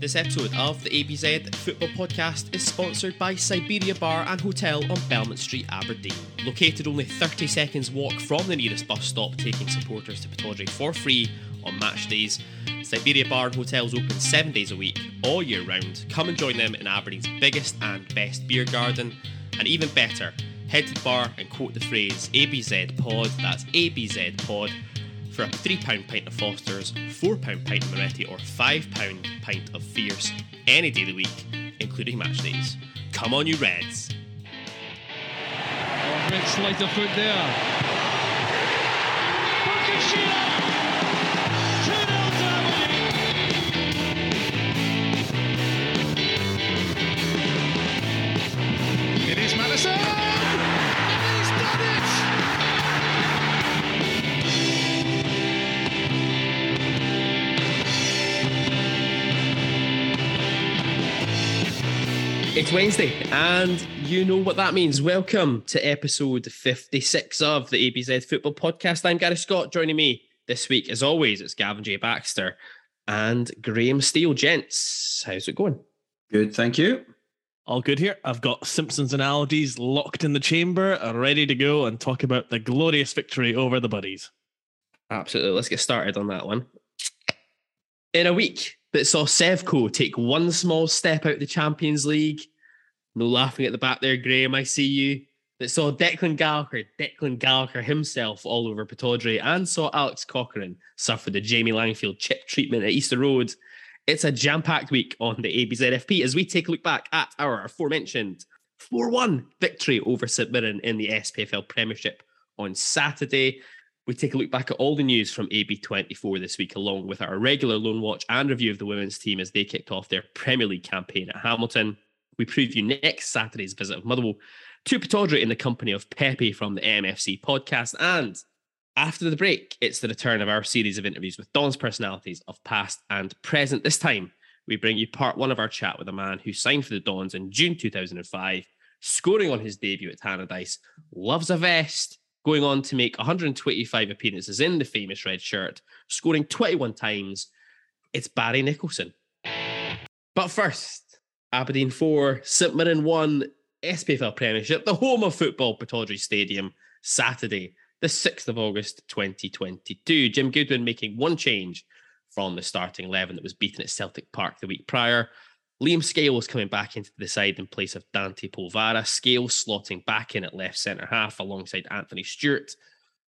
This episode of the ABZ Football Podcast is sponsored by Siberia Bar and Hotel on Belmont Street, Aberdeen. Located only 30 seconds walk from the nearest bus stop, taking supporters to Pittodrie for free on match days. Siberia Bar and Hotel is open seven days a week, all year round. Come and join them in Aberdeen's biggest and best beer garden. And even better, head to the bar and quote the phrase ABZ Pod, that's ABZ Pod for a £3 pint of Foster's, £4 pint of Moretti, or £5 pint of Fierce any day of the week, including match days. Come on, you Reds! Oh, great of foot there. It It's Wednesday, and you know what that means. Welcome to episode 56 of the ABZ Football Podcast. I'm Gary Scott. Joining me this week, as always, it's Gavin J. Baxter and Graham Steele. Gents, how's it going? Good, thank you. All good here. I've got Simpsons and analogies locked in the chamber, ready to go and talk about the glorious victory over the Buddies. Absolutely. Let's get started on that one. In a week that saw Sevco take one small step out of the Champions League, no laughing at the back there, Graham, I see you. That saw Declan Gallagher, Declan Gallagher himself all over Pittodrie, and saw Alex Cochrane suffer the Jamie Langfield chip treatment at Easter Road. It's a jam packed week on the ABZFP as we take a look back at our aforementioned 4 1 victory over St Mirren in the SPFL Premiership on Saturday. We take a look back at all the news from AB24 this week, along with our regular loan watch and review of the women's team as they kicked off their Premier League campaign at Hamilton. We preview next Saturday's visit of Motherwell to Pittodrie in the company of Pepe from the MFC podcast. And after the break, it's the return of our series of interviews with Don's personalities of past and present. This time, we bring you part one of our chat with a man who signed for the Dons in June 2005, scoring on his debut at Tannadice, loves a vest, going on to make 125 appearances in the famous red shirt, scoring 21 times. It's Barry Nicholson. But first, Aberdeen 4, St Mirren 1, SPFL Premiership, the home of football, Pittodrie Stadium, Saturday, the 6th of August 2022. Jim Goodwin making one change from the starting 11 that was beaten at Celtic Park the week prior. Liam Scales coming back into the side in place of Dante Polvara. Scales slotting back in at left centre half alongside Anthony Stewart,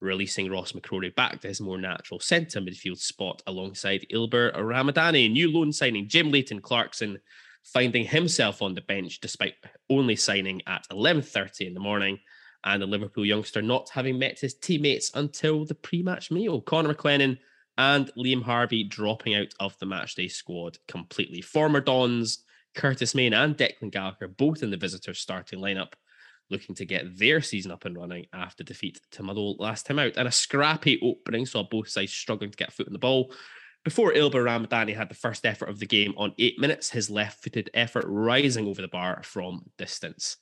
releasing Ross McCrorie back to his more natural centre midfield spot alongside Ylber Ramadani. New loan signing Jim Leighton Clarkson finding himself on the bench despite only signing at 11.30 in the morning and the Liverpool youngster not having met his teammates until the pre-match meal. Connor McLennan and Liam Harvey dropping out of the matchday squad completely. Former Dons, Curtis Main and Declan Gallagher, both in the visitors' starting lineup, looking to get their season up and running after defeat to Motherwell last time out. And a scrappy opening saw both sides struggling to get foot in the ball. Before Ylber Ramadani had the first effort of the game on eight minutes, his left footed effort rising over the bar from distance.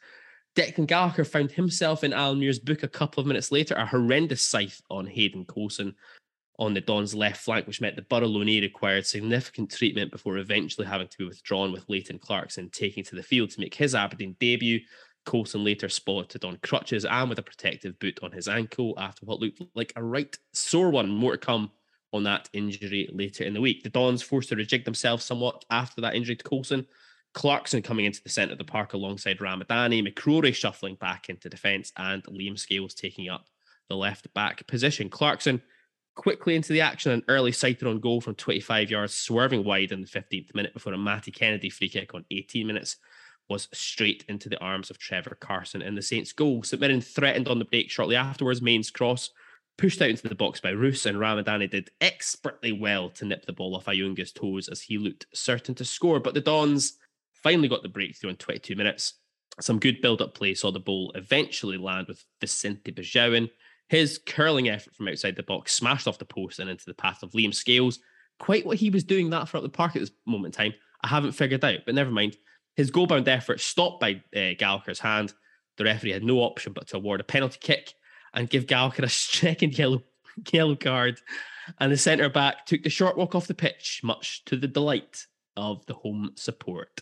Declan Gallagher found himself in Alan Muir's book a couple of minutes later, a horrendous scythe on Hayden Coulson on the Don's left flank, which meant the Borough required significant treatment before eventually having to be withdrawn with Leighton Clarkson taking to the field to make his Aberdeen debut. Coulson later spotted on crutches and with a protective boot on his ankle after what looked like a right sore one. More to come on that injury later in the week. The Dons forced to rejig themselves somewhat after that injury to Coulson. Clarkson coming into the centre of the park alongside Ramadani, McCrorie shuffling back into defence, and Liam Scales taking up the left back position. Clarkson quickly into the action, an early sighted on goal from 25 yards, swerving wide in the 15th minute before a Matty Kennedy free kick on 18 minutes was straight into the arms of Trevor Carson in the Saints' goal. St threatened on the break shortly afterwards. Main's cross pushed out into the box by Roos, and Ramadani did expertly well to nip the ball off Ayunga's toes as he looked certain to score. But the Dons finally got the breakthrough in 22 minutes. Some good build-up play saw the ball eventually land with Vicente Besuijen. His curling effort from outside the box smashed off the post and into the path of Liam Scales. Quite what he was doing that throughout the park at this moment in time, I haven't figured out, but never mind. His goal bound effort stopped by uh, Gallagher's hand. The referee had no option but to award a penalty kick and give Gallagher a second yellow yellow card. And the centre back took the short walk off the pitch, much to the delight of the home support.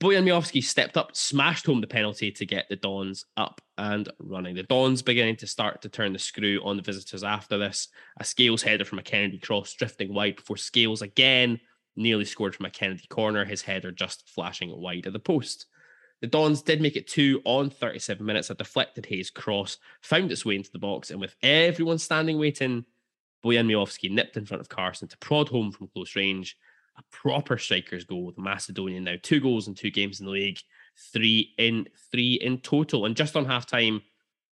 Bojan Miovski stepped up, smashed home the penalty to get the Dons up and running. The Dons beginning to start to turn the screw on the visitors after this. A Scales header from a Kennedy cross drifting wide before Scales again nearly scored from a Kennedy corner, his header just flashing wide of the post. The Dons did make it two on 37 minutes. A deflected Hayes cross found its way into the box, and with everyone standing waiting, Bojan Miovski nipped in front of Carson to prod home from close range a proper striker's goal. The Macedonian now two goals in two games in the league, three in three in total. And just on half time,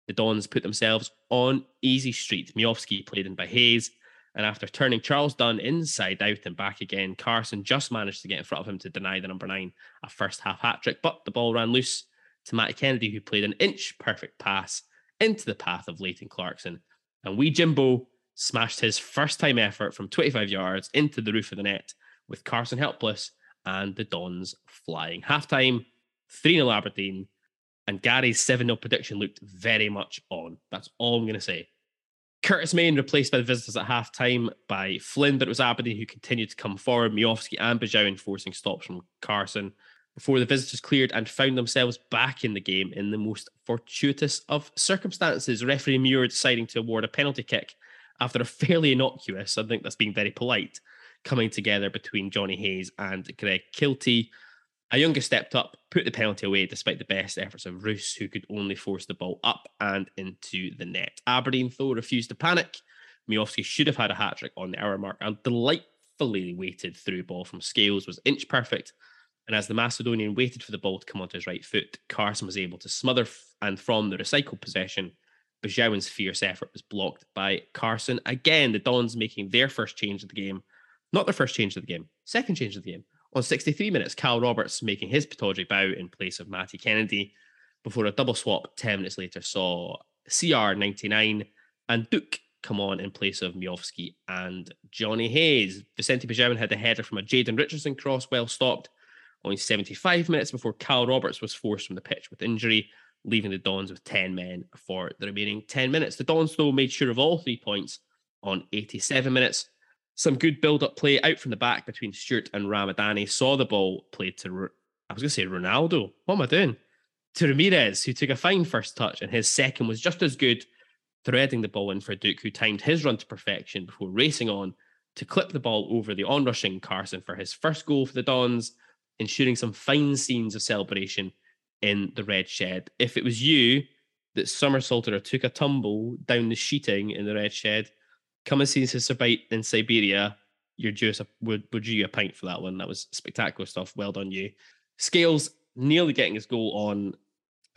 the Dons put themselves on easy street. Miovski played in by Hayes. And after turning Charles Dunne inside out and back again, Carson just managed to get in front of him to deny the number nine a first half hat trick. But the ball ran loose to Matty Kennedy, who played an inch perfect pass into the path of Leighton Clarkson. And wee Jimbo smashed his first time effort from 25 yards into the roof of the net with Carson helpless and the Dons flying. Halftime, 3 0 Aberdeen, and Gary's 7 0 prediction looked very much on. That's all I'm going to say. Curtis Main replaced by the visitors at halftime by Flynn, but it was Aberdeen who continued to come forward. Miovski and Besuijen forcing stops from Carson before the visitors cleared and found themselves back in the game in the most fortuitous of circumstances. Referee Muir deciding to award a penalty kick after a fairly innocuous, I think that's being very polite, coming together between Johnny Hayes and Greg Kiltie. Ayunga stepped up, put the penalty away despite the best efforts of Roos, who could only force the ball up and into the net. Aberdeen, though, refused to panic. Miovski should have had a hat trick on the hour mark and delightfully weighted through ball from Scales was inch perfect. And as the Macedonian waited for the ball to come onto his right foot, Carson was able to smother and from the recycled possession. Besuijen's fierce effort was blocked by Carson. Again, the Dons making their first change of the game not their first change of the game, second change of the game. On 63 minutes, Cal Roberts making his Pittodrie bow in place of Matty Kennedy before a double swap 10 minutes later saw CR 99 and Duk come on in place of Miovski and Johnny Hayes. Vicente Besuijen had a header from a Jayden Richardson cross, well stopped, only 75 minutes before Cal Roberts was forced from the pitch with injury, leaving the Dons with 10 men for the remaining 10 minutes. The Dons, though, made sure of all three points on 87 minutes. Some good build up play out from the back between Stewart and Ramadani. Saw the ball played to, I was going to say Ronaldo. What am I doing? To Ramirez, who took a fine first touch, and his second was just as good, threading the ball in for Duk, who timed his run to perfection before racing on to clip the ball over the onrushing Carson for his first goal for the Dons, ensuring some fine scenes of celebration in the red shed. If it was you that somersaulted or took a tumble down the sheeting in the red shed, come and see us in Siberia. You're due a, would would you a pint for that one. That was spectacular stuff. Well done, you. Scales nearly getting his goal on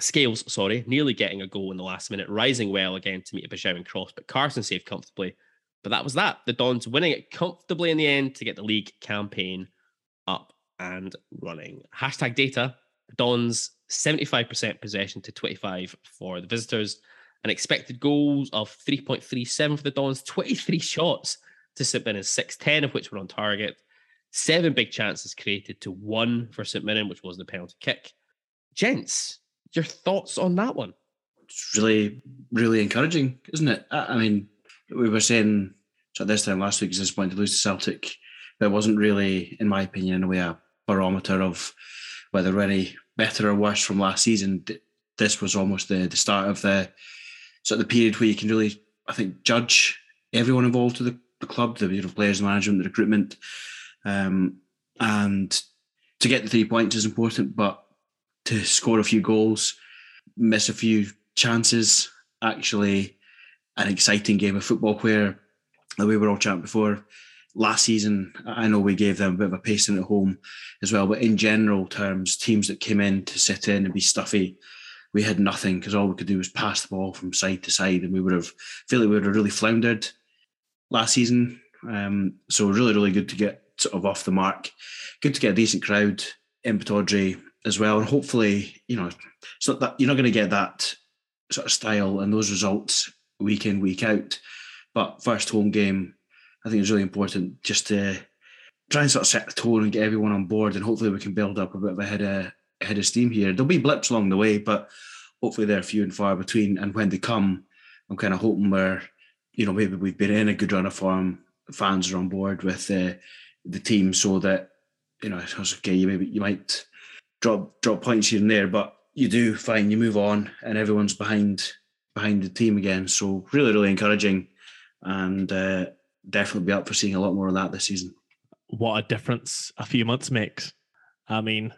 Scales, sorry, nearly getting a goal in the last minute, rising well again to meet a Besuijen cross, but Carson saved comfortably. But that was that. The Dons winning it comfortably in the end to get the league campaign up and running. Hashtag data. Dons 75% possession to 25 for the visitors an expected goals of 3.37 for the Dons, 23 shots to St. Mirren, 610 of which were on target, seven big chances created to one for St. Mirren, which was the penalty kick. Gents, your thoughts on that one? It's really, really encouraging, isn't it? I mean, we were saying so this time last week is disappointing to lose to Celtic, but it wasn't really, in my opinion, in a way, a barometer of whether we're any better or worse from last season. This was almost the, the start of the sort of the period where you can really, I think, judge everyone involved with the, the club, the you know, players management, the recruitment, um, and to get the three points is important, but to score a few goals, miss a few chances, actually an exciting game of football where we were all chatting before last season, I know we gave them a bit of a pacing at home as well, but in general terms, teams that came in to sit in and be stuffy we had nothing because all we could do was pass the ball from side to side, and we would have feel like we would have really floundered last season. Um, so really, really good to get sort of off the mark. Good to get a decent crowd in Pittodrie as well, and hopefully, you know, it's not that you're not going to get that sort of style and those results week in week out. But first home game, I think it's really important just to try and sort of set the tone and get everyone on board, and hopefully we can build up a bit of a head head of steam here. There'll be blips along the way, but hopefully they're few and far between. And when they come, I'm kind of hoping we're, you know, maybe we've been in a good run of form. Fans are on board with uh, the team, so that you know, it's okay. You maybe you might drop drop points here and there, but you do fine. You move on, and everyone's behind behind the team again. So really, really encouraging, and uh, definitely be up for seeing a lot more of that this season. What a difference a few months makes. I mean,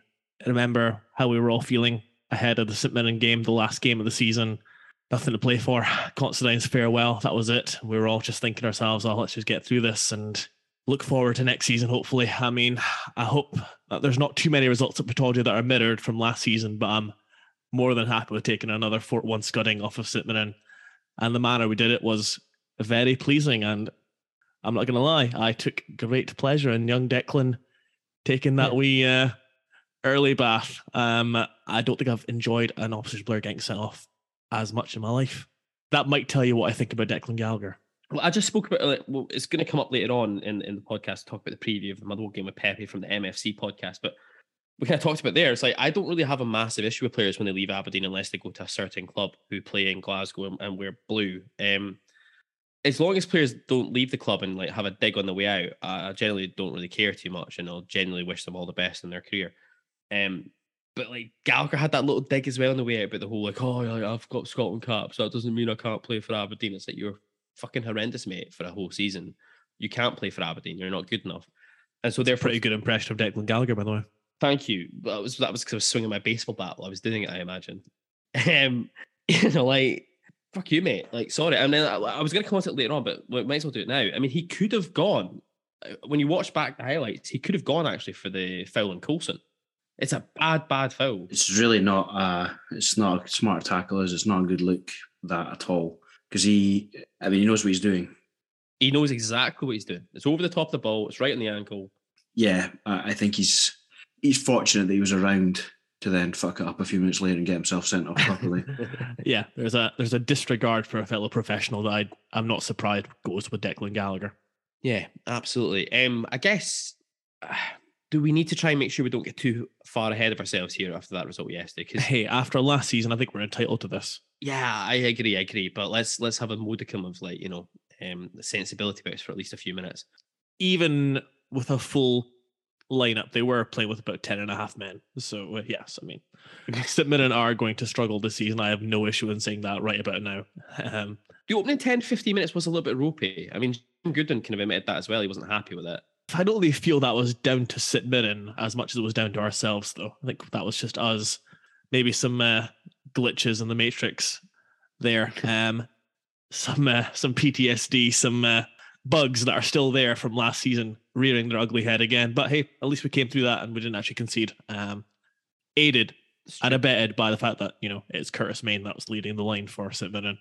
remember how we were all feeling ahead of the St Mirren game, the last game of the season. Nothing to play for. Considine's farewell. That was it. We were all just thinking ourselves, oh, let's just get through this and look forward to next season, hopefully. I mean, I hope that there's not too many results at Pittodrie that are mirrored from last season, but I'm more than happy with taking another 4 1 scudding off of St Mirren. And the manner we did it was very pleasing. And I'm not going to lie, I took great pleasure in young Declan taking that wee uh, early bath. Um, I don't think I've enjoyed an opposition player getting sent off as much in my life. That might tell you what I think about Declan Gallagher. Well, I just spoke about it. Well, it's going to come up later on in, in the podcast. To talk about the preview of the Motherwell game with Pepe from the MFC podcast, but we kind of talked about there. It's like I don't really have a massive issue with players when they leave Aberdeen unless they go to a certain club who play in Glasgow and, and wear blue. Um, as long as players don't leave the club and like have a dig on the way out, I generally don't really care too much, and I'll generally wish them all the best in their career. Um, but like Gallagher had that little dig as well on the way out about the whole like, oh, I've got Scotland cap, so that doesn't mean I can't play for Aberdeen. It's like you're fucking horrendous, mate, for a whole season. You can't play for Aberdeen. You're not good enough. And so they're Pretty good impression of Declan Gallagher, by the way. Thank you. That was that was because I was swinging my baseball bat while I was doing it. I imagine. Um, you know, like fuck you, mate. Like, sorry. I mean, I, I was going to come comment it later on, but we might as well do it now. I mean, he could have gone uh, when you watch back the highlights. He could have gone actually for the foul on Coulson. It's a bad, bad foul. It's really not. Uh, it's not a smart tackle. Is it's not a good look that at all because he. I mean, he knows what he's doing. He knows exactly what he's doing. It's over the top of the ball. It's right on the ankle. Yeah, I I think he's he's fortunate that he was around to then fuck it up a few minutes later and get himself sent off properly. Yeah, there's a there's a disregard for a fellow professional that I, I'm not surprised goes with Declan Gallagher. Yeah, absolutely. Um, I guess. Uh, do we need to try and make sure we don't get too far ahead of ourselves here after that result yesterday? Because Hey, after last season, I think we're entitled to this. Yeah, I agree, I agree. But let's let's have a modicum of like, you know, um sensibility about it for at least a few minutes. Even with a full lineup, they were playing with about 10 and a half men. So, uh, yes, I mean, St Mirren are going to struggle this season. I have no issue in saying that right about now. Um, The opening 10, 15 minutes was a little bit ropey. I mean, Jim Goodwin kind of admitted that as well. He wasn't happy with it. I don't really feel that was down to St Mirren as much as it was down to ourselves, though. I think that was just us. Maybe some uh, glitches in the matrix there. Um, some uh, some PTSD, some uh, bugs that are still there from last season rearing their ugly head again. But hey, at least we came through that and we didn't actually concede. Um, aided and abetted by the fact that you know it's Curtis Main that was leading the line for St Mirren.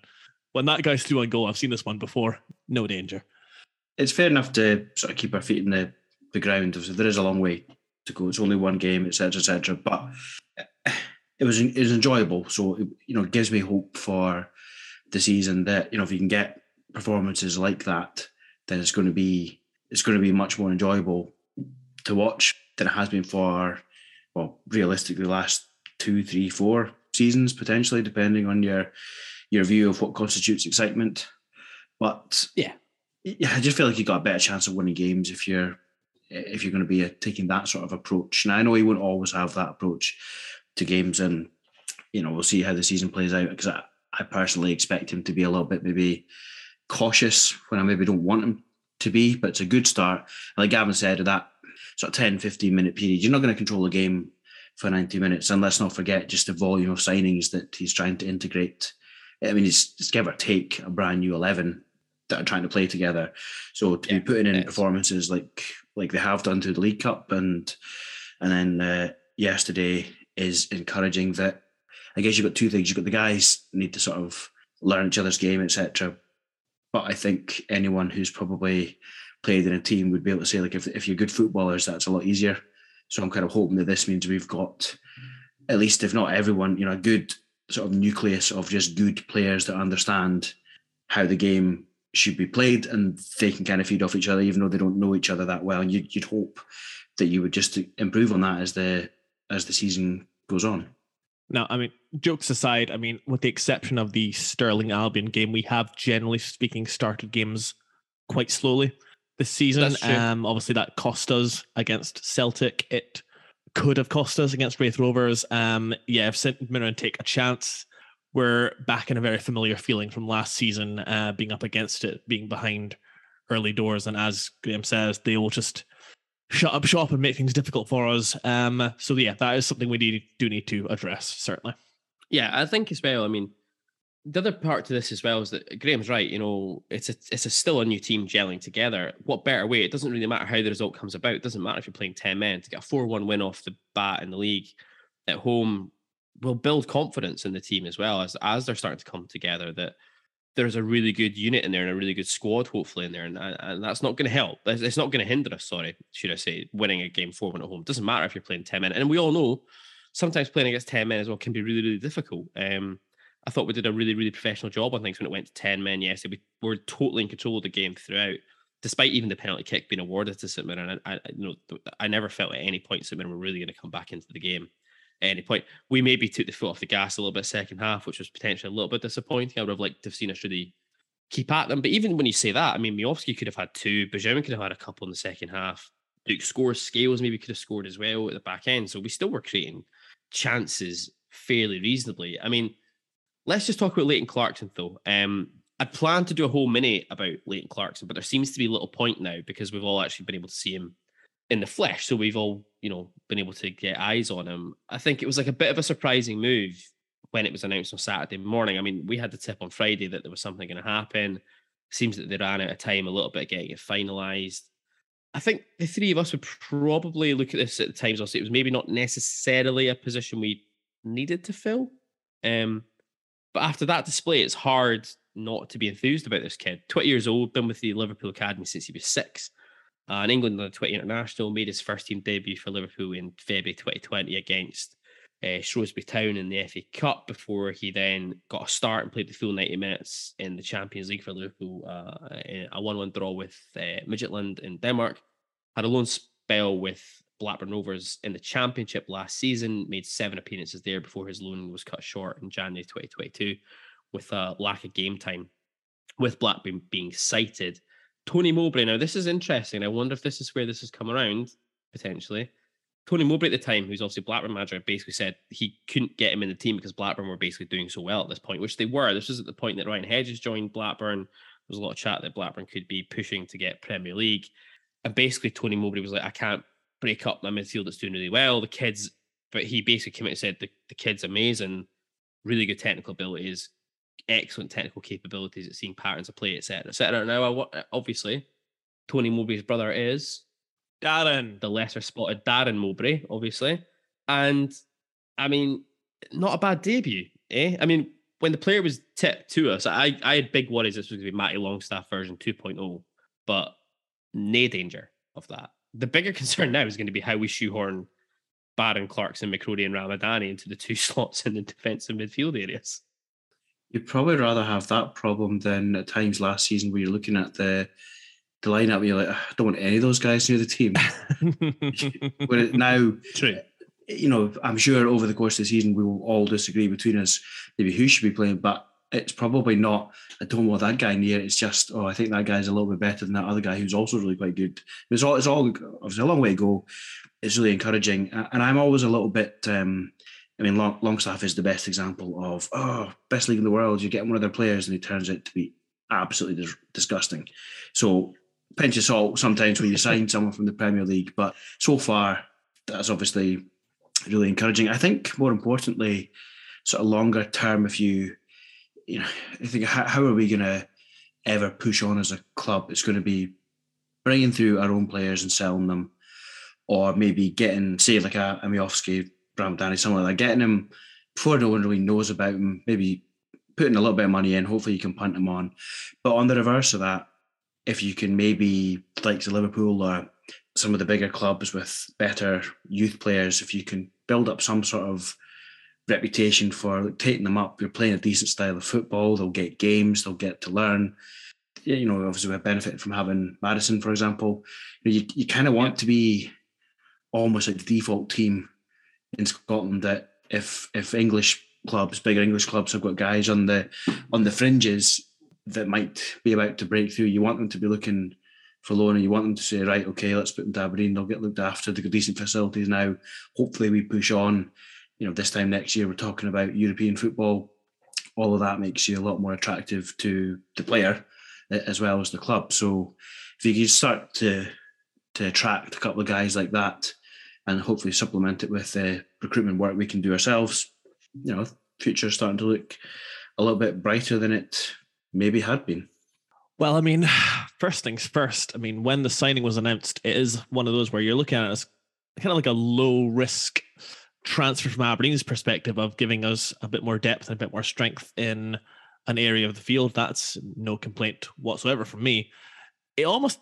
When that guy's through on goal, I've seen this one before. No danger. It's fair enough to sort of keep our feet in the, the ground. There is a long way to go. It's only one game, etc., etc. But it was it was enjoyable. So it, you know, it gives me hope for the season that you know if you can get performances like that, then it's going to be it's going to be much more enjoyable to watch than it has been for well, realistically, last two, three, four seasons potentially, depending on your your view of what constitutes excitement. But Yeah. Yeah, I just feel like you got a better chance of winning games if you're if you're going to be uh, taking that sort of approach. And I know he won't always have that approach to games, and you know we'll see how the season plays out because I, I personally expect him to be a little bit maybe cautious when I maybe don't want him to be, but it's a good start. And like Gavin said, at that sort of 10, 15 minute period, you're not going to control the game for 90 minutes. And let's not forget just the volume of signings that he's trying to integrate. I mean, it's, it's give or take a brand new 11 that are trying to play together. So to Yeah, be putting in performances like like they have done to the League Cup and and then uh, yesterday is encouraging that I guess you've got two things. You've got the guys need to sort of learn each other's game, etc. But I think anyone who's probably played in a team would be able to say, like, if, if you're good footballers, that's a lot easier. So I'm kind of hoping that this means we've got, at least if not everyone, you know, a good sort of nucleus of just good players that understand how the game should be played and they can kind of feed off each other, even though they don't know each other that well. And you'd, you'd hope that you would just improve on that as the as the season goes on. Now, I mean, jokes aside, I mean, with the exception of the Stirling Albion game, we have generally speaking started games quite slowly. this season. That's. Um, obviously, that cost us against Celtic. It could have cost us against Raith Rovers. Um, yeah, if St Mirren take a chance, we're back in a very familiar feeling from last season, uh, being up against it, being behind early doors. And as Graham says, they will just shut up shop and make things difficult for us. Um, so, yeah, that is something we need, do need to address, certainly. Yeah, I think as well. I mean, the other part to this as well is that Graham's right. You know, it's a it's a still a new team gelling together. What better way? It doesn't really matter how the result comes about. It doesn't matter if you're playing ten men to get a four one win off the bat in the league at home will build confidence in the team as well as as they're starting to come together. That there's a really good unit in there and a really good squad hopefully in there, and and that's not going to help. It's not going to hinder us. Sorry, should I say, winning a game four one at home. It doesn't matter if you're playing ten men, and we all know sometimes playing against ten men as well can be really really difficult. Um, I thought we did a really, really professional job on things when it went to 10 men yesterday. We were totally in control of the game throughout, despite even the penalty kick being awarded to St Mirren. I, I, you know, I never felt at any point St Mirren were really going to come back into the game any point. We maybe took the foot off the gas a little bit second half, which was potentially a little bit disappointing. I would have liked to have seen us really keep at them. But even when you say that, I mean, Miovski could have had two, Benjamin could have had a couple in the second half. Duk scores, Scales maybe could have scored as well at the back end. So we still were creating chances fairly reasonably. I mean, Let's just talk about Leighton Clarkson, though. Um, I plan to do a whole minute about Leighton Clarkson, but there seems to be little point now because we've all actually been able to see him in the flesh. So we've all, you know, been able to get eyes on him. I think it was like a bit of a surprising move when it was announced on Saturday morning. I mean, we had the tip on Friday that there was something going to happen. Seems that they ran out of time a little bit getting it finalised. I think the three of us would probably look at this at the times. Also, it was maybe not necessarily a position we needed to fill. Um, but after that display, it's hard not to be enthused about this kid. 20 years old, been with the Liverpool Academy since he was six. Uh, in England, the 20 international, made his first team debut for Liverpool in February 2020 against uh, Shrewsbury Town in the FA Cup before he then got a start and played the full 90 minutes in the Champions League for Liverpool, uh, a 1 1 draw with uh, Midtjylland in Denmark. Had a loan spell with Blackburn Rovers in the Championship last season, made seven appearances there before his loan was cut short in January 2022 with a lack of game time, with Blackburn being cited. Tony Mowbray, now this is interesting. I wonder if this is where this has come around potentially. Tony Mowbray at the time, who's obviously Blackburn manager, basically said he couldn't get him in the team because Blackburn were basically doing so well at this point, which they were. This was at the point that Ryan Hedges joined Blackburn. There was a lot of chat that Blackburn could be pushing to get Premier League. And basically, Tony Mowbray was like, I can't break up my midfield that's doing really well. The kids, but he basically came out and said the, the kid's amazing, really good technical abilities, excellent technical capabilities at seeing patterns of play, etc. etc. Now, obviously, Tony Mowbray's brother is Darren, the lesser spotted Darren Mowbray, obviously. And I mean, not a bad debut, eh? I mean, when the player was tipped to us, I, I had big worries this was going to be Matty Longstaff version 2.0, but no danger of that the bigger concern now is going to be how we shoehorn Barron, Clarkson, McCrorie, and Ramadani into the two slots in the defensive midfield areas. You'd probably rather have that problem than at times last season where you're looking at the the lineup and you're like, I don't want any of those guys near the team. Where now, True. you know, I'm sure over the course of the season we will all disagree between us maybe who should be playing, but it's probably not I don't want that guy near. It's just oh I think that guy's a little bit better than that other guy who's also really quite good. It's all it's all obviously a long way to go. It's really encouraging, and I'm always a little bit. Um, I mean, Long, Longstaff is the best example of oh best league in the world. You get one of their players and he turns out to be absolutely dis- disgusting. So pinch of salt sometimes when you sign someone from the Premier League, but so far that's obviously really encouraging. I think more importantly, sort of longer term, if you you know, I think how, how are we going to ever push on as a club? It's going to be bringing through our own players and selling them, or maybe getting, say, like a, a Miovski, Danny, something like that, getting him before no one really knows about him, maybe putting a little bit of money in, hopefully you can punt him on. But on the reverse of that, if you can maybe, like to Liverpool or some of the bigger clubs with better youth players, if you can build up some sort of reputation for taking them up. You're playing a decent style of football. They'll get games. They'll get to learn. You know, obviously, we're benefiting from having Madison, for example. You, know, you, you kind of want to be almost like the default team in Scotland that if if English clubs, bigger English clubs, have got guys on the on the fringes that might be about to break through, you want them to be looking for loan and you want them to say, right, okay, let's put them to Aberdeen, they'll get looked after, they've got decent facilities now. Hopefully we push on. You know, this time next year we're talking about European football. All of that makes you a lot more attractive to the player as well as the club. So if you start to to attract a couple of guys like that and hopefully supplement it with the recruitment work we can do ourselves, you know, future starting to look a little bit brighter than it maybe had been. Well, I mean, first things first. I mean, when the signing was announced, it is one of those where you're looking at it as kind of like a low risk transfer from Aberdeen's perspective of giving us a bit more depth and a bit more strength in an area of the field. That's no complaint whatsoever from me. It almost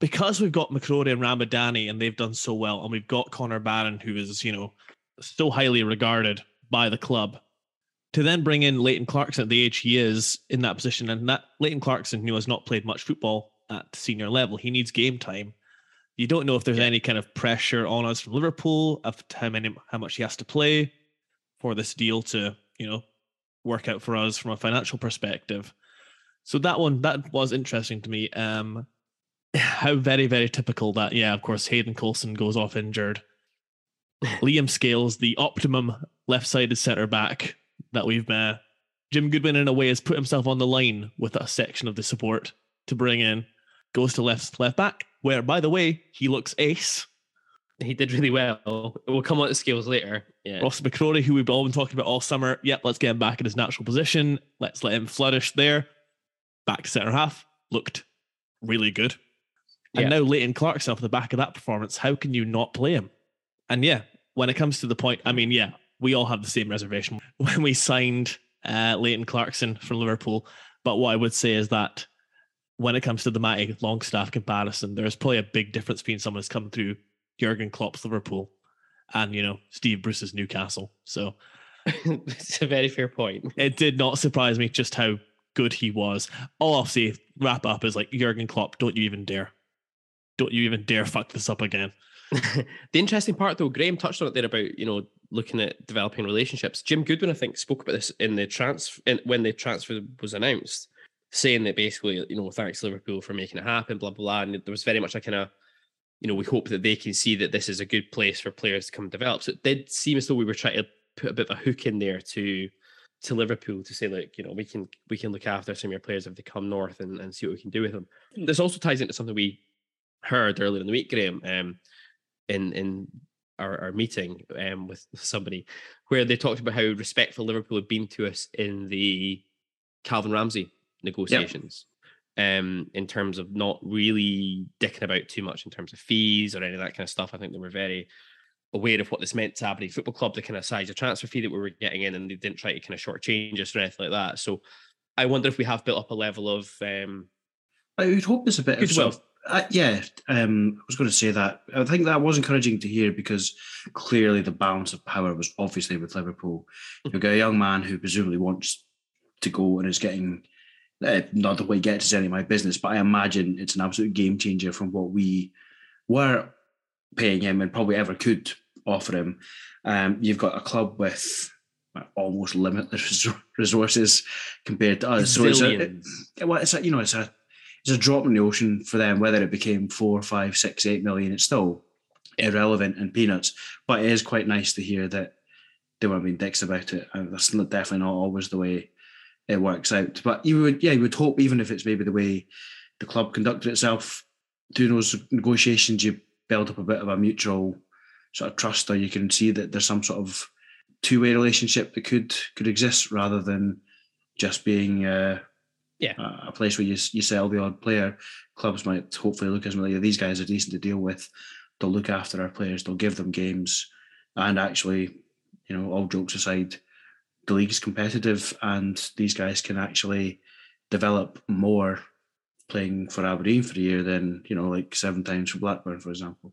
because we've got McCrorie and Ramadani and they've done so well, and we've got Connor Barron, who is, you know, so highly regarded by the club, to then bring in Leighton Clarkson at the age he is in that position, and that Leighton Clarkson, who has not played much football at senior level, he needs game time. You don't know if there's yeah. any kind of pressure on us from Liverpool of how many how much he has to play for this deal to, you know, work out for us from a financial perspective. So that one that was interesting to me. Um, how very very typical that yeah, of course Hayden Coulson goes off injured. Liam Scales, the optimum left-sided centre back that we've uh, Jim Goodwin in a way has put himself on the line with a section of the support to bring in. Goes to left left back, where by the way he looks ace. He did really well. We'll come on to Scales later. Yeah. Ross McCrorie, who we've all been talking about all summer. Yep, let's get him back in his natural position. Let's let him flourish there. Back to centre half. Looked really good. And yeah. now Leighton Clarkson off the back of that performance, how can you not play him? And yeah, when it comes to the point, I mean, yeah, we all have the same reservation when we signed uh, Leighton Clarkson from Liverpool. But what I would say is that when it comes to the Matty Longstaff comparison, there's probably a big difference between someone who's come through Jurgen Klopp's Liverpool and you know Steve Bruce's Newcastle. So it's a very fair point. It did not surprise me just how good he was. All I'll say, wrap up is like Jurgen Klopp, don't you even dare. Don't you even dare fuck this up again. the interesting part though, Graham touched on it there about, you know, looking at developing relationships. Jim Goodwin, I think, spoke about this in the transfer when the transfer was announced, saying that basically, you know, thanks Liverpool for making it happen, blah blah blah. And there was very much a kind of, you know, we hope that they can see that this is a good place for players to come develop. So it did seem as though we were trying to put a bit of a hook in there to to Liverpool to say, like, you know, we can we can look after some of your players if they come north and, and see what we can do with them. This also ties into something we heard earlier in the week, Graham, um, in in our, our meeting um, with somebody where they talked about how respectful Liverpool had been to us in the Calvin Ramsay negotiations. Yep. Um, in terms of not really dicking about too much in terms of fees or any of that kind of stuff. I think they were very aware of what this meant to Aberdeen Football Club, the kind of size of transfer fee that we were getting in, and they didn't try to kind of shortchange us or anything like that. So I wonder if we have built up a level of. Um, I would hope there's a bit of well. Uh, yeah, um, I was going to say that. I think that was encouraging to hear because clearly the balance of power was obviously with Liverpool. You've got a young man who presumably wants to go and is getting. Uh, not the way he gets is any of my business, but I imagine it's an absolute game changer from what we were paying him and probably ever could offer him. Um, you've got a club with almost limitless resources compared to us. So it's a, well, it's a, you know, it's a it's a drop in the ocean for them. Whether it became four, five, six, eight million, it's still irrelevant and peanuts. But it is quite nice to hear that they weren't being dicks about it. And that's definitely not always the way it works out. But you would, yeah, you would hope, even if it's maybe the way the club conducted itself doing those negotiations, you build up a bit of a mutual sort of trust, or you can see that there's some sort of two-way relationship that could could exist rather than just being uh, yeah a place where you you sell the odd player. Clubs might hopefully look at them like these guys are decent to deal with. They'll look after our players. They'll give them games, and actually, you know, all jokes aside, the league is competitive, and these guys can actually develop more playing for Aberdeen for a year than you know, like seven times for Blackburn, for example.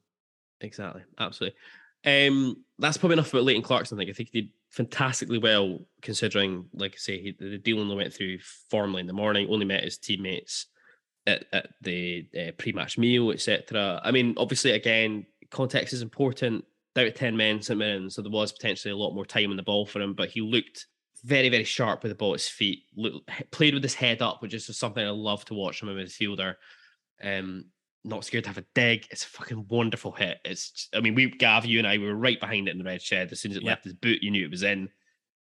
Exactly, absolutely. Um, that's probably enough about Leighton Clarkson. I think I think he did fantastically well considering, like I say, he, the deal only went through formally in the morning. Only met his teammates at, at the uh, pre-match meal, etc. I mean, obviously, again, context is important. Down to ten men, St Mirren, so there was potentially a lot more time on the ball for him, but he looked very, very sharp with the ball at his feet. Look, played with his head up, which is something I love to watch from a midfielder. Um, not scared to have a dig. It's a fucking wonderful hit. It's, just- I mean, we, Gav, you and I, we were right behind it in the red shed. As soon as it Yeah. left his boot, you knew it was in.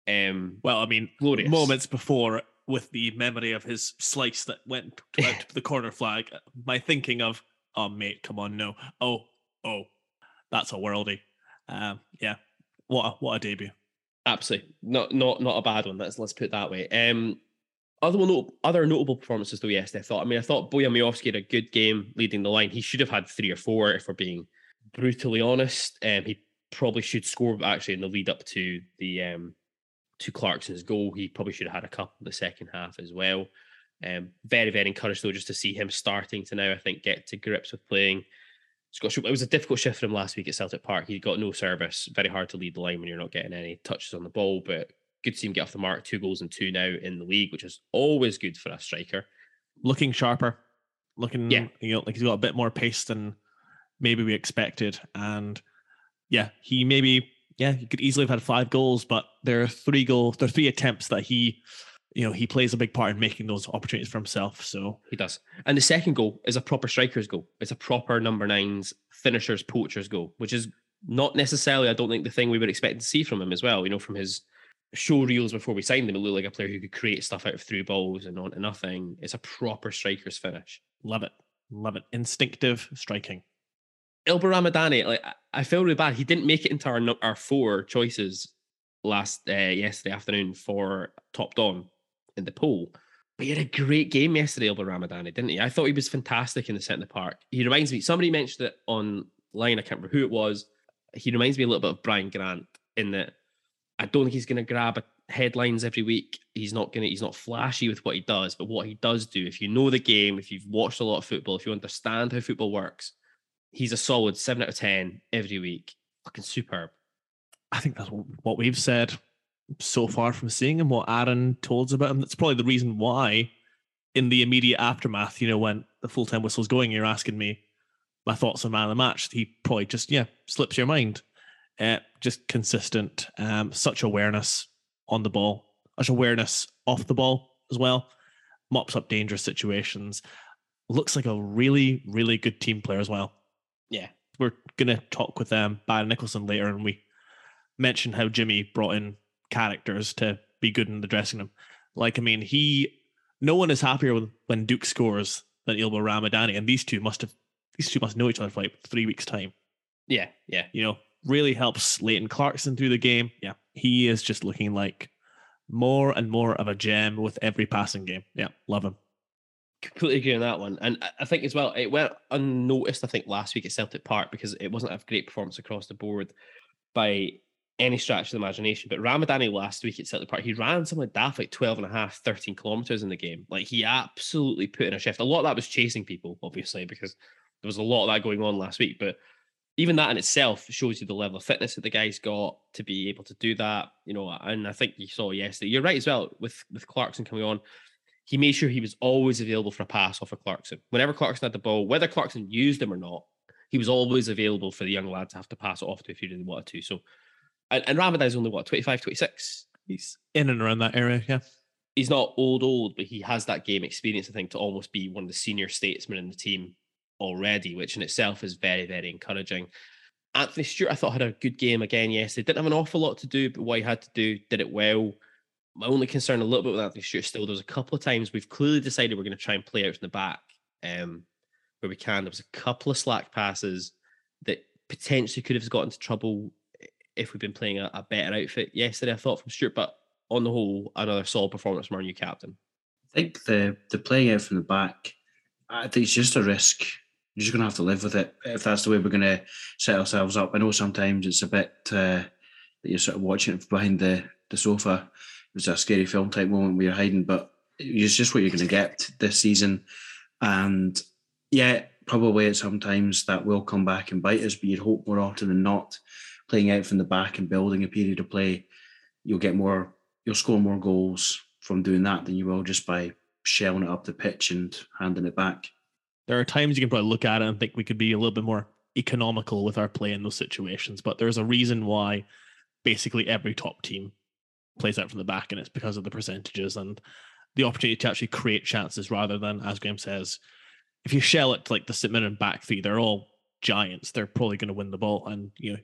Um, Well, I mean, glorious. moments before with the memory of his slice that went to- out to the corner flag, my thinking of, oh mate, come on, no, oh, oh, that's a worldie. Um, yeah, what a, what a debut. Absolutely, not not not a bad one. Let's let's put it that way. Um, other one, not- other notable performances though. Yes, I thought. I mean, I thought Bojan had a good game leading the line. He should have had three or four, if we're being brutally honest. Um, he probably should score actually in the lead up to the um to Clarkson's goal. He probably should have had a couple in the second half as well. Um, very very encouraged though just to see him starting to now. I think get to grips with playing. Scott, it was a difficult shift for him last week at Celtic Park. He got no service. Very hard to lead the line when you're not getting any touches on the ball. But good to see him get off the mark. Two goals and two now in the league, which is always good for a striker. Looking sharper, looking, Yeah. you know, like he's got a bit more pace than maybe we expected. And yeah, he maybe, yeah, he could easily have had five goals, but there are three goals, there are three attempts that he, you know, he plays a big part in making those opportunities for himself. So He does. And the second goal is a proper striker's goal. It's a proper number nines, finishers, poachers goal, which is not necessarily, I don't think, the thing we would expect to see from him as well. You know, from his show reels before we signed him, it looked like a player who could create stuff out of through balls and on to nothing. It's a proper striker's finish. love it. Love it. Instinctive striking. Ylber Ramadani, like I- feel really bad. He didn't make it into our our four choices last uh, yesterday afternoon for top don in the poll. But he had a great game yesterday, Ylber Ramadani, didn't he? I thought he was fantastic in the centre park. He reminds me. Somebody mentioned it online. I can't remember who it was. He reminds me a little bit of Brian Grant in that I don't think he's going to grab headlines every week. He's not going to. He's not flashy with what he does, but what he does do, if you know the game, if you've watched a lot of football, if you understand how football works, he's a solid seven out of ten every week. Fucking superb. I think that's what we've said so far from seeing him, what Aaron told us about him. That's probably the reason why, in the immediate aftermath, you know, when the full time whistle's going, you're asking me my thoughts on man of the match. He probably just, yeah, slips your mind. Uh, just consistent, um, such awareness on the ball, such awareness off the ball as well. Mops up dangerous situations. Looks like a really, really good team player as well Yeah, we're gonna talk with um Barry Nicholson later, and we mentioned how Jimmy brought in characters to be good in the dressing room. Like, I mean, he no one is happier when, when Duk scores than Ylber Ramadani, and these two must have these two must know each other for like three weeks' time. yeah, yeah. You know, really helps Leighton Clarkson through the game. Yeah, he is just looking like more and more of a gem with every passing game. Yeah, love him. Completely agree on that one. And I- think as well, it went unnoticed, I think, last week at Celtic Park because it wasn't a great performance across the board by any stretch of the imagination. But Ramadani last week at Celtic Park, he ran something daft, like 12 and a half, 13 kilometers in the game. Like he absolutely put in a shift. A lot of that was chasing people, obviously, because there was a lot of that going on last week. But even that in itself shows you the level of fitness that the guy's got to be able to do that. You know, and I think you saw yesterday. You're right as well with with Clarkson coming on. He made sure he was always available for a pass off of Clarkson. Whenever Clarkson had the ball, whether Clarkson used him or not, he was always available for the young lad to have to pass it off to if he really wanted to. So, and, and Ramadan's only what 25, 26. He's in and around that area. Yeah. He's not old, old, but he has that game experience. I think to almost be one of the senior statesmen in the team already, which in itself is very, very encouraging. Anthony Stewart, I thought had a good game again yesterday. Didn't have an awful lot to do, but what he had to do, did it well. My only concern a little bit with Anthony Stewart still, there was a couple of times we've clearly decided we're going to try and play out from the back um, where we can. There was a couple of slack passes that potentially could have got into trouble if we'd been playing a, a better outfit yesterday, I thought from Stewart. But on the whole, another solid performance from our new captain. I think the the playing out from the back, I think it's just a risk. You're just going to have to live with it if that's the way we're going to set ourselves up. I know sometimes it's a bit uh, that you're sort of watching it behind the, the sofa. It was a scary film type moment where you're hiding, but it's just what you're going to get this season. And yeah, probably at sometimes that will come back and bite us, but you'd hope more often than not, playing out from the back and building a period of play, you'll get more, you'll score more goals from doing that than you will just by shelling it up the pitch and handing it back. There are times you can probably look at it and think we could be a little bit more economical with our play in those situations, but there's a reason why basically every top team plays out from the back, and it's because of the percentages and the opportunity to actually create chances rather than, as Graham says, if you shell it to like the St and back three, they're all giants. They're probably going to win the ball, and you know,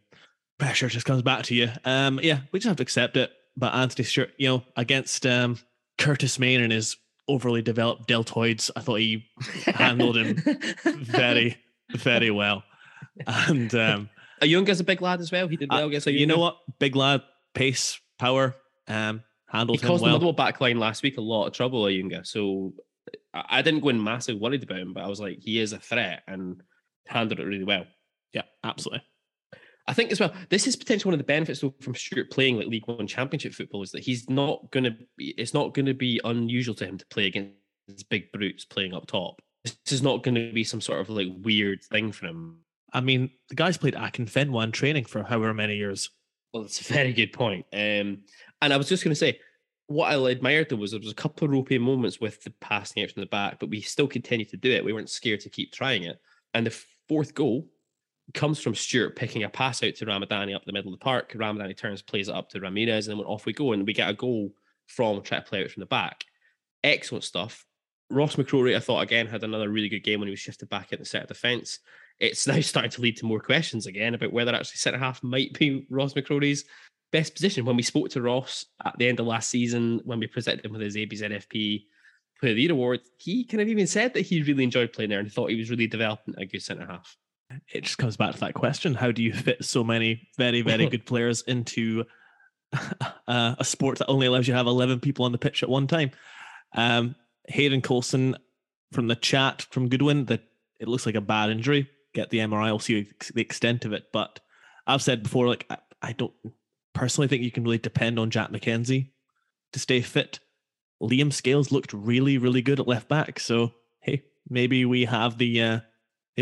pressure just comes back to you. Um, yeah, we just have to accept it. But Anthony Stewart, you know, against um, Curtis Main and his overly developed deltoids, I thought he handled him very, very well. And um, Ayunga's a big lad as well. He did well against uh, you know what, big lad, pace, power, um, He handled him caused the well. middle back line last week a lot of trouble, Ayunga. So I I didn't go in massive worried about him, but I was like, he is a threat and handled it really well. Yeah, absolutely. I think as well, this is potentially one of the benefits though from Stewart playing like League One Championship football is that he's not going to be. It's not going to be unusual to him to play against big brutes playing up top. This is not going to be some sort of like weird thing for him. I mean, the guy's played Akinfenwa in training for however many years. Well, that's a very good point. Um, and I was just going to say, what I admired though was there was a couple of ropey moments with the passing out from the back, but we still continued to do it. We weren't scared to keep trying it. And the fourth goal comes from Stewart picking a pass out to Ramadani up the middle of the park. Ramadani turns, plays it up to Ramirez, and then off we go. And we get a goal from trying to play out from the back. Excellent stuff. Ross McCrorie, I thought again had another really good game when he was shifted back at the set of defence. It's now starting to lead to more questions again about whether actually centre half might be Ross McCrorie's best position. When we spoke to Ross at the end of last season, when we presented him with his ABZFP Player of the Year award, he kind of even said that he really enjoyed playing there and thought he was really developing a good centre half. It just comes back to that question: How do you fit so many very, very good players into uh, a sport that only allows you to have eleven people on the pitch at one time? Um, Hayden Coulson from the chat from Goodwin that it looks like a bad injury. Get the MRI, I'll see the extent of it. But I've said before, like I, I don't personally think you can really depend on Jack McKenzie to stay fit. Liam Scales looked really, really good at left back. So hey, maybe we have the uh,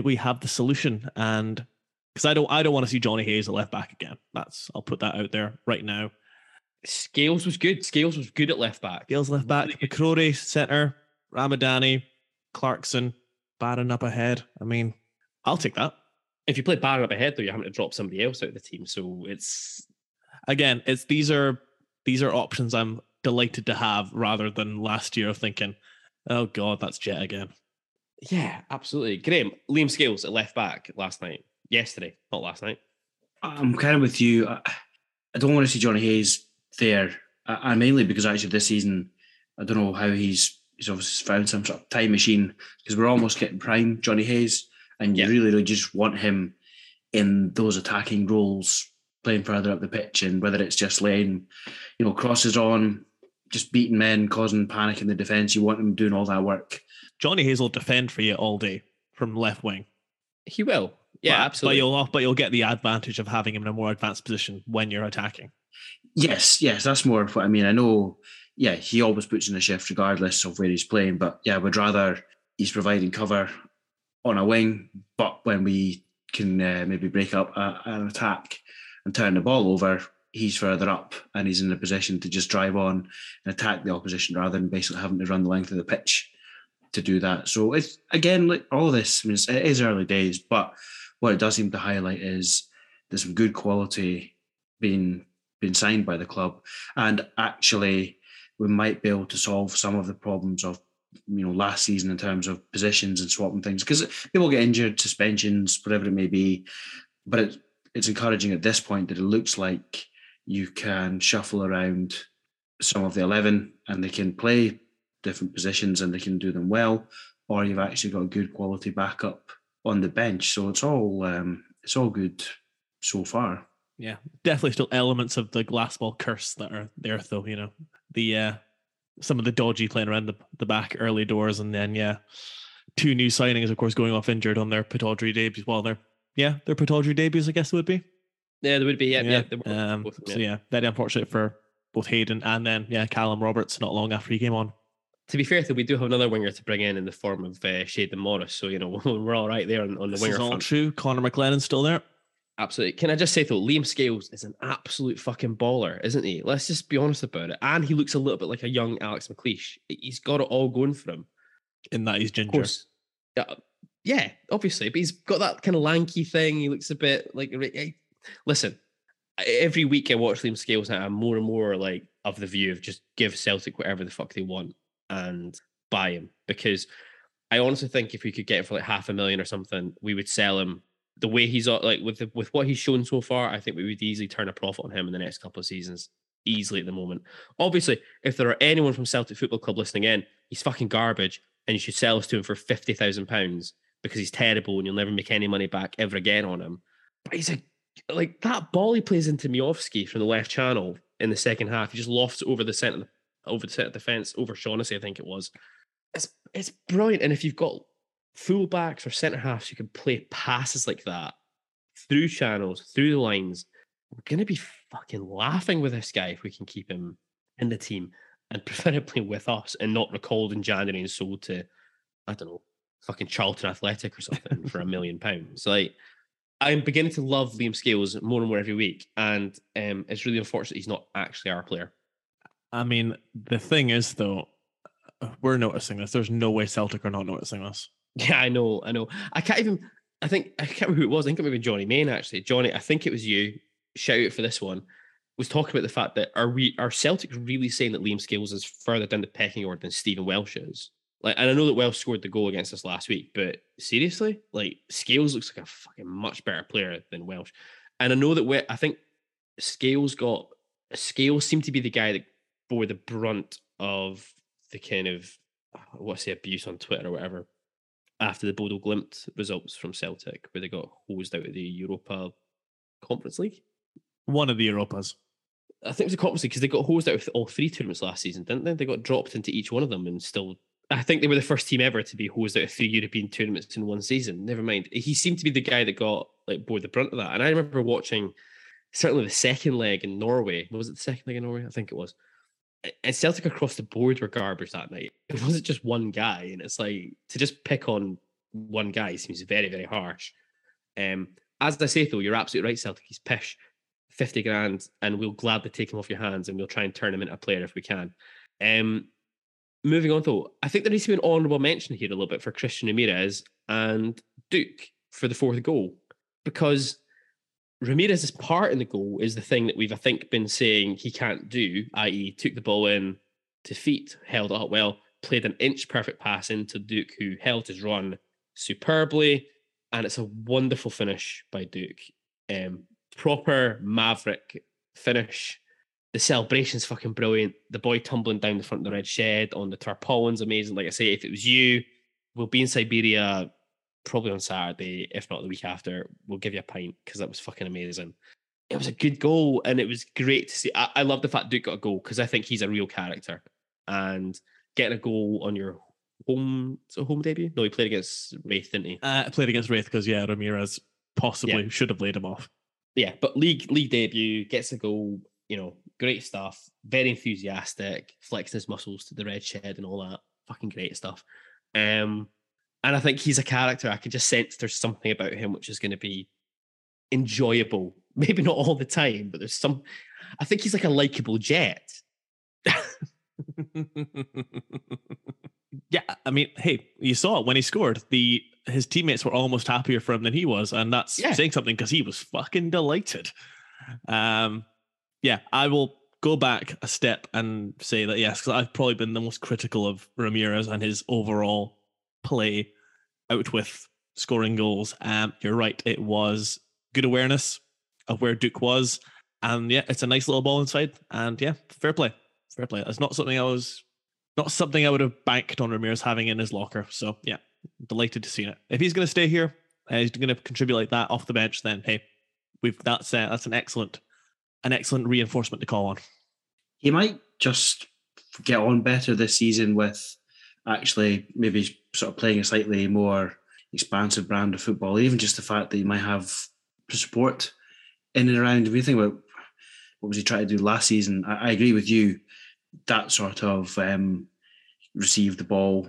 we have the solution. And because I don't, I don't want to see Jonny Hayes at left back again. That's I'll put that out there right now. Scales was good. Scales was good at left back. Scales left back, McCrorie centre, Ramadani, Clarkson, Barron up ahead. I mean, I'll take that. If you play Barron up ahead, though, you're having to drop somebody else out of the team. So it's Again, it's these are these are options I'm delighted to have rather than last year of thinking, oh god, that's Jet again. Yeah, absolutely. Graham, Liam Scales at left back last night, yesterday, not last night. I'm kind of with you. I, I don't want to see Jonny Hayes there, uh, mainly because actually this season, I don't know how he's he's obviously found some sort of time machine because we're almost getting prime Jonny Hayes, and you Yeah. really, really just want him in those attacking roles, playing further up the pitch, and whether it's just laying, you know, crosses on, just beating men, causing panic in the defence. You want him doing all that work. Jonny Hayes will defend for you all day from left wing. He will. Yeah, but, absolutely. But you'll but you'll get the advantage of having him in a more advanced position when you're attacking. Yes, yes, that's more of what I mean. I know, yeah, he always puts in a shift regardless of where he's playing, but yeah, I would rather he's providing cover on a wing, but when we can uh, maybe break up a, an attack and turn the ball over, he's further up and he's in a position to just drive on and attack the opposition rather than basically having to run the length of the pitch to do that. So it's again, like all this, I mean, it is early days, but what it does seem to highlight is there's some good quality being being signed by the club, and actually we might be able to solve some of the problems of you know last season in terms of positions and swapping things because people get injured, suspensions, whatever it may be. But it, it's encouraging at this point that it looks like you can shuffle around some of the eleven and they can play different positions and they can do them well, or you've actually got a good quality backup on the bench. So it's all um, it's all good so far. Yeah, definitely still elements of the glass ball curse that are there, though. You know, the uh, some of the dodgy playing around the, the back early doors, and then yeah, two new signings, of course, going off injured on their Pittodrie debuts. Well, they're yeah, their Pittodrie debuts, I guess it would be. yeah, there would be. Yeah, yeah. there were um, both of them, so yeah, very unfortunate for both Hayden and then yeah, Callum Roberts. Not long after he came on. To be fair, though, we do have another winger to bring in in the form of uh, Shayden Morris. So you know we're all right there on, on the This winger is all front. true. Connor McLennan's still there. Absolutely. Can I just say though, Liam Scales is an absolute fucking baller, isn't he? Let's just be honest about it. And he looks a little bit like a young Alex McLeish. He's got it all going for him. In that he's Of ginger. course. Yeah, yeah, obviously, but he's got that kind of lanky thing. He looks a bit like. eh, Listen, every week I watch Liam Scales, and I'm more and more like of the view of just give Celtic whatever the fuck they want and buy him because I honestly think if we could get him for like half a million or something, we would sell him the way he's like with the, with what he's shown so far. I think we would easily turn a profit on him in the next couple of seasons, easily at the moment. Obviously, if there are anyone from Celtic Football Club listening in, he's fucking garbage, and you should sell us to him for fifty thousand pounds because he's terrible and you'll never make any money back ever again on him. But he's a like that ball he plays into Miovski from the left channel in the second half. He just lofts over the centre over the centre defence over Shaughnessy, I think it was. It's it's brilliant. And if you've got full backs or centre halves you can play passes like that through channels, through the lines, we're gonna be fucking laughing with this guy if we can keep him in the team and preferably with us and not recalled in January and sold to, I don't know, fucking Charlton Athletic or something for a million pounds. Like I'm beginning to love Liam Scales more and more every week, and um, it's really unfortunate he's not actually our player. I mean, the thing is, though, we're noticing this. There's no way Celtic are not noticing this. Yeah, I know, I know. I can't even. I think I can't remember who it was. I think it might be Johnny Main actually. Johnny, I think it was you. Shout out for this one. Was talking about the fact that are we are Celtic really saying that Liam Scales is further down the pecking order than Stephen Welsh is? Like, and I know that Welsh scored the goal against us last week, but seriously, like Scales looks like a fucking much better player than Welsh. And I know that we I think Scales got Scales seemed to be the guy that bore the brunt of the kind of what's the abuse on Twitter or whatever after the Bodo Glimt results from Celtic, where they got hosed out of the Europa Conference League. One of the Europas. I think it was a conference because they got hosed out of all three tournaments last season, didn't they? They got dropped into each one of them and still I think they were the first team ever to be hosed out of three European tournaments in one season. Never mind. He seemed to be the guy that got like bore the brunt of that. And I remember watching certainly the second leg in Norway. Was it the second leg in Norway? I think it was. Celtic across the board were garbage that night. It wasn't just one guy. And it's like to just pick on one guy seems very, very harsh. Um, as I say though, you're absolutely right, Celtic. He's pish. 50 grand, and we'll gladly take him off your hands and we'll try and turn him into a player if we can. Um, moving on though, I think there needs to be an honourable mention here a little bit for Christian Ramirez and Duk for the fourth goal because Ramirez's part in the goal is the thing that we've I think been saying he can't do, i.e., took the ball in to feet, held up well, played an inch perfect pass into Duk, who held his run superbly, and it's a wonderful finish by Duk. Um, proper maverick finish the celebration's fucking brilliant. The boy tumbling down the front of the red shed on the tarpaulin's amazing. Like I say, if it was you, we'll be in Siberia probably on Saturday, if not the week after. We'll give you a pint because that was fucking amazing. It was a good goal and it was great to see. I, I love the fact Duk got a goal because I think he's a real character. And getting a goal on your home so home debut? No, he played against Raith, didn't he? Uh, played against Raith because yeah, Ramirez possibly Yeah. should have laid him off. yeah, but league league debut gets a goal. You know, great stuff. Very enthusiastic, flexing his muscles to the red shed and all that. Fucking great stuff. Um, and I think he's a character. I can just sense there's something about him which is going to be enjoyable. Maybe not all the time, but there's some. I think he's like a likable jet. yeah, I mean, hey, you saw it when he scored. The his teammates were almost happier for him than he was, and that's Yeah. saying something because he was fucking delighted. Um, yeah, I will go back a step and say that yes, because I've probably been the most critical of Ramirez and his overall play out with scoring goals. Um, you're right, it was good awareness of where Duk was, and yeah, it's a nice little ball inside, and yeah, fair play, fair play. It's not something I was not something I would have banked on Ramirez having in his locker. So yeah, delighted to see it. If he's going to stay here, uh, he's going to contribute like that off the bench. Then hey, we've that's uh, that's an excellent an excellent reinforcement to call on. he might just get on better this season with actually maybe sort of playing a slightly more expansive brand of football, even just the fact that he might have support in and around. If you think about what was he trying to do last season, I, I agree with you. That sort of um, the ball,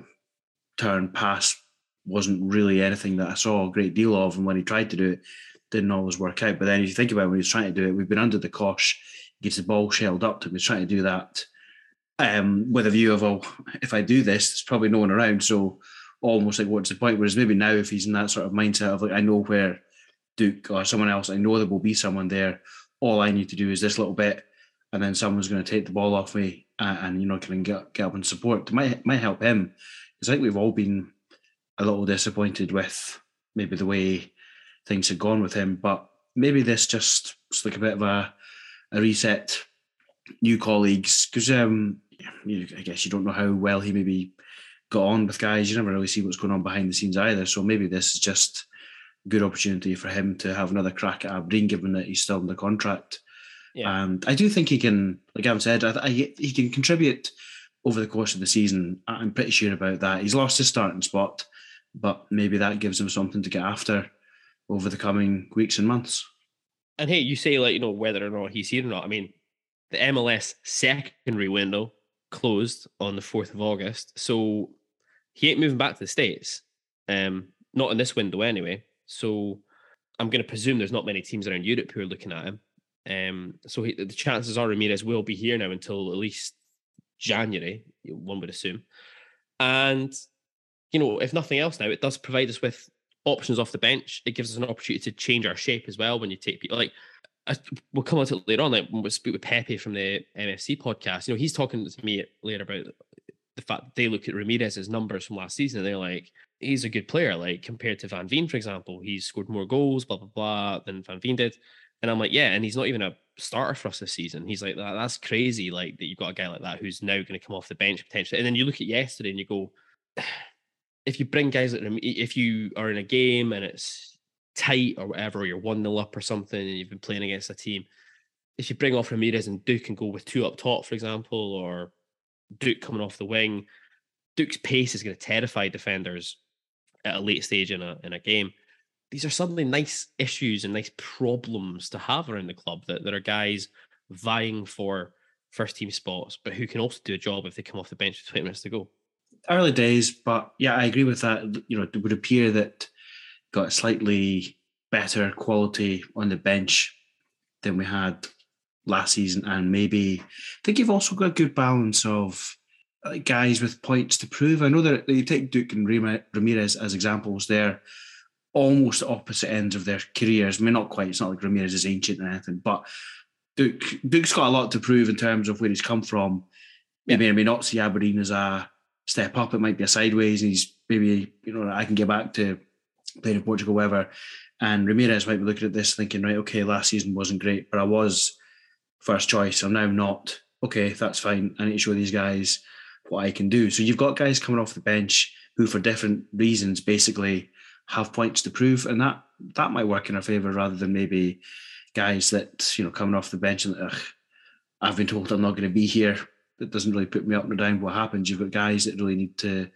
turn, pass wasn't really anything that I saw a great deal of. And when he tried to do it, didn't always work out. But then if you think about it, when he's trying to do it, we've been under the cosh gets the ball shelled up to him. He's trying to do that um, with a view of, oh, if I do this, there's probably no one around. So almost like, what's the point? Whereas maybe now, if he's in that sort of mindset of like, I know where Duk or someone else, I know there will be someone there. All I need to do is this little bit, and then someone's going to take the ball off me, and, and you know, can get get up and support. It might might help him. Because I think we've all been a little disappointed with maybe the way things had gone with him. But maybe this just was like a bit of a, a reset, new colleagues, because um, you, I guess you don't know how well he maybe got on with guys. You never really see what's going on behind the scenes either. So maybe this is just a good opportunity for him to have another crack at Aberdeen, given that he's still the contract. Yeah. And I do think he can, like I've said, I, I, he can contribute over the course of the season. I'm pretty sure about that. He's lost his starting spot, but maybe that gives him something to get after over the coming weeks and months. And hey, you say like you know whether or not he's here or not. I mean, the MLS secondary window closed on the fourth of August, so he ain't moving back to the states. Um, not in this window anyway. So I'm going to presume there's not many teams around Europe who are looking at him. Um, so he, the chances are Ramirez will be here now until at least January. One would assume, and you know, if nothing else, now it does provide us with options off the bench. It gives us an opportunity to change our shape as well. When you take people like, I, we'll come on to it later on. Like we speak with Pepe from the MFC podcast, you know, he's talking to me later about the fact that they look at Ramirez's numbers from last season and they're like, he's a good player. Like compared to Van Veen, for example, he's scored more goals, blah blah blah, than Van Veen did. And I'm like, yeah, and he's not even a starter for us this season. He's like, that, that's crazy. Like that you've got a guy like that who's now going to come off the bench potentially. And then you look at yesterday and you go, if you bring guys like if you are in a game and it's tight or whatever, or you're one 0 up or something, and you've been playing against a team, if you bring off Ramirez and Duk and go with two up top, for example, or Duk coming off the wing, Duk's pace is going to terrify defenders at a late stage in a in a game. These are suddenly nice issues and nice problems to have around the club that there are guys vying for first team spots, but who can also do a job if they come off the bench with 20 minutes to go. Early days, but yeah, I agree with that. You know, it would appear that got a slightly better quality on the bench than we had last season, and maybe I think you've also got a good balance of uh, guys with points to prove. I know that you take Duk and Ramirez as examples; they're almost opposite ends of their careers. I mean, not quite. It's not like Ramirez is ancient or anything, but Duk Duk's got a lot to prove in terms of where he's come from. Maybe yeah. I may not see Aberdeen as a step up. It might be a sideways. he's maybe you know I can get back to playing in Portugal, whatever. And Ramirez might be looking at this thinking, right, okay, last season wasn't great, but I was first choice. I'm now not. Okay, that's fine. I need to show these guys what I can do. So you've got guys coming off the bench who, for different reasons, basically have points to prove, and that that might work in our favour rather than maybe guys that you know coming off the bench and I've been told I'm not going to be here. That doesn't really put me up or down. What happens? You've got guys that really need to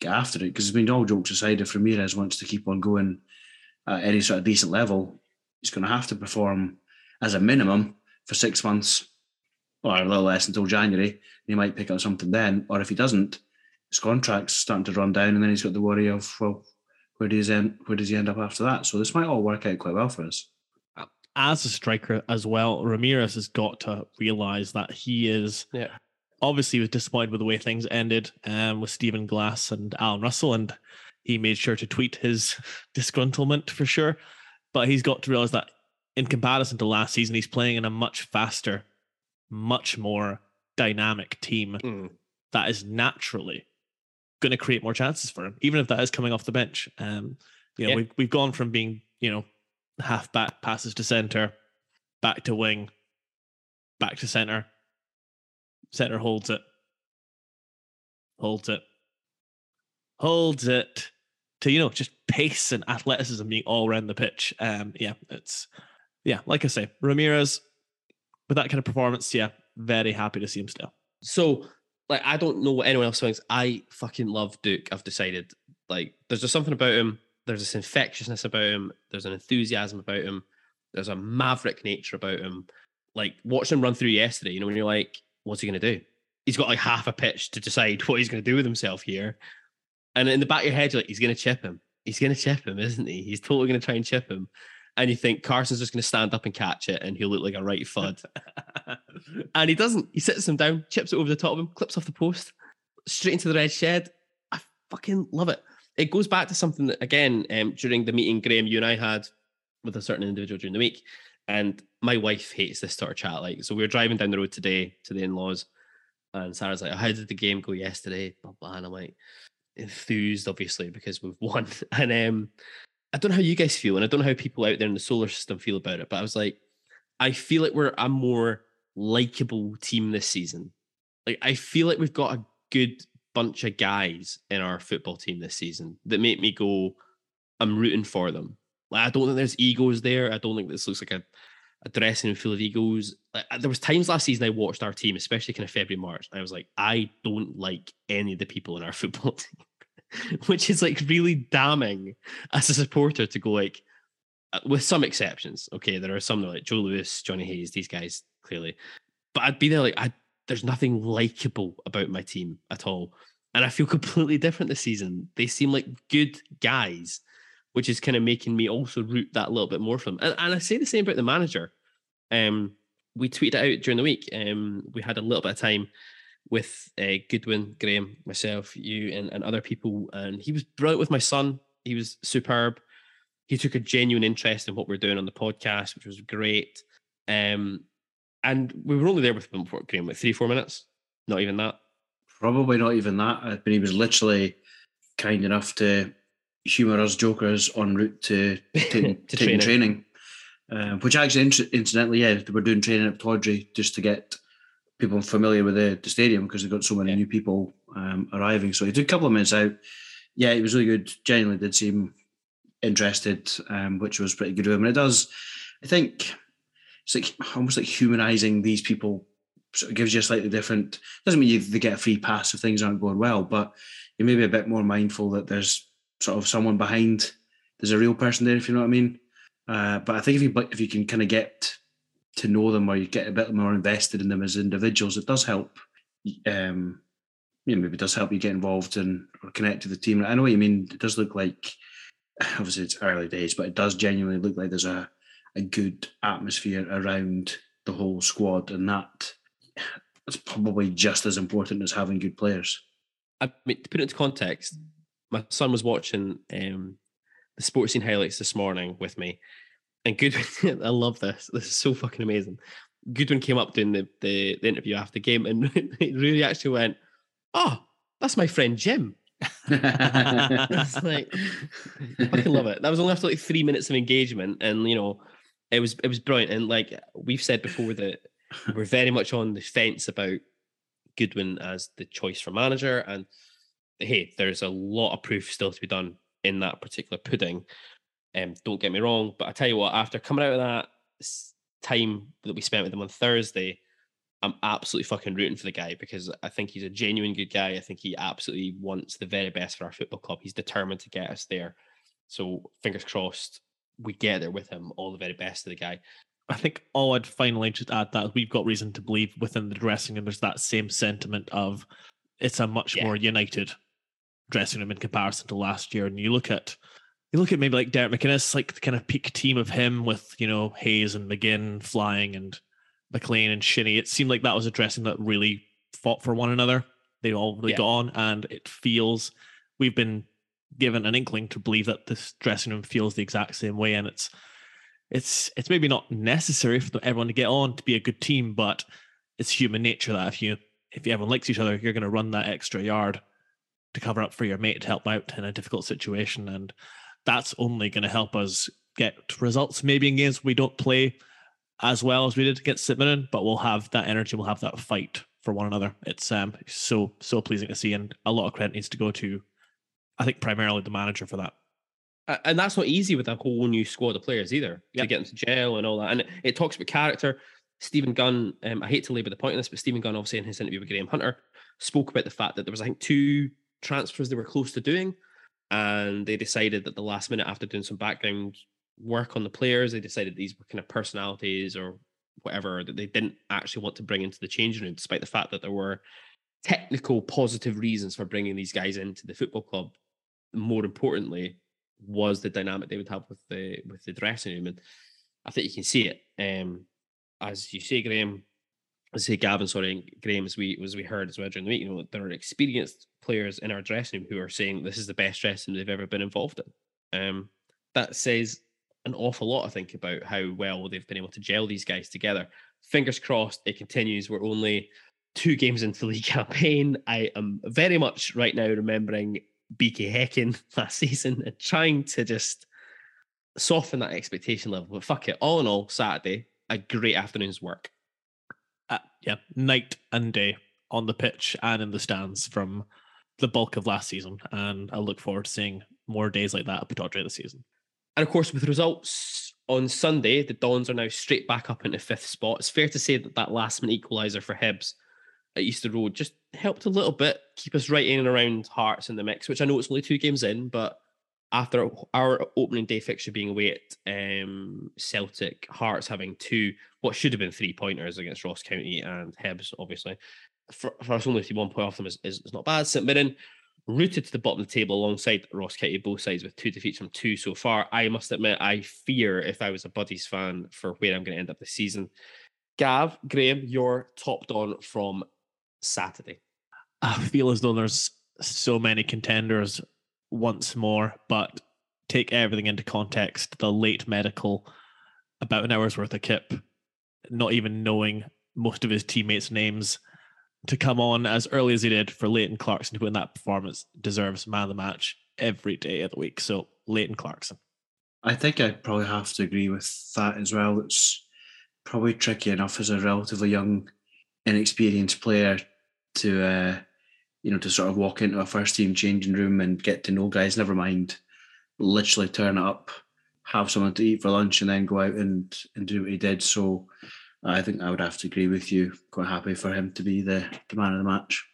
get after it because I mean, all jokes aside, if Ramirez wants to keep on going at any sort of decent level, he's going to have to perform as a minimum for six months or a little less until January. He might pick up something then, or if he doesn't, his contract's starting to run down, and then he's got the worry of well, where does he end? Where does he end up after that? So this might all work out quite well for us. As a striker as well, Ramirez has got to realize that he is. Yeah. Obviously, was disappointed with the way things ended um, with Stephen Glass and Alan Russell, and he made sure to tweet his disgruntlement for sure. But he's got to realize that in comparison to last season, he's playing in a much faster, much more dynamic team mm. that is naturally going to create more chances for him, even if that is coming off the bench. Um, you know, yeah. we've we've gone from being you know half back passes to center, back to wing, back to center. Center holds it, holds it, holds it to you know just pace and athleticism being all around the pitch. Um, yeah, it's yeah, like I say, Ramirez with that kind of performance, yeah, very happy to see him still. So, like, I don't know what anyone else thinks. I fucking love Duk. I've decided. Like, there's just something about him. There's this infectiousness about him. There's an enthusiasm about him. There's a maverick nature about him. Like watching him run through yesterday, you know, when you're like, what's he going to do? He's got like half a pitch to decide what he's going to do with himself here. And in the back of your head, you're like, he's going to chip him. He's going to chip him, isn't he? He's totally going to try and chip him and you think Carson's just going to stand up and catch it, and he'll look like a right fud. and he doesn't. He sits him down, chips it over the top of him, clips off the post, straight into the red shed. I fucking love it. It goes back to something that again um, during the meeting Graham you and I had with a certain individual during the week, and my wife hates this sort of chat. Like, so we were driving down the road today to the in-laws, and Sarah's like, "How did the game go yesterday?" Blah blah. And I'm like, enthused, obviously, because we've won. And um, I don't know how you guys feel, and I don't know how people out there in the solar system feel about it, but I was like, I feel like we're a more likable team this season. Like I feel like we've got a good bunch of guys in our football team this season that make me go, I'm rooting for them. Like I don't think there's egos there. I don't think this looks like a, a dressing room full of egos. Like, there was times last season I watched our team, especially kind of February, March, I was like, I don't like any of the people in our football team, which is like really damning as a supporter to go like, uh, with some exceptions. Okay, there are some like Joe Lewis, Jonny Hayes, these guys clearly, but I'd be there like I. There's nothing likable about my team at all, and I feel completely different this season. They seem like good guys, which is kind of making me also root that little bit more for them. And, and I say the same about the manager. Um, we tweeted out during the week. Um, we had a little bit of time with uh, Goodwin, Graham, myself, you, and, and other people, and he was brilliant with my son. He was superb he took a genuine interest in what we're doing on the podcast, which was great. Um, and we were only there with him for Graham, like three, four minutes, not even that. Probably not even that. Uh, but he was literally kind enough to humour us jokers en route to, to, to training. training. Uh, which actually, incidentally, yeah, they were doing training at Pittodrie just to get people familiar with the, the stadium because they've got so many yeah. new people um, arriving. So he took a couple of minutes out. Yeah, it was really good. Genuinely did seem interested, um, which was pretty good of him. And it does, I think, it's like almost like humanizing these people. Sort of gives you a slightly different. Doesn't mean you they get a free pass if things aren't going well, but you may be a bit more mindful that there's sort of someone behind. There's a real person there, if you know what I mean. Uh, but I think if you if you can kind of get to know them or you get a bit more invested in them as individuals, it does help. Um, you know, maybe it does help you get involved and or connect to the team. I know what you mean. It does look like obviously it's early days, but it does genuinely look like there's a, a good atmosphere around the whole squad, and that that is probably just as important as having good players. I mean, to put it into context, my son was watching um, the sports scene highlights this morning with me, and Goodwin, I love this. This is so fucking amazing. Goodwin came up doing the, the, the interview after the game, and really actually went, "Oh, that's my friend Jim." it's like I fucking love it. That was only after like three minutes of engagement, and you know, it was it was brilliant. And like we've said before, that we're very much on the fence about Goodwin as the choice for manager. And hey, there's a lot of proof still to be done in that particular pudding. Um, don't get me wrong, but I tell you what, after coming out of that time that we spent with him on Thursday, I'm absolutely fucking rooting for the guy because I think he's a genuine good guy. I think he absolutely wants the very best for our football club. He's determined to get us there. So fingers crossed we get there with him. All the very best of the guy. I think all I'd finally just add that we've got reason to believe within the dressing room there's that same sentiment of it's a much yeah. more united dressing room in comparison to last year. And you look at you look at maybe like Derek McInnes, like the kind of peak team of him with, you know, Hayes and McGinn flying and McLean and Shinnie, it seemed like that was a dressing that really fought for one another. They all really yeah. got on, and it feels we've been given an inkling to believe that this dressing room feels the exact same way, and it's it's it's maybe not necessary for everyone to get on to be a good team, but it's human nature that if you if everyone likes each other, you're going to run that extra yard to cover up for your mate to help out in a difficult situation, and that's only going to help us get results. Maybe in games we don't play as well as we did against St Mirren, but we'll have that energy, we'll have that fight for one another. It's um so so pleasing to see, and a lot of credit needs to go to, I think, primarily the manager for that. And that's not easy with a whole new squad of players either yep. to get into jail and all that. And it, it talks about character. Stephen Gunn, um, I hate to labour the point on this, but Stephen Gunn, obviously in his interview with Graham Hunter, spoke about the fact that there was, I think, two transfers they were close to doing, and they decided that the last minute after doing some background work on the players. They decided these were kind of personalities or whatever that they didn't actually want to bring into the changing room, despite the fact that there were technical positive reasons for bringing these guys into the football club. More importantly, was the dynamic they would have with the with the dressing room, and I think you can see it. Um, as you say, Graham, as say Gavin, sorry, and Graham, as we as we heard as well during the week, you know, there are experienced players in our dressing room who are saying this is the best dressing room they've ever been involved in. Um, that says an awful lot, I think, about how well they've been able to gel these guys together. Fingers crossed it continues. We're only two games into the league campaign. I am very much right now remembering BK Häcken last season and trying to just soften that expectation level. But fuck it. All in all, Saturday, a great afternoon's work. Uh, yeah, night and day on the pitch and in the stands from the bulk of last season. And I look forward to seeing more days like that at Pittodrie this season. And of course, with results on Sunday, the Dons are now straight back up into fifth spot. It's fair to say that that last minute equaliser for Hibs at Easter Road just helped a little bit, keep us right in and around Hearts in the mix, which I know it's only two games in, but after our opening day fixture being away at um, Celtic, Hearts having two, what should have been three pointers against Ross County and Hibs, obviously. For, for us only to one point off them is, is, is not bad. St Mirren rooted to the bottom of the table alongside Ross County, both sides with two defeats from two so far. I must admit, I fear if I was a Buddies fan for where I'm going to end up this season. Gav, Graham, your top on from Saturday. I feel as though there's so many contenders once more, but take everything into context. The late medical, about an hour's worth of kip, not even knowing most of his teammates' names to come on as early as he did for Leighton Clarkson to put in that performance deserves man of the match every day of the week. So Leighton Clarkson. I think I probably have to agree with that as well. It's probably tricky enough as a relatively young, inexperienced player to uh, you know to sort of walk into a first team changing room and get to know guys. Never mind, literally turn up, have something to eat for lunch, and then go out and and do what he did. So I think I would have to agree with you. Quite happy for him to be the, the man of the match.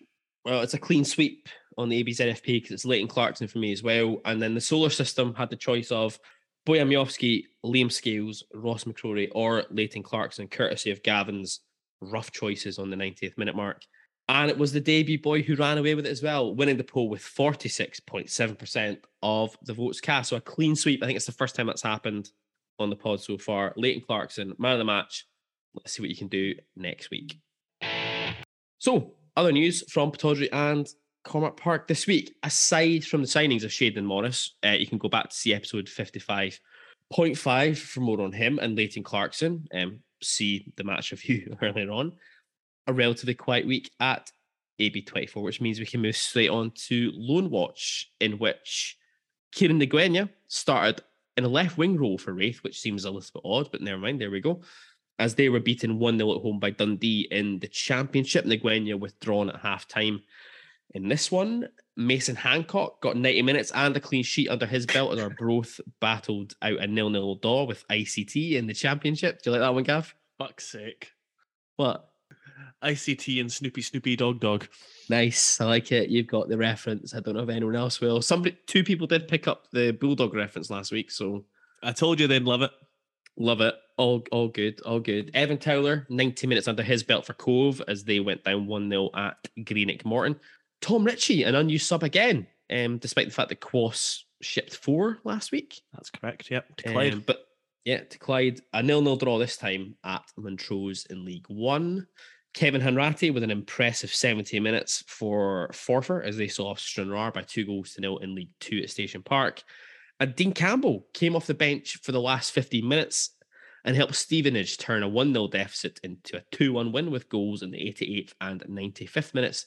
Well, it's a clean sweep on the ABZFP because it's Leighton Clarkson for me as well. And then the solar system had the choice of Bojan Miovski, Liam Scales, Ross McCrorie, or Leighton Clarkson, courtesy of Gavin's rough choices on the 90th minute mark. And it was the debut boy who ran away with it as well, winning the poll with 46.7% of the votes cast. So a clean sweep. I think it's the first time that's happened on the pod so far. Leighton Clarkson, man of the match, Let's see what you can do next week. So, other news from Pittodrie and Cormack Park this week. Aside from the signings of Shayden Morris, uh, you can go back to see episode 55.5 for more on him and Leighton Clarkson. Um, see the match review earlier on. A relatively quiet week at AB24, which means we can move straight on to Loan Watch, in which Kieran Ngwenya started in a left wing role for Raith, which seems a little bit odd, but never mind. There we go as they were beaten 1 0 at home by Dundee in the Championship. Ngwenya withdrawn at half time. In this one, Mason Hancock got 90 minutes and a clean sheet under his belt as Arbroath battled out a nil nil draw with ICT in the Championship. Do you like that one, Gav? Fuck's sake. What? ICT and Snoopy Snoopy Dog Dog. Nice. I like it. You've got the reference. I don't know if anyone else will. Somebody, two people did pick up the Bulldog reference last week. So I told you they'd love it. Love it. All all good. All good. Evan Towler, 90 minutes under his belt for Cove as they went down 1 0 at Greenock Morton. Tom Ritchie, an unused sub again, um, despite the fact that Quas shipped four last week. That's correct. Yep. To Clyde. Um, but yeah, to Clyde, a nil nil draw this time at Montrose in League One. Kevin Hanratty with an impressive 70 minutes for Forfar as they saw off Stranraer by two goals to nil in League Two at Station Park. And Dean Campbell came off the bench for the last 15 minutes and helped Stevenage turn a 1 0 deficit into a 2 1 win with goals in the 88th and 95th minutes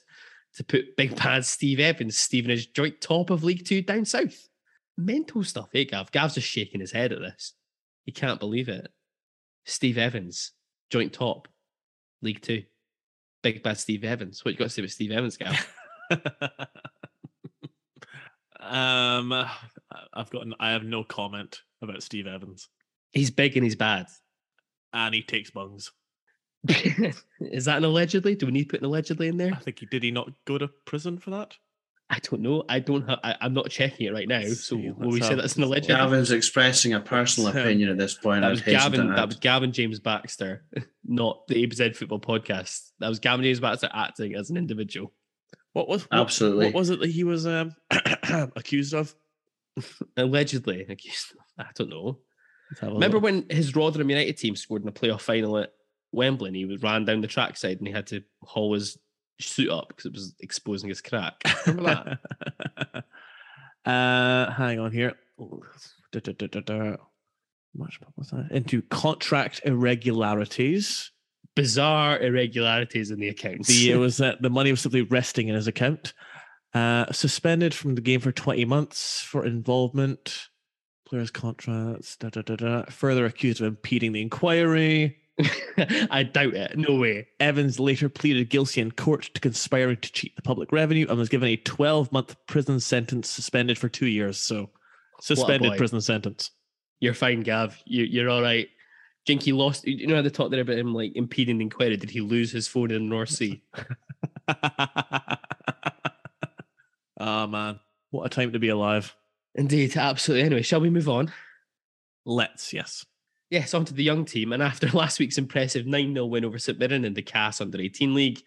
to put big bad Steve Evans, Stevenage joint top of League Two down south. Mental stuff, eh, Gav? Gav's just shaking his head at this. He can't believe it. Steve Evans, joint top, League Two. Big bad Steve Evans. What you got to say about Steve Evans, Gav? um, I've got. I have no comment about Steve Evans. He's big and he's bad, and he takes bungs. Is that an allegedly? Do we need to put an allegedly in there? I think he did. He not go to prison for that? I don't know. I don't have. I, am not checking it right now. So will we say that's an alleged? Gavin's expressing a personal opinion at this point. That was Gavin. That was Gavin James Baxter, not the ABZ Football Podcast. That was Gavin James Baxter acting as an individual. What was what, absolutely? What was it that he was um, accused of? Allegedly accused. I don't know. Remember look. when his Rotherham United team scored in a playoff final at Wembley and he ran down the trackside and he had to haul his suit up because it was exposing his crack? Remember that? uh, hang on here. Da, da, da, Much was that? Into contract irregularities. Bizarre irregularities in the accounts. The, it was that the money was simply resting in his account. Uh, suspended from the game for 20 months for involvement. Players' contracts. Da, da, da, da. Further accused of impeding the inquiry. I doubt it. No way. Evans later pleaded guilty in court to conspiring to cheat the public revenue and was given a 12 month prison sentence, suspended for two years. So, suspended prison sentence. You're fine, Gav. You, you're all right. Jinky lost. You know how they talked there about him like impeding the inquiry. Did he lose his phone in the North Sea? oh, man. What a time to be alive. Indeed, absolutely. Anyway, shall we move on? Let's, yes. Yes, on to the young team. And after last week's impressive 9 0 win over St Mirren in the CAS Under 18 League,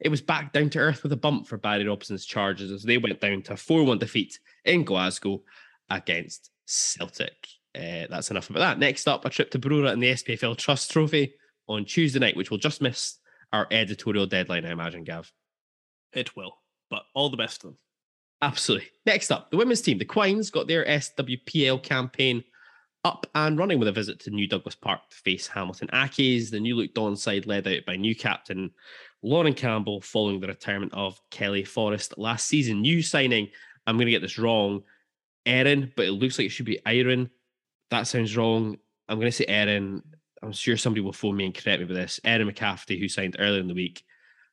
it was back down to earth with a bump for Barry Robson's Chargers as they went down to a 4 1 defeat in Glasgow against Celtic. Uh, that's enough about that. Next up, a trip to Brora and the SPFL Trust Trophy on Tuesday night, which will just miss our editorial deadline, I imagine, Gav. It will. But all the best to them. Absolutely. Next up, the women's team. The Quines got their SWPL campaign up and running with a visit to New Douglas Park to face Hamilton Accies. The new look Dawn side led out by new captain Lauren Campbell following the retirement of Kelly Forrest last season. New signing, I'm going to get this wrong, Erin, but it looks like it should be Iron. That sounds wrong. I'm going to say Erin. I'm sure somebody will phone me and correct me with this. Erin McCafferty, who signed earlier in the week,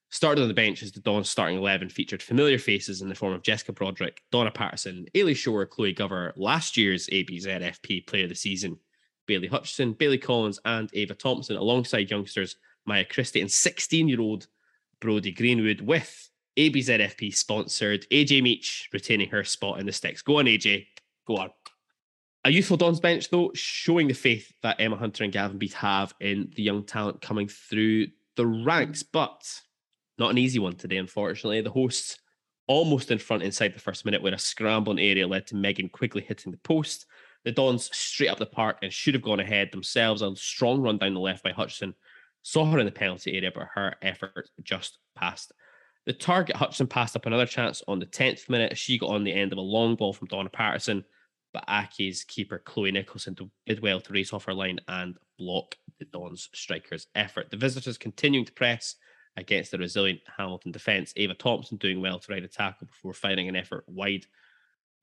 started on the bench as the Dawn starting 11 featured familiar faces in the form of Jessica Broderick, Donna Patterson, Ailey Shore, Chloe Gover, last year's ABZFP Player of the Season, Bailey Hutchison, Bailey Collins, and Ava Thompson, alongside youngsters Maya Christie and 16 year old Brody Greenwood, with ABZFP sponsored AJ Meach retaining her spot in the sticks. Go on, AJ. Go on. A youthful Don's bench, though, showing the faith that Emma Hunter and Gavin Beat have in the young talent coming through the ranks. But not an easy one today, unfortunately. The hosts almost in front inside the first minute, where a scrambling area led to Megan quickly hitting the post. The Dons straight up the park and should have gone ahead themselves. A strong run down the left by Hutchison. Saw her in the penalty area, but her effort just passed. The target Hutchison passed up another chance on the 10th minute. She got on the end of a long ball from Donna Patterson, but Accies keeper Chloe Nicholson did well to race off her line and block the Dons strikers' effort. The visitors continuing to press against the resilient Hamilton defence. Ava Thompson doing well to ride a tackle before firing an effort wide.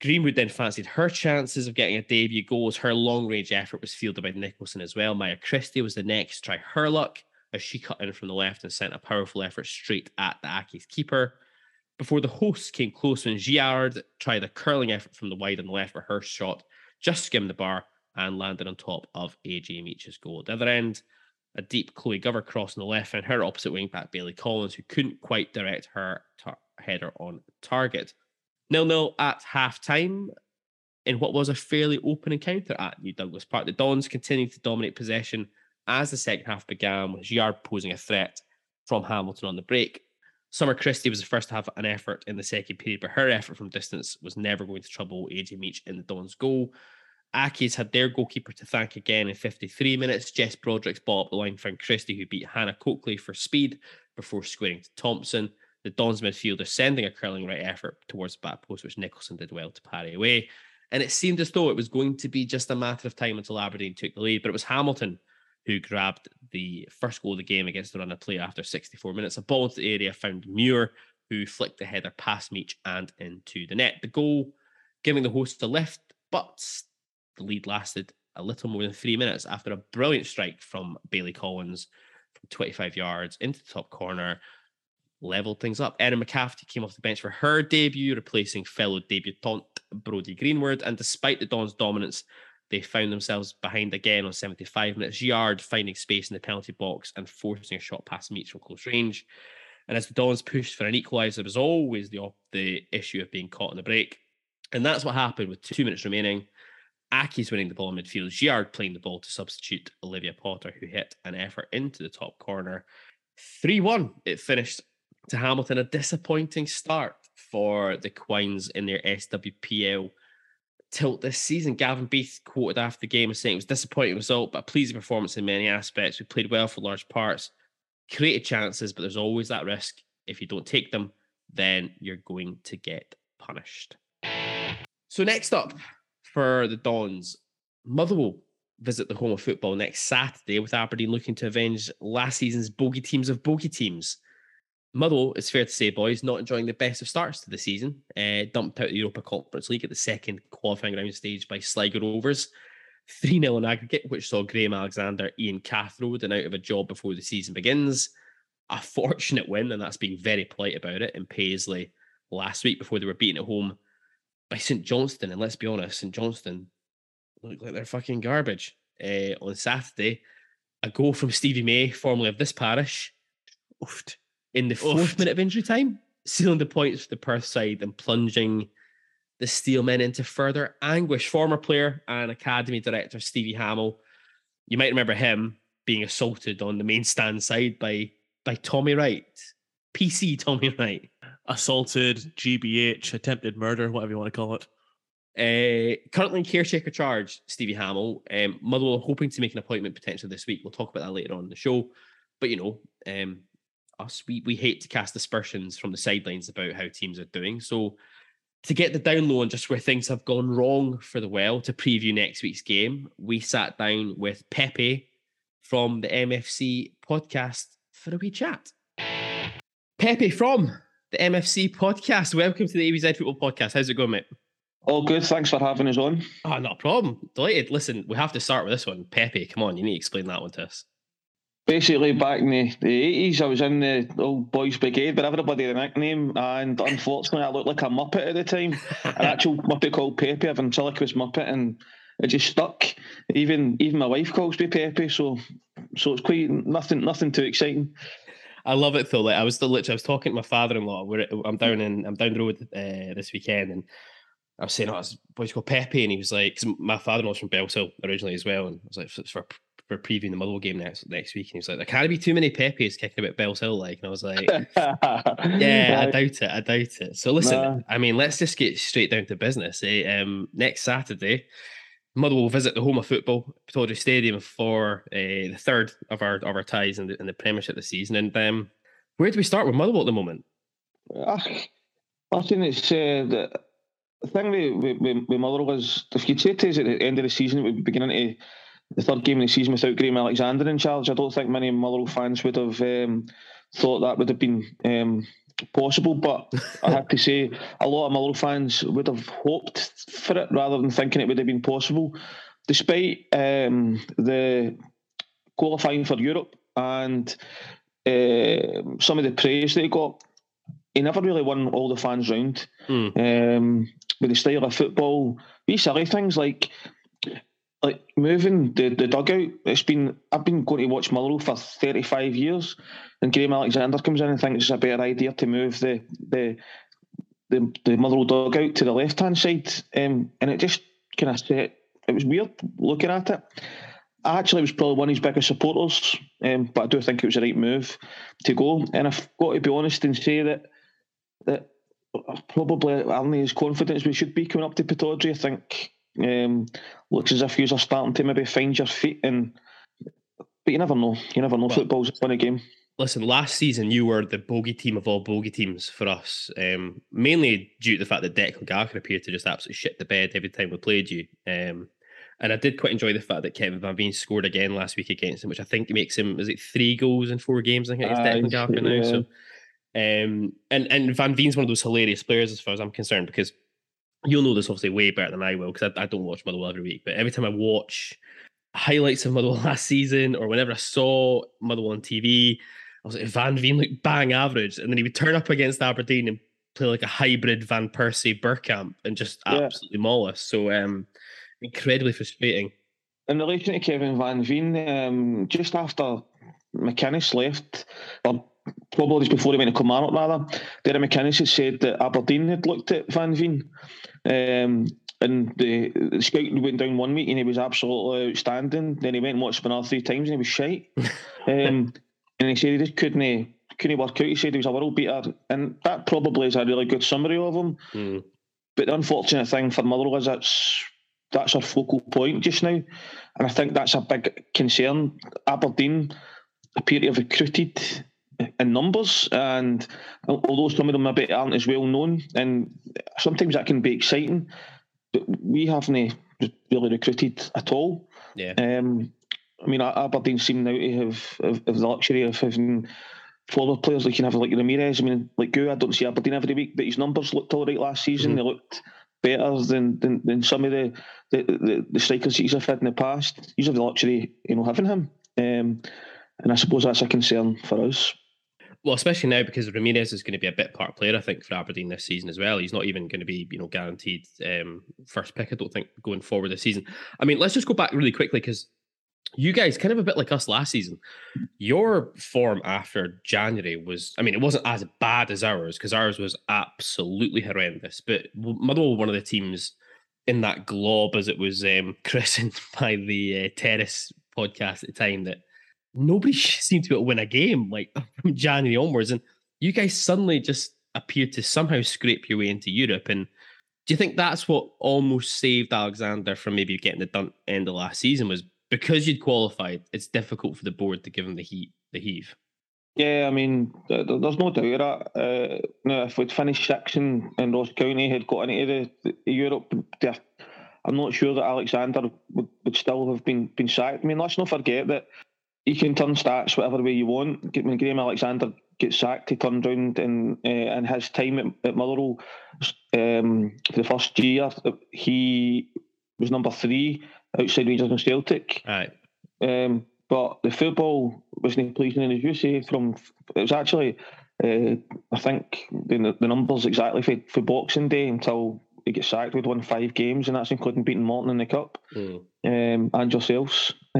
Greenwood then fancied her chances of getting a debut goal as her long range effort was fielded by Nicholson as well. Maya Christie was the next to try her luck as she cut in from the left and sent a powerful effort straight at the Accies keeper. Before the hosts came close when Giard tried a curling effort from the wide and left, but her shot just skimmed the bar and landed on top of AJ Meach's goal. At the other end, a deep Chloe Gover cross on the left and her opposite wing back Bailey Collins, who couldn't quite direct her tar- header on target. Nil nil at half time in what was a fairly open encounter at New Douglas Park. The Dons continued to dominate possession as the second half began, with Giard posing a threat from Hamilton on the break. Summer Christie was the first to have an effort in the second period, but her effort from distance was never going to trouble AJ Meach in the Dons' goal. Accies had their goalkeeper to thank again in 53 minutes. Jess Broderick's ball up the line found Christie, who beat Hannah Coakley for speed before squaring to Thompson. The Dons midfielder sending a curling right effort towards the back post, which Nicholson did well to parry away. And it seemed as though it was going to be just a matter of time until Aberdeen took the lead, but it was Hamilton who grabbed the first goal of the game against the run of play after 64 minutes. A ball into the area found Muir, who flicked the header past Meach and into the net. The goal giving the hosts a lift, but the lead lasted a little more than three minutes after a brilliant strike from Bailey Collins from 25 yards into the top corner, leveled things up. Erin McCafferty came off the bench for her debut, replacing fellow debutant Brody Greenwood. And despite the Dons' dominance, they found themselves behind again on 75 minutes. Yard finding space in the penalty box and forcing a shot past Meach from close range. And as the Dons pushed for an equaliser, there was always the, the issue of being caught in the break. And that's what happened with two minutes remaining. Accies winning the ball in midfield. Giard playing the ball to substitute Olivia Potter, who hit an effort into the top corner. 3 1. It finished to Hamilton. A disappointing start for the Quines in their SWPL tilt this season. Gavin Beath quoted after the game as saying it was a disappointing result, but a pleasing performance in many aspects. We played well for large parts, created chances, but there's always that risk. If you don't take them, then you're going to get punished. So next up, for the Dons. Motherwell visit the home of football next Saturday with Aberdeen looking to avenge last season's bogey teams of bogey teams. Motherwell, it's fair to say, boys, not enjoying the best of starts to the season. Uh, dumped out of the Europa Conference League at the second qualifying round stage by Sligo Rovers. 3 0 in aggregate, which saw Graham Alexander, Ian Cathroad, and out of a job before the season begins. A fortunate win, and that's being very polite about it, in Paisley last week before they were beaten at home by St Johnstone. And let's be honest, St Johnstone look like they're fucking garbage. Uh, on Saturday, a goal from Stevie May, formerly of this parish, oofed, in the fourth Oofed. minute of injury time, sealing the points for the Perth side and plunging the Steelmen into further anguish. Former player and academy director Stevie Hamill, you might remember him being assaulted on the main stand side by by Tommy Wright, PC Tommy Wright. Assaulted, GBH, attempted murder, whatever you want to call it. Uh, currently in caretaker charge, Stevie Hamill. Um, Motherwell hoping to make an appointment potentially this week. We'll talk about that later on in the show. But you know, um, us we we hate to cast aspersions from the sidelines about how teams are doing. So to get the down low on just where things have gone wrong for the well to preview next week's game, we sat down with Pepe from the MFC podcast for a wee chat. Pepe from the MFC podcast. Welcome to the ABZ Football Podcast. How's it going, mate? All good. Thanks for having us on. Oh, not a problem. Delighted. Listen, we have to start with this one. Pepe, come on, you need to explain that one to us. Basically, back in the, the 80s, I was in the old boys' brigade, but everybody had a nickname, and unfortunately, I looked like a Muppet at the time. An actual Muppet called Pepe, a ventriloquist Muppet, and it just stuck. Even even my wife calls me Pepe, so so it's quite nothing nothing too exciting. I love it though. Like I was still literally, I was talking to my father-in-law. We're I'm down in I'm down the road uh, this weekend, and I was saying, "Oh, a boy's called Pepe," and he was like, "My father-in-law's from Bellshill originally as well," and I was like, "It's for for previewing the Motherwell game next next week," and he was like, "There can't be too many Pepes kicking about Bellshill," like, and I was like, "Yeah, I doubt it. I doubt it." So listen, Nah. I mean, let's just get straight down to business. Eh? Um, next Saturday, Motherwell will visit the home of football, Pittodrie Stadium, for uh, the third of our of our ties in the, in the Premiership this season. And um, where do we start with Motherwell at the moment? Ah, I think it's uh, the, thing with, with, with, Motherwell was if you'd say to us at the end of the season, we're beginning to the third game of the season without Graham Alexander in charge, I don't think many Motherwell fans would have um, thought that would have been um, possible. But I have to say, a lot of Motherwell fans would have hoped for it rather than thinking it would have been possible, despite um, the qualifying for Europe and uh, some of the praise he got. He never really won all the fans round. Um, with the style of football, these silly things like like moving the, the dugout. It's been I've been going to watch Motherwell for thirty five years, and Graham Alexander comes in and thinks it's a better idea to move the the the, the Motherwell dugout to the left hand side, um, and it just kind of set. It was weird looking at it. I actually was probably one of his biggest supporters, um, but I do think it was the right move to go. And I've got to be honest and say that that probably aren't as confident as we should be coming up to Pittodrie. I think um, looks as if you are starting to maybe find your feet, and but you never know. You never know. Well- Football's a funny game. Listen, last season you were the bogey team of all bogey teams for us, um, mainly due to the fact that Declan Gallagher appeared to just absolutely shit the bed every time we played you. Um, and I did quite enjoy the fact that Kevin Van Veen scored again last week against him, which I think makes him is it three goals in four games? I think it's Declan Gallagher now. So, um, and and Van Veen's one of those hilarious players as far as I'm concerned because you'll know this obviously way better than I will because I, I don't watch Motherwell every week, but every time I watch highlights of Motherwell last season or whenever I saw Motherwell on TV, I was like, Van Veen looked bang average. And then he would turn up against Aberdeen and play like a hybrid Van Persie Bergkamp and just Yeah. absolutely maul us. So um incredibly frustrating. In relation to Kevin Van Veen, um, just after McInnes left, or probably just before he went to Kilmarnock rather, Derek McInnes had said that Aberdeen had looked at Van Veen. Um, and the, the scout went down one week and he was absolutely outstanding. Then he went and watched another three times and he was shite. um, and he said he just couldn't couldn't work out. He said he was a world beater, and that probably is a really good summary of him. Mm. But the unfortunate thing for Motherwell is that's that's our focal point just now, and I think that's a big concern. Aberdeen appear to have recruited in numbers, and although some of them maybe aren't as well known, and sometimes that can be exciting, but we haven't really recruited at all. Yeah. Um, I mean, Aberdeen seem now to have, have, have the luxury of having forward players like you can have like Ramirez. I mean, like Gu, I don't see Aberdeen every week, but his numbers looked all right last season. Mhm. They looked better than, than than some of the the, the, the strikers he's had in the past. He's have the luxury, you know, having him. Um, and I suppose that's a concern for us. Well, especially now because Ramirez is going to be a bit part player, I think, for Aberdeen this season as well. He's not even going to be, you know, guaranteed um, first pick. I don't think going forward this season. I mean, let's just go back really quickly because you guys, kind of a bit like us last season, your form after January was, I mean, it wasn't as bad as ours because ours was absolutely horrendous. But Motherwell, were one of the teams in that glob, as it was um, christened by the uh, Terrace podcast at the time, that nobody seemed to be able to win a game like from January onwards. And you guys suddenly just appeared to somehow scrape your way into Europe. And do you think that's what almost saved Alexander from maybe getting the end of last season was because you'd qualified, it's difficult for the board to give him the heat, the heave. Yeah, I mean, th- th- there's no doubt that. Uh, now, if we'd finished sixth in, in Ross County, had got into the, the Europe, I'm not sure that Alexander would, would still have been been sacked. I mean, let's not forget that you can turn stats whatever way you want. When Graham Alexander gets sacked, he turned round and uh, in his time at, at Motherwell um, for the first year, he was number three outside Rangers and Celtic. Right. Um, but the football wasn't pleasing, and as you say, from it was actually, uh, I think the, the numbers exactly for, for Boxing Day until he gets sacked, we'd won five games, and that's including beating Morton in the cup Mm. um, and yourselves.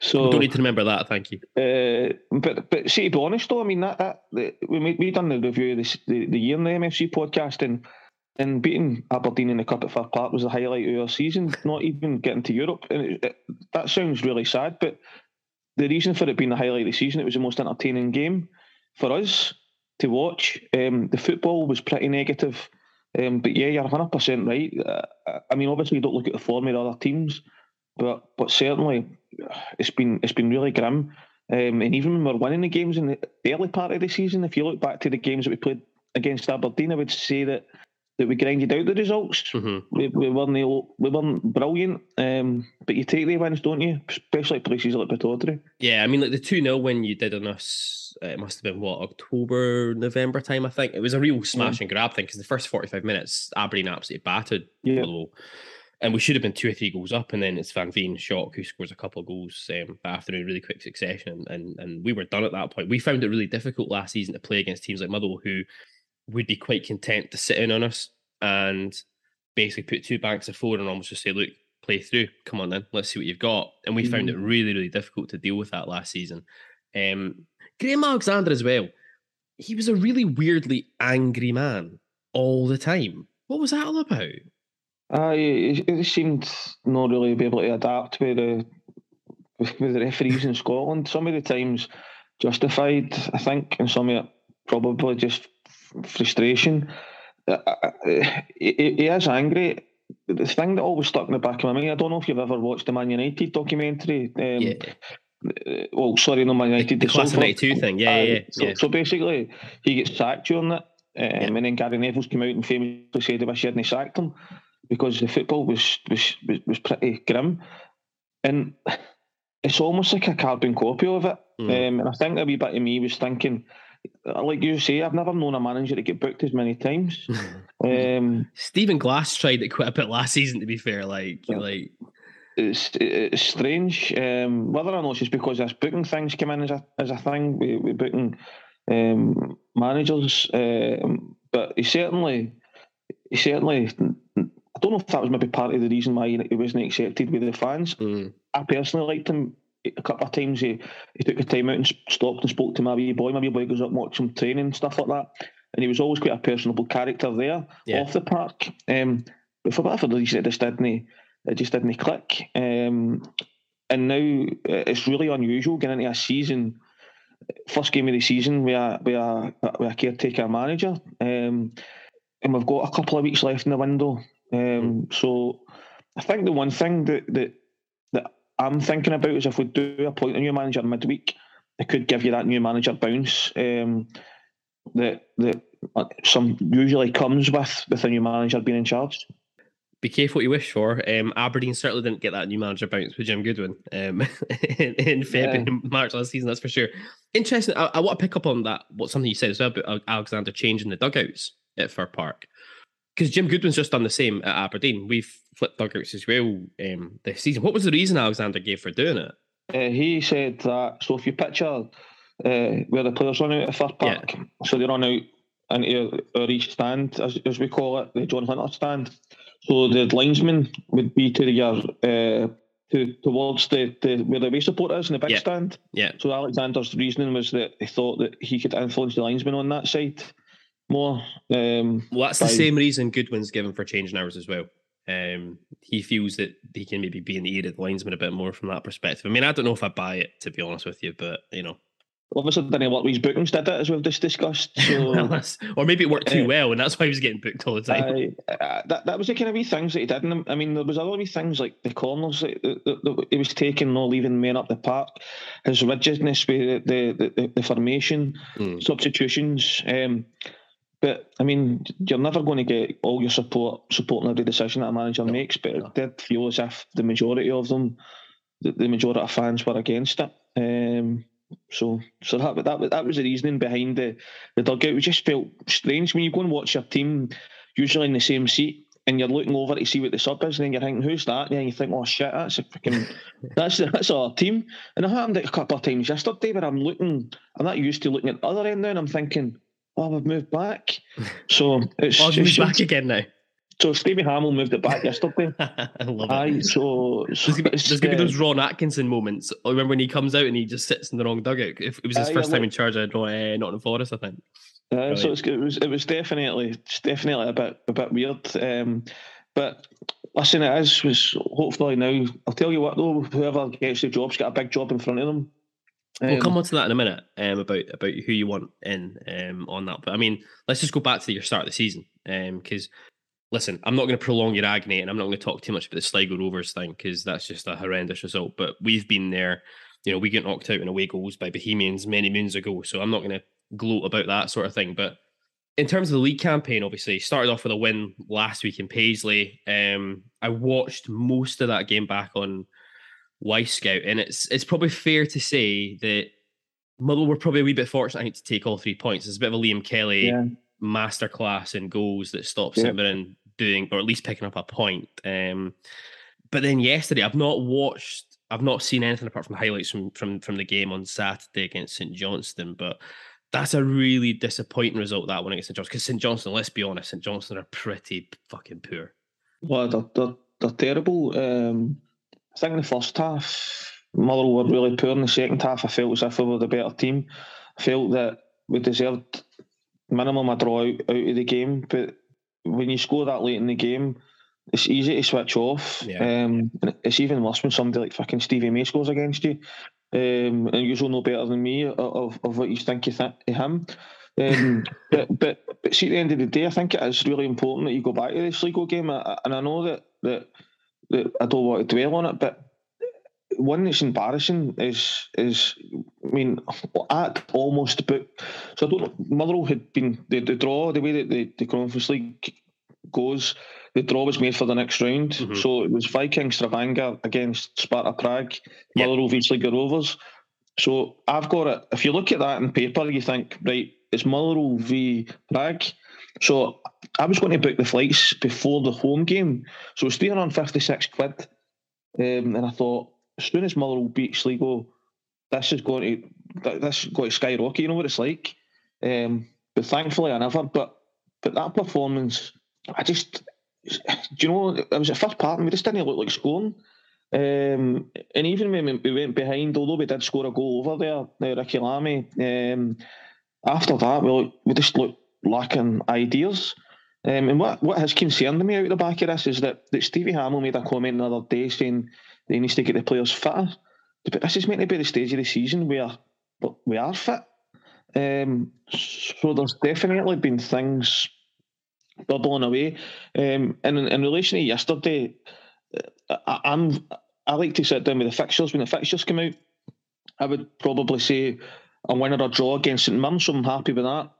so We don't need to remember that. Thank you. uh, but but see, to be honest though, I mean that that the, we we done the review of this, the the year in the MFC podcast and and beating Aberdeen in the cup at Fir Park was the highlight of our season. Not even getting to Europe, and it, it, that sounds really sad. But the reason for it being the highlight of the season, it was the most entertaining game for us to watch. Um, the football was pretty negative. Um, but yeah, you're 100 percent right. Uh, I mean, obviously, you don't look at the form of the other teams, but but certainly, it's been it's been really grim. Um, and even when we're winning the games in the early part of the season, if you look back to the games that we played against Aberdeen, I would say that that we grinded out the results. hmm We, we weren't we weren't brilliant, um, but you take the wins, don't you? Especially at places like Pittodrie. Yeah, I mean, like the 2 0 win you did on us, it must have been what, October, November time, I think. It was a real smash and grab thing because the first 45 minutes, Aberdeen absolutely battered Yeah. Motherwell. And we should have been two or three goals up, and then it's Van Veen Shock who scores a couple of goals um, after in really quick succession, and and we were done at that point. We found it really difficult last season to play against teams like Motherwell who would be quite content to sit in on us and basically put two banks of four and almost just say, "Look, play through. Come on, then, let's see what you've got." And we found it really, really difficult to deal with that last season. Um, Graham Alexander as well. He was a really weirdly angry man all the time. What was that all about? Uh, it, it seemed not really be able to adapt with the with the referees in Scotland. Some of the times justified, I think, and some of it probably just frustration. Uh, uh, he, he is angry. The thing that always stuck in the back of my mind, I don't know if you've ever watched the Man United documentary. Um, yeah, uh, well, sorry, no Man the, United. the class of Salford. '92 thing. Yeah, Aye, yeah, yeah. So, yeah. so basically, he gets sacked during that, um, and then Gary Neville's came out and famously said, "I wish he hadn't sacked him," because the football was was was, was pretty grim, and it's almost like a carbon copy of it. Mm. Um, and I think a wee bit of me was thinking, uh, like you say, I've never known a manager to get booked as many times. Um, Stephen Glass tried it quite a bit last season. To be fair, like Yeah. like it's it's strange. Um, whether or not it's just because this booking things come in as a as a thing, we we booking um, managers. Um, but he certainly, he certainly. I don't know if that was maybe part of the reason why he wasn't accepted with the fans. mm, I personally liked him a couple of times. He, he took the time out and stopped and spoke to my wee boy. My wee boy goes up and watches him training and stuff like that. And he was always quite a personable character there Yeah. off the park. Um, but for whatever reason, it just didn't. It just didn't click. Um, and now uh, it's really unusual getting into a season, first game of the season, with a with a, with a caretaker manager. Um, and we've got a couple of weeks left in the window. Um, So I think the one thing that that I'm thinking about is if we do appoint a new manager midweek, it could give you that new manager bounce um, that that uh, some usually comes with with a new manager being in charge. be careful what you wish for. Um, Aberdeen certainly didn't get that new manager bounce with Jim Goodwin um, in, in February, Yeah. March last season. That's for sure. Interesting. I, I want to pick up on that. What something you said as well about Alexander changing the dugouts at Fir Park because Jim Goodwin's just done the same at Aberdeen. We've flipped dugouts as well um, this season. What was the reason Alexander gave for doing it? Uh, he said that. So if you picture uh, where the players run out of Fir Yeah. So they run out into our, east stand, as, as we call it, the John Hunter stand. So the linesman would be to the uh, to towards the, the where the away support is in the big Yeah. stand. Yeah, So Alexander's reasoning was that he thought that he could influence the linesman on that side more. Um, well, that's the same reason Goodwin's given for changing hours as well. Um, he feels that he can maybe be in the ear of the linesman a bit more from that perspective. I mean, I don't know if I buy it to be honest with you, but you know, obviously didn't work with his bookings, did it, as we've just discussed. So or maybe it worked too Uh, well, and that's why he was getting booked all the time. Aye, uh, that that was the kind of wee things that he did. And I mean, there was other wee things like the corners that, that, that, that he was taking, not leaving men up the park. His rigidness with the the, the, the formation, Mm. substitutions. Um, but I mean, you're never going to get all your support supporting every decision that a manager No, makes. But no. it did feel as if the majority of them, the, the majority of fans, were against it. Um, so, so that that was- that was the reasoning behind the the dugout. It just felt strange when you go and watch your team, usually in the same seat, and you're looking over to see what the sub is, and then you're thinking, "Who's that?" And then you think, "Oh shit, that's a freaking that's that's our team." And it happened a couple of times yesterday where I'm looking, I'm not used to looking at the other end now, and I'm thinking, "Oh, we've moved back." So it's Oh, it's back again now. so Stevie Hamill moved it back yesterday. I love it. Aye, so, so There's gonna, be, it's, there's gonna be those Ron Atkinson moments. I remember when he comes out and he just sits in the wrong dugout. If it was his Aye, first I time in charge at uh, Nottingham Forest, I think. Uh, so it's, it was it was definitely definitely a bit a bit weird. Um, but listen, it is was hopefully now. I'll tell you what though, whoever gets the job's got a big job in front of them. We'll Um, come on to that in a minute um, about about who you want in um, on that. But I mean, let's just go back to your start of the season because. Listen, I'm not going to prolong your agony, and I'm not going to talk too much about the Sligo Rovers thing because that's just a horrendous result. But we've been there, you know, we get knocked out in away goals by Bohemians many moons ago, so I'm not going to gloat about that sort of thing. But in terms of the league campaign, obviously started off with a win last week in Paisley. Um, I watched most of that game back on Scout, and it's it's probably fair to say that Motherwell were probably a wee bit fortunate I think, to take all three points. It's a bit of a Liam Kelly yeah, masterclass in goals that stopped Yeah. St Mirren doing, or at least picking up a point. Um, but then yesterday, I've not watched, I've not seen anything apart from highlights from from from the game on Saturday against St Johnstone. But that's a really disappointing result that one against St Johnstone. Because St Johnstone, let's be honest, St Johnstone are pretty fucking poor. well, they're, they're, they're terrible. Um, I think the first half, Motherwell were really poor. In the second half, I felt as if we were the better team. I felt that we deserved minimum a draw out, out of the game, but when you score that late in the game, it's easy to switch off. Yeah. Um, and it's even worse when somebody like fucking Stevie May scores against you. Um, and you'll know better than me of, of, what you think you think of him. Um, but, but but see, at the end of the day, I think it is really important that you go back to this Sligo game. And I know that that I don't want to dwell on it, but one that's embarrassing is is I mean at almost but so I don't know Motherwell had been the, the draw the way that the, the Conference League goes the draw was made for the next round Mhm. so it was Viking Stavanger against Sparta Prague Yep. Motherwell v Sligo Rovers so I've got it if you look at that in paper you think right it's Motherwell v Prague so I was going to book the flights before the home game so it was 356 quid um, and I thought, as soon as Motherwell beat Sligo, this is going to th- this is going to skyrocket. You know what it's like. Um, but thankfully, I never. But but that performance, I just, do you know, it was the first part, and we just didn't look like scoring. Um, and even when we- we went behind, although we did score a goal over there, uh, Ricki Lamie, um, after that, we, look, we just looked lacking ideas. Um, and what, what has concerned me out the back of this is that, that Stevie Hamill made a comment the other day saying he needs to get the players fitter. But this is meant to be the stage of the season where we are fit. Um, so there's definitely been things bubbling away. Um, and in, in relation to yesterday, uh, I, I'm I like to sit down with the fixtures when the fixtures come out. I would probably say a win or a draw against St Mirren, so I'm happy with that.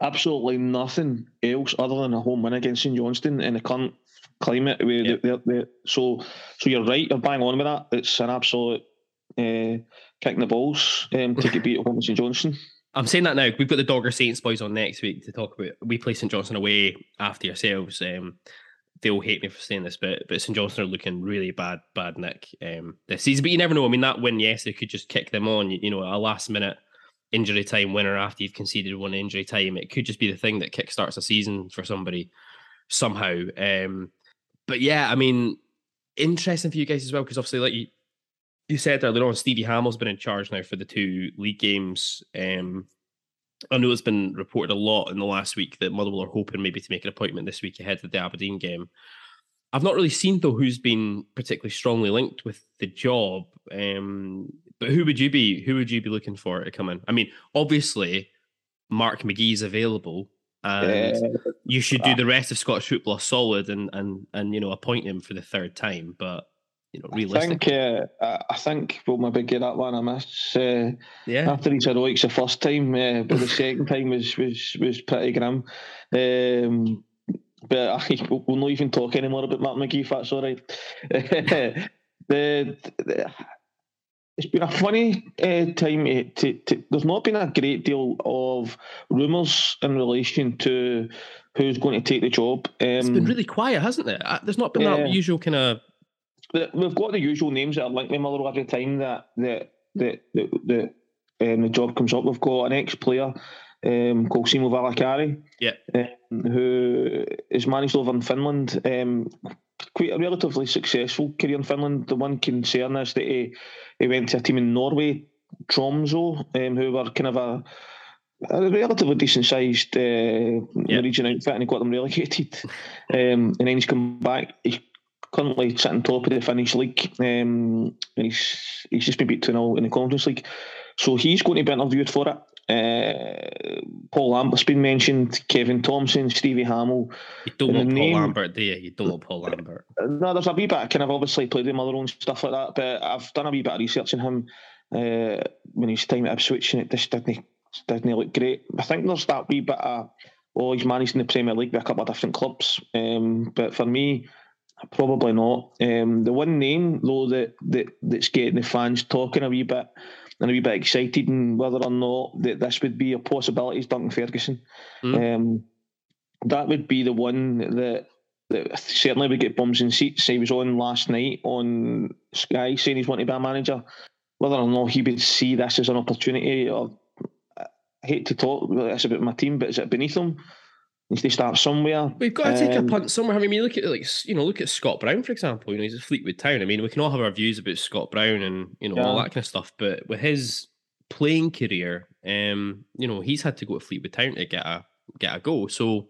Absolutely nothing else other than a home win against St Johnstone in the current climate. Where Yeah. they're, they're, so, so you're right. You're bang on with that. It's an absolute uh, kicking the balls um, to get beat at home St Johnstone. I'm saying that now. We've got the Dogger Saints boys on next week to talk about. We play St Johnstone away after yourselves. Um, they'll hate me for saying this, but but St Johnstone are looking really bad, bad Nick um, this season. But you never know. I mean, that win yes, yesterday could just kick them on. You, you know, a last minute injury time winner after you've conceded one injury time. It could just be the thing that kickstarts a season for somebody somehow. Um, but yeah, I mean, interesting for you guys as well because obviously, like you you said earlier on, Stevie Hamill's been in charge now for the two league games. Um, I know it's been reported a lot in the last week that Motherwell are hoping maybe to make an appointment this week ahead of the Aberdeen game. I've not really seen though who's been particularly strongly linked with the job. Um, but who would you be? Who would you be looking for to come in? I mean, obviously, Mark McGee's available, and Uh, you should do the rest of Scottish football a solid and and and you know appoint him for the third time. But you know, I think uh, I think we'll maybe get that one. I missed. Uh, yeah. after his heroics the first time, uh, but the second time was was was pretty grim. Um, but I, we'll not even talk anymore about Mark McGee if that's all right. the, the, it's been a funny uh, time. To, to, to, there's not been a great deal of rumours in relation to who's going to take the job. Um, It's been really quiet, hasn't it? Uh, There's not been that usual kind of we've got the usual names that are linked with Motherwell every time that that that that, that um, the job comes up. We've got an ex-player um, called Simo Valakari, Yeah. um, who is managed over in Finland. Um, quite a relatively successful career in Finland. The one concern is that he, he went to a team in Norway, Tromso, um, who were kind of a a relatively decent sized uh, Norwegian outfit and he got them relegated. Um, and then he's come back. He's currently sitting top of the Finnish league. Um, and he's he's just been beat 2 0 in the Conference League. So he's going to be interviewed for it. Uh, Paul Lambert's been mentioned, Kevin Thomson, Stevie Hamill. you don't want Paul name- Lambert, do you? You don't want Paul Lambert. No, there's a wee bit. Kind of obviously played with Motherwell and stuff like that. But I've done a wee bit of research on him uh, when he's time at Ipswich, and it just didn't didn't look great. I think there's that wee bit of oh, he's managed in the Premier League with a couple of different clubs. Um, but for me, probably not. Um, the one name though that, that that's getting the fans talking a wee bit and a wee bit excited, and whether or not that this would be a possibility is Duncan Ferguson. Mm. Um, that would be the one that that certainly would get bums in seats. He was on last night on Sky saying he's wanting to be a manager. Whether or not he would see this as an opportunity, or I hate to talk this about my team, but is it beneath him? Needs to start somewhere. We've got to take a Um, punt somewhere. I mean, you look at like you know, look at Scott Brown for example. You know, he's at Fleetwood Town. I mean, we can all have our views about Scott Brown and you know all that kind of stuff, but with his playing career, um, you know, he's had to go to Fleetwood Town to get a get a go. So,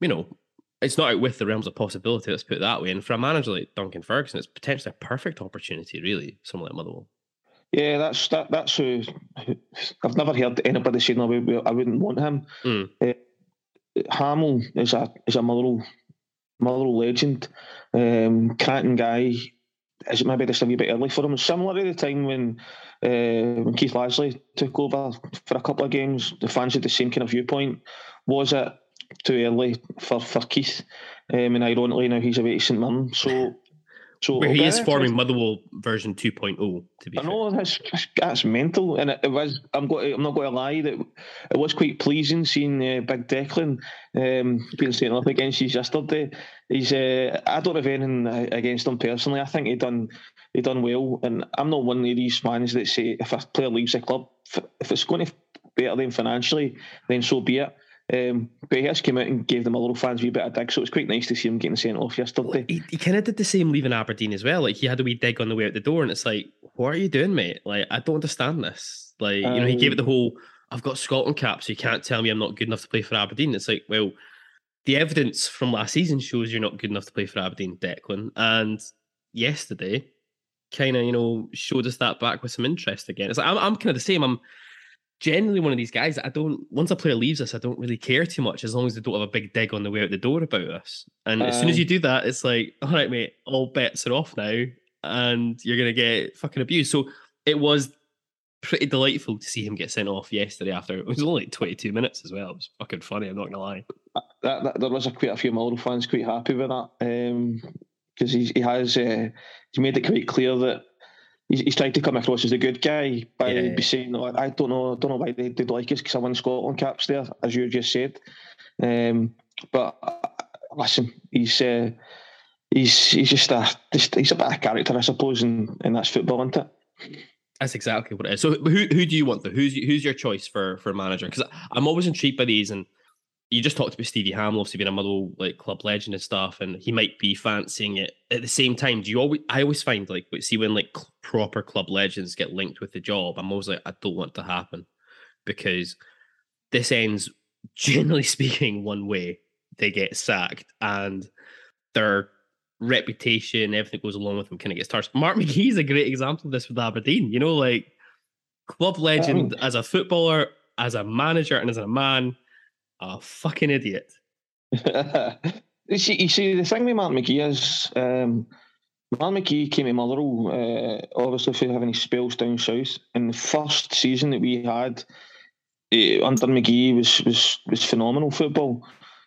you know, it's not out with the realms of possibility. Let's put it that way. And for a manager like Duncan Ferguson, it's potentially a perfect opportunity, really. Someone like Motherwell. Yeah, that's that. That's who. who- I've never heard anybody saying no, I wouldn't want him. Mm. Uh, Hamill is a is a Motherwell legend. Um, Cranton guy. Is it maybe just a wee bit early for him? Similar to the time when uh, when Keith Lasley took over for a couple of games, the fans had the same kind of viewpoint. Was it too early for, for Keith? Um, and ironically now he's away to St Mirren. So so Where he is forming. Motherwell version 2.0, to be I fair. know that's that's mental, and it, it was. I'm going. I'm not going to lie that it was quite pleasing seeing uh, Big Declan um, being sent up against us yesterday. He's. Uh, I don't have anything uh, against him personally. I think he done he done well, and I'm not one of these fans that say if a player leaves a club, if, if it's going to better them financially, then so be it. Um, but he has come out and gave them a little fans a wee bit of dig, so it's quite nice to see him getting sent off yesterday. He, he kind of did the same leaving Aberdeen as well. Like he had a wee dig on the way out the door, and it's like, what are you doing, mate? Like I don't understand this. Like you know, he gave it the whole, "I've got Scotland cap, so you can't tell me I'm not good enough to play for Aberdeen." It's like, well, the evidence from last season shows you're not good enough to play for Aberdeen, Declan. And yesterday, kind of you know showed us that back with some interest again. It's like I'm, I'm kind of the same. I'm generally one of these guys I don't once a player leaves us, I don't really care too much as long as they don't have a big dig on the way out the door about us. And as soon as um, you do that, it's like, all right, mate, all bets are off now, and you're gonna get fucking abused. So it was pretty delightful to see him get sent off yesterday after it was only like 22 minutes as well. It was fucking funny, I'm not gonna lie. Uh, that, that, there was a, quite a few Motherwell fans quite happy with that um, because he he has uh, he made it quite clear that he's, he's tried to come across as a good guy by Yeah. be saying "Oh, I don't know I don't know why they did like us because I won Scotland caps there as you just said um, but uh, listen he's uh, he's he's just a just, he's a bit of character I suppose and, and that's football isn't it That's exactly what it is. So who who do you want though? Who's who's your choice for for manager? Because I'm always intrigued by these, and you just talked about Stevie Hamill, obviously being a Motherwell like club legend and stuff, and he might be fancying it. At the same time, do you always? I always find like see when like proper club legends get linked with the job, I'm always like I don't want to happen because this ends generally speaking one way. They get sacked and their reputation, everything goes along with them kind of gets tarnished. Mark McGee's a great example of this with Aberdeen. You know, like club legend oh. as a footballer, as a manager, and as a man, a fucking idiot. you, see, you see, the thing with Mark McGee is um, Mark McGee came to Motherwell, uh, obviously for having his spells down south. And the first season that we had uh, under McGee was was was phenomenal football.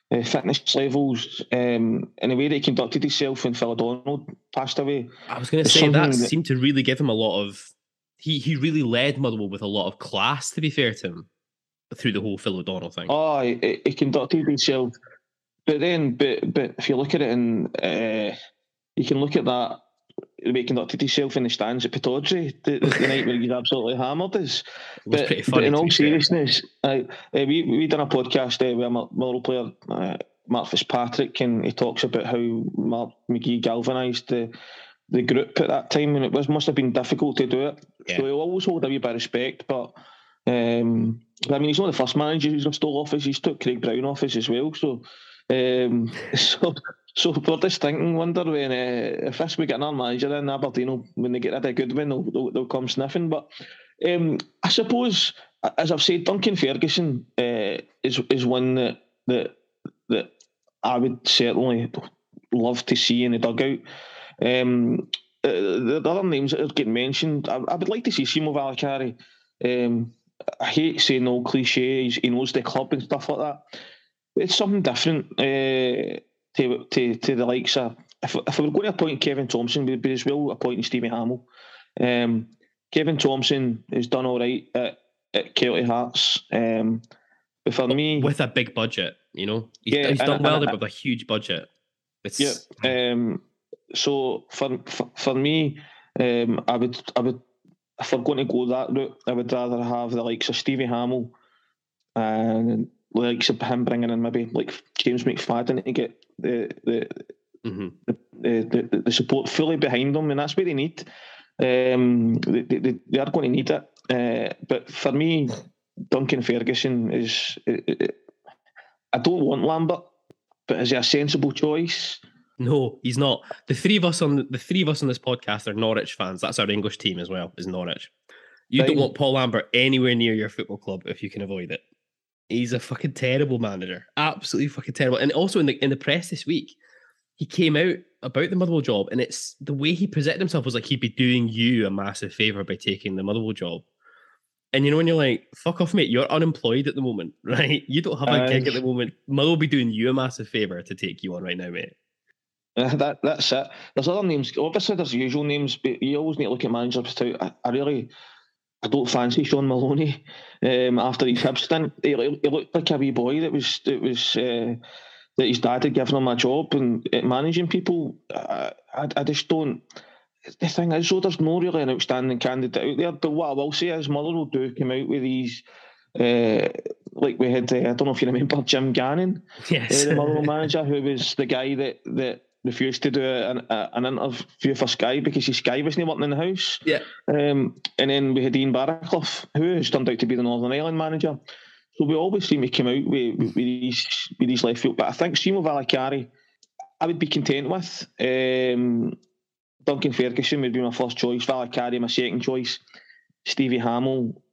Uh, fitness levels um, and the way that he conducted himself when Phil O'Donnell passed away. I was going to say that that- seemed to really give him a lot of. He he really led Motherwell with a lot of class. To be fair to him, through the whole Phil O'Donnell thing. Oh, he, he conducted himself, but then, but but if you look at it, and uh, you can look at that the way he conducted himself in the stands at Pittodrie the, the, night where he's absolutely hammered us. But, pretty but in all seriousness, I, uh, we we done a podcast uh, with a Mo- Motherwell player, uh, Mark Fitzpatrick, and he talks about how Mark McGee galvanised the the group at that time, and it was must have been difficult to do it. Yeah. So he always hold a wee bit of respect, but. Um, but I mean, he's not the first manager who's stole office. He's took Craig Brown office as well. So, um, so, so we're just thinking, wonder when uh, if this we get another manager in Aberdeen, when they get rid of Goodwin, they'll, they'll, they'll come sniffing. But um, I suppose, as I've said, Duncan Ferguson uh, is is one that that that I would certainly love to see in the dugout. Um, uh, the the other names that are getting mentioned, I, I would like to see Simo Valakari. Um, I hate saying all cliches. He knows the club and stuff like that. But it's something different uh, to, to to the likes of. If, if we were going to appoint Kevin Thomson, we'd be as well appointing Stevie Hamill. Um, Kevin Thomson has done all right at, at Kelty Hearts. Um, but for me, with a big budget, you know, he's, Yeah, he's and- done well and- there with a huge budget. It's Yeah. Um, so for, for for me, um, I would I would if I'm going to go that route, I would rather have the likes of Stevie Hamill and the likes of him bringing in maybe like James McFadden to get the the mhm. the, the, the support fully behind them, and that's what they need. Um, they, they, they are going to need it. Uh, but for me, Duncan Ferguson is. I don't want Lambert, but is he a sensible choice? No, he's not. The three of us on the, the three of us on this podcast are Norwich fans. That's our English team as well. Is Norwich. You don't want Paul Lambert anywhere near your football club if you can avoid it. He's a fucking terrible manager. Absolutely fucking terrible. And also in the in the press this week, he came out about the Motherwell job, and it's the way he presented himself was like he'd be doing you a massive favor by taking the Motherwell job. And you know when you're like, "Fuck off, mate! You're unemployed at the moment, right? You don't have a gig at the moment. Motherwell will be doing you a massive favor to take you on right now, mate." That that's it. There's other names. Obviously, there's usual names, but you always need to look at managers too. I, I really, I don't fancy Shaun Maloney. Um, after his Hibs stint, he, he looked like a wee boy that was that was uh, that his dad had given him a job and uh, managing people. I, I, I just don't. The thing is, though, there's no really an outstanding candidate out there. But what I will say is, Motherwell do come out with these. Uh, like we had, uh, I don't know if you remember Jim Gannon, Yes. uh, the Motherwell manager, who was the guy that that refused to do an, a, an interview for Sky because his Sky wasn't working in the house. Yeah. Um, and then we had Ian Barraclough, who has turned out to be the Northern Ireland manager. So we always seem to come out with, with, with these with these left field. But I think Simo Valakari, I would be content with. Um, Duncan Ferguson would be my first choice. Valakari my second choice. Stevie Hamill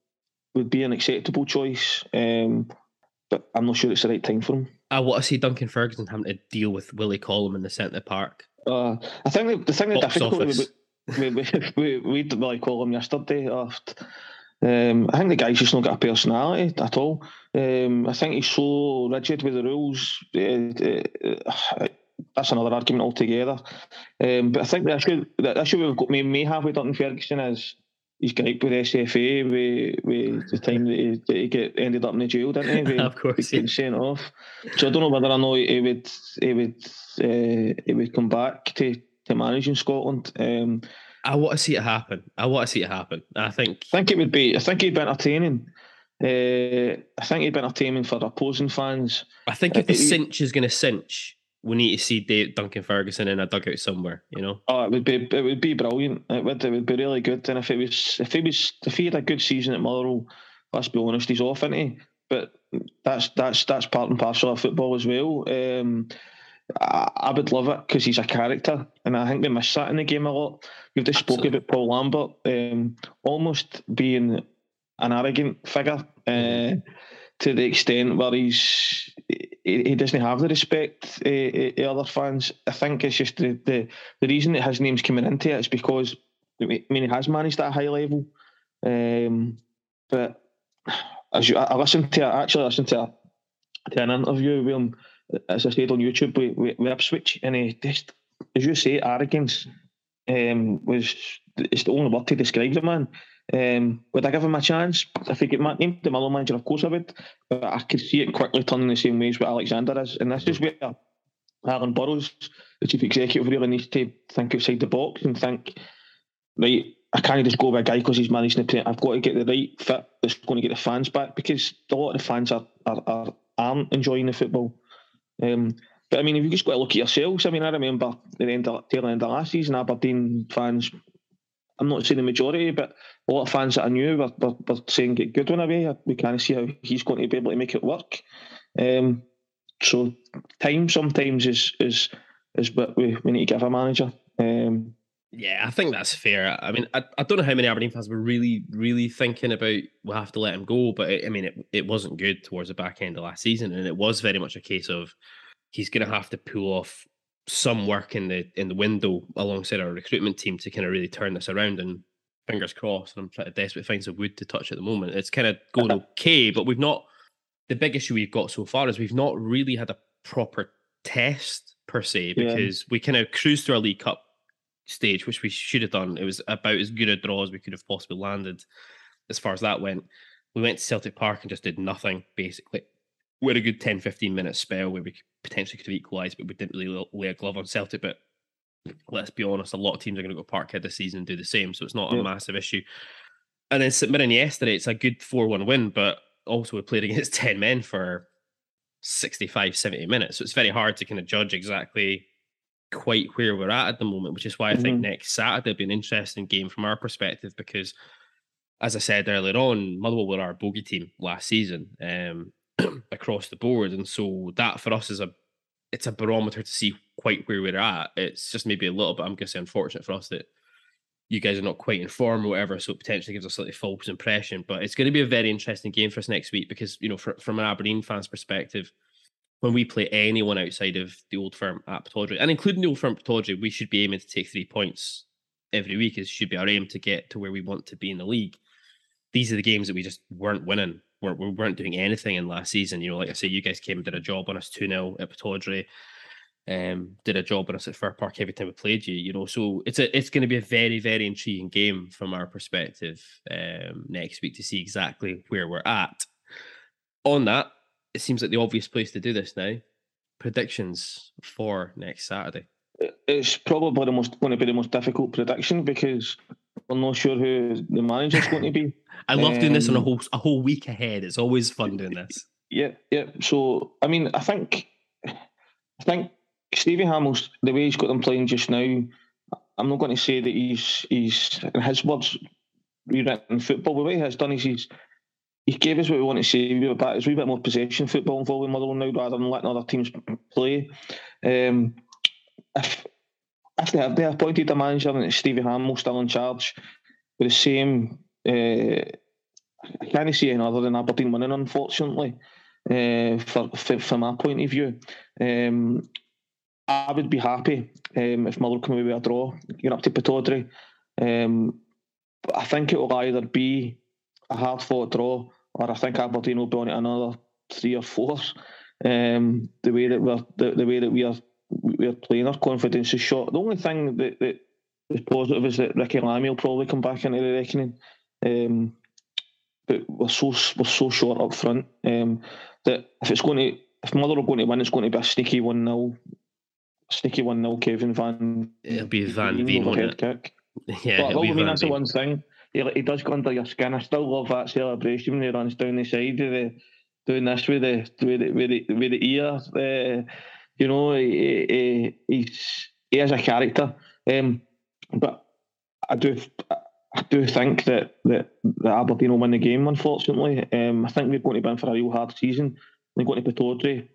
would be an acceptable choice. Um, but I'm not sure it's the right time for him. I want to see Duncan Ferguson having to deal with Willie Collum in the centre park. Uh, I think the, the thing that's difficult office. we, we, we, we, we didn't really call him yesterday. Oh, Um, I think the guy's just not got a personality at all. Um, I think he's so rigid with the rules. Uh, uh, that's another argument altogether. Um, but I think the issue, the issue we've got, may, may have with Duncan Ferguson is he's gripe with SFA with, with the time that he, that he get ended up in the jail, didn't he? With, of course, getting sent off. So I don't know whether I know he would he would uh, he would come back to to managing Scotland. Um, I want to see it happen. I want to see it happen. I think. I think it would be. I think it'd be entertaining. Uh, I think it'd be entertaining for opposing fans. I think if the Uh, cinch is going to cinch, we need to see Dave, Duncan Ferguson in a dugout somewhere. You know. Oh, it would be it would be brilliant. It would it would be really good. And if it was if he was if he had a good season at Motherwell, let's be honest, he's off, isn't he? But that's that's that's part and parcel of football as well. Um, I, I would love it because he's a character, and I think we miss that in the game a lot. We've just spoken about Paul Lambert um, almost being an arrogant figure uh, to the extent where he's he, he doesn't have the respect uh, uh, other fans. I think it's just the, the the reason that his name's coming into it is because I mean he has managed at a high level, um, but as you, I listened to I actually listened to a, to an interview with him as I said on YouTube with, with, with Ipswich, and he just as you say arrogance um, was it's the only word to describe the man. Um, would I give him a chance if he get ma- named the Miller manager? Of course I would, but I could see it quickly turning the same ways with Alexander is, and this is where Alan Burrows, the chief executive, really needs to think outside the box and think, right, I can't just go with a guy because he's managing the play. I've got to get the right fit that's going to get the fans back because a lot of the fans are, are, are aren't enjoying the football. Um, but I mean, if you just got to look at yourselves, I mean, I remember the end of, tail end of last season, Aberdeen fans. I'm not saying the majority, but a lot of fans that I knew were, were, were saying get Goodwin away. We can't see how he's going to be able to make it work. Um, so time sometimes is is is what we, we need to give a manager. Um, Yeah, I think that's fair. I mean, I, I don't know how many Aberdeen fans were really, really thinking about we'll have to let him go, but it, I mean, it, it wasn't good towards the back end of last season, and it was very much a case of he's going to have to pull off some work in the in the window alongside our recruitment team to kind of really turn this around. And fingers crossed, and I'm trying to desperate find some wood to touch at the moment. It's kind of going okay, but we've not. The big issue we've got so far is we've not really had a proper test per se Yeah. because we kind of cruised through a League Cup stage, which we should have done. It was about as good a draw as we could have possibly landed as far as that went. We went to Celtic Park and just did nothing, basically. We had a good 10, 15 minute spell where we potentially could have equalised, but we didn't really lay a glove on Celtic. But let's be honest, a lot of teams are going to go Parkhead this season and do the same. So it's not Yeah. a massive issue. And then St Mirren yesterday, it's a good 4 1 win, but also we played against 10 men for 65, 70 minutes. So it's very hard to kind of judge exactly quite where we're at at the moment, which is why I think Mhm. next Saturday will be an interesting game from our perspective because, as I said earlier on, Motherwell were our bogey team last season um, across the board, and so that for us is a it's a barometer to see quite where we're at. It's just maybe a little bit, I'm going to say, unfortunate for us that you guys are not quite informed or whatever, so it potentially gives us a slightly false impression. But it's going to be a very interesting game for us next week because, you know, for, from an Aberdeen fan's perspective, when we play anyone outside of the old firm at Pittodrie, and including the old firm at Pittodrie, we should be aiming to take three points every week. It should be our aim to get to where we want to be in the league. These are the games that we just weren't winning. Weren't, we weren't doing anything in last season. You know, like I say, you guys came and did a job on us 2 0 at Pittodrie um, did a job on us at Fir Park every time we played you. You know, so it's a it's going to be a very very intriguing game from our perspective um, next week to see exactly where we're at. On that, it seems like the obvious place to do this now. Predictions for next Saturday. it's probably the most going to be the most difficult prediction because we're not sure who the manager's going to be. I love doing this on a Um, whole a whole week ahead. It's always fun doing this. Yeah, yeah. So I mean, I think, I think Stevie Hamill's the way he's got them playing just now. I'm not going to say that he's he's in his words rewritten football. The way he has done is he's he gave us what we want to see. We were back. It's a wee bit more possession football involving Motherwell now rather than letting other teams play. Um, if if they appointed a manager and Stevie Hamill still in charge with the same. Uh, I can't see any other than Aberdeen winning, unfortunately, uh, for, for from my point of view. Um, I would be happy um, if Motherwell come away with a draw, get up to Pittodrie. Um, I think it will either be a hard fought draw, or I think Aberdeen will be on it another three or four. Um, the way that we're the, the way that we are we're playing, our confidence is shot. The only thing that, that is positive is that Ricki Lamie will probably come back into the reckoning. Um, but we're so we're so short up front um, that if it's going to if Mother are going to win, it's going to be a sneaky one 0 sneaky one 0 Kevin Van. It'll be Van Veen, it? kick. Yeah, But I be mean, Van that's the one thing. He, he does go under your skin. I still love that celebration when he runs down the side of the doing this with the with the with the, with the ear. Uh, you know, he, he, he's he is a character. Um, but I do I do think that that, that Aberdeen will win the game. Unfortunately, um, I think we're going to be in for a real hard season. They're going to Pittodrie.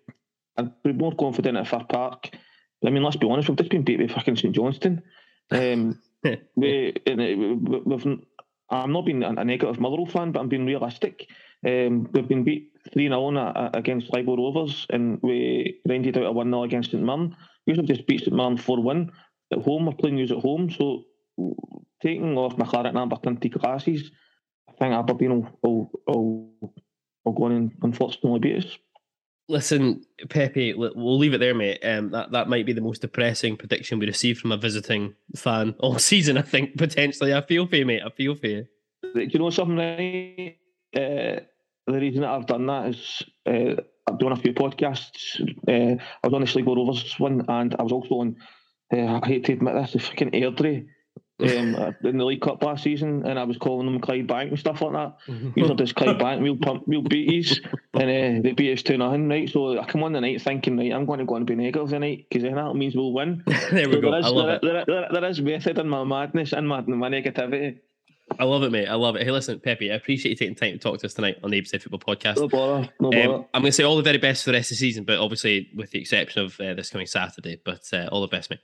I'd be more confident at Fir Park. I mean, let's be honest, we've just been beat by fucking St Johnstone. Um, we, we- we've, I'm not being a a negative Motherwell fan, but I'm being realistic. Um, we've been beat 3 0 against Sligo Rovers, and we grinded out a 1 0 against St Mirren. We have just beat St Mirren 4 1 at home. We're playing news at home, so taking off my and amber tinted glasses, I think Aberdeen will, will, will, will go on and unfortunately beat us. Listen, Pepe, we'll leave it there, mate. Um, that that might be the most depressing prediction we received from a visiting fan all season. I think potentially. I feel for you, mate. I feel for you. Do you know something? Right? Uh, the reason that I've done that is uh, I've done a few podcasts. Uh, I was on the Sligo Rovers one, and I was also on. Uh, I hate to admit this, the fucking Airdrie um, in the League Cup last season, and I was calling them Clydebank and stuff like that. These are this Clydebank, we'll pump, we'll beat these, and uh, they beat us two nothing, right? So I come on the night thinking, right, I'm going to go and be negative tonight because then that means we'll win. there we So go. there is, I love there, it. There, there, there is method in my madness and my, my negativity. I love it, mate. I love it. Hey, listen, Pepe, I appreciate you taking time to talk to us tonight on the ABZ Football Podcast. No bother, no bother. Um, I'm going to say all the very best for the rest of the season, but obviously with the exception of uh, this coming Saturday. But uh, all the best, mate.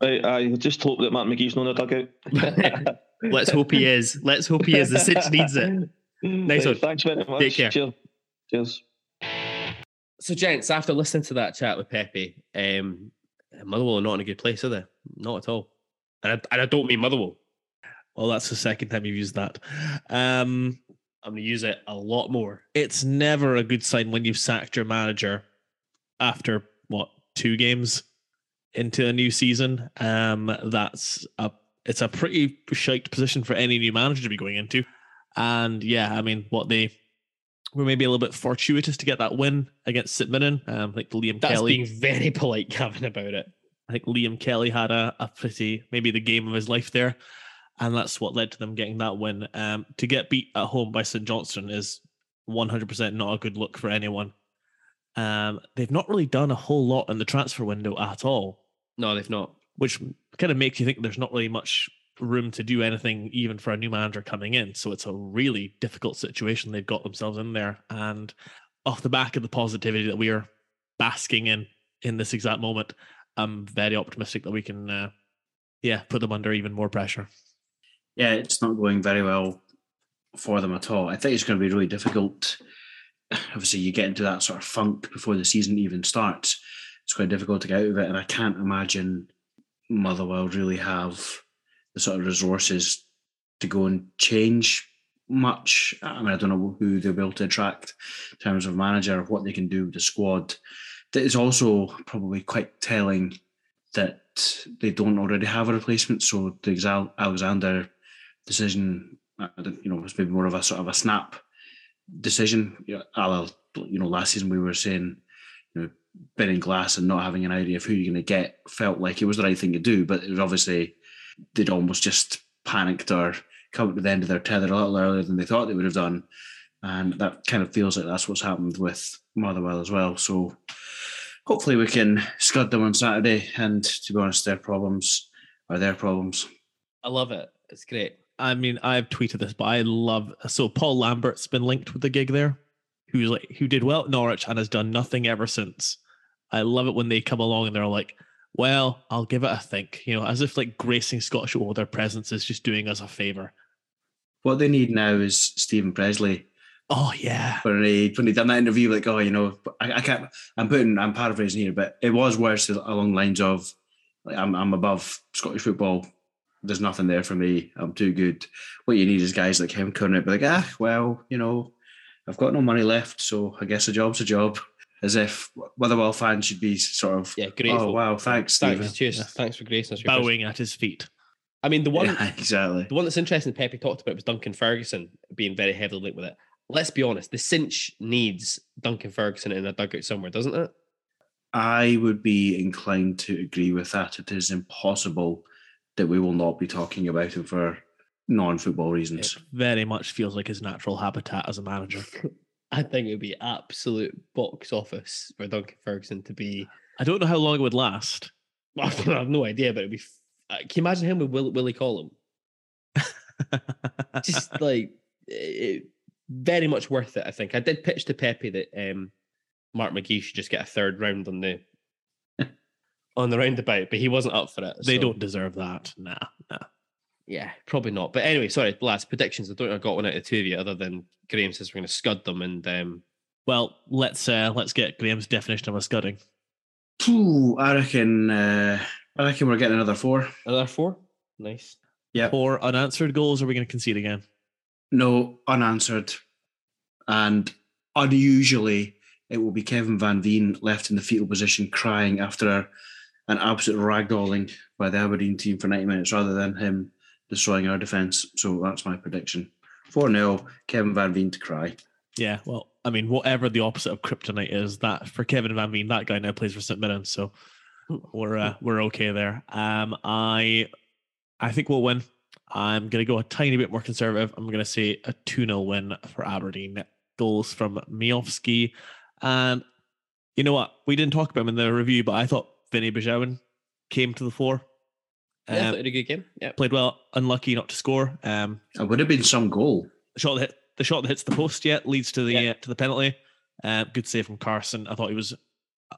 I, I just hope that Mark McGhee's not in the dugout. Let's hope he is. Let's hope he is. The Cinch needs it. Nice one. Thanks very much. Take care. Cheers. Cheers. So, gents, after listening to that chat with Pepe, um, Motherwell are not in a good place, are they? Not at all. And I, and I don't mean Motherwell. Well, that's the second time you've used that. Um, I'm going to use it a lot more. it's never a good sign when you've sacked your manager after what two games into a new season. Um, that's a it's a pretty shite position for any new manager to be going into. And yeah, I mean, what they were maybe a little bit fortuitous to get that win against St Mirren. Um, like Liam That's Kelly. being very polite, Gavin, about it. I think Liam Kelly had a, a pretty maybe the game of his life there, and that's what led to them getting that win. Um, to get beat at home by St Johnstone is 100% not a good look for anyone. Um, they've not really done a whole lot in the transfer window at all, No, they've not. which kind of makes you think there's not really much room to do anything even for a new manager coming in. So it's a really difficult situation they've got themselves in there. And off the back of the positivity that we are basking in in this exact moment, I'm very optimistic that we can, uh, yeah, put them under even more pressure. Yeah, it's not going very well for them at all. I think it's going to be really difficult. Obviously, you get into that sort of funk before the season even starts. It's quite difficult to get out of it, and I can't imagine Motherwell really have the sort of resources to go and change much. I mean, I don't know who they'll be able to attract in terms of manager or what they can do with the squad. That is also probably quite telling that they don't already have a replacement. So the Alexander decision, you know, was maybe more of a sort of a snap decision. You know, you know, last season we were saying, you know, betting glass and not having an idea of who you're going to get felt like it was the right thing to do, but it was obviously they'd almost just panicked or come to the end of their tether a little earlier than they thought they would have done. And that kind of feels like that's what's happened with Motherwell as well. So hopefully we can scud them on Saturday. And to be honest, their problems are their problems. I love it. It's great. I mean, I've tweeted this, but I love so Paul Lambert's been linked with the gig there, who's like who did well at Norwich and has done nothing ever since. I love it when they come along and they're like, "Well, I'll give it a think," you know, as if like gracing Scottish with their presence is just doing us a favor. What they need now is Steven Pressley. Oh yeah, When he when he done that interview, like, oh, you know, I, I can't. I'm putting, I'm paraphrasing here, but it was worse along lines of, like, I'm I'm above Scottish football. There's nothing there for me. I'm too good. What you need is guys like him coming out, be like, ah, well, you know, I've got no money left, so I guess a job's a job. As if Motherwell fans should be sort of, Yeah, grateful. oh wow, thanks, Thanks, cheers. Yeah. Thanks for gracing us. your Bowing at his feet. I mean, the one Yeah, exactly. the one that's interesting Pepe talked about was Duncan Ferguson being very heavily linked with it. Let's be honest, the cinch needs Duncan Ferguson in a dugout somewhere, doesn't it? I would be inclined to agree with that. It is impossible that we will not be talking about him for non-football reasons. Very much feels like his natural habitat as a manager. I think it would be absolute box office for Duncan Ferguson to be. I don't know how long it would last. I have no idea, but it'd be. uh, Can you imagine him with Will, Willie Collum? Just like it, very much worth it. I think I did pitch to Pepe that um, Mark McGhee should just get a third round on the on the roundabout, but he wasn't up for it. they so- don't deserve that. Nah, nah. Yeah, probably not. But anyway, sorry, lads. Predictions. I don't think I got one out of two of you, other than Graham says we're going to scud them, and um, Well, let's uh, let's get Graham's definition of a scudding. Phew, I reckon. Uh, I reckon we're getting another four. another four. Nice. Yeah. Four unanswered goals. Are we going to concede again? No, unanswered. And unusually, it will be Kevin Van Veen left in the fetal position crying after a, an absolute ragdolling by the Aberdeen team for 90 minutes rather than him destroying our defence. So that's my prediction. 4 0, Kevin Van Veen to cry. Yeah. Well, I mean, whatever the opposite of kryptonite is, that for Kevin Van Veen, that guy now plays for St Mirren, so we're uh, we're okay there. Um, I I think we'll win. I'm going to go a tiny bit more conservative. I'm going to say a 2 0 win for Aberdeen. Goals from Miovski. And you know what? We didn't talk about him in the review, but I thought Vinny Besuijen came to the fore. Yeah, I Um, thought had a good game. Yeah. played well, unlucky not to score. Um, It would have been some goal. the shot that hit, the shot that hits the post yet leads to the Yeah. uh, to the penalty. Uh, good save from Carson. I thought he was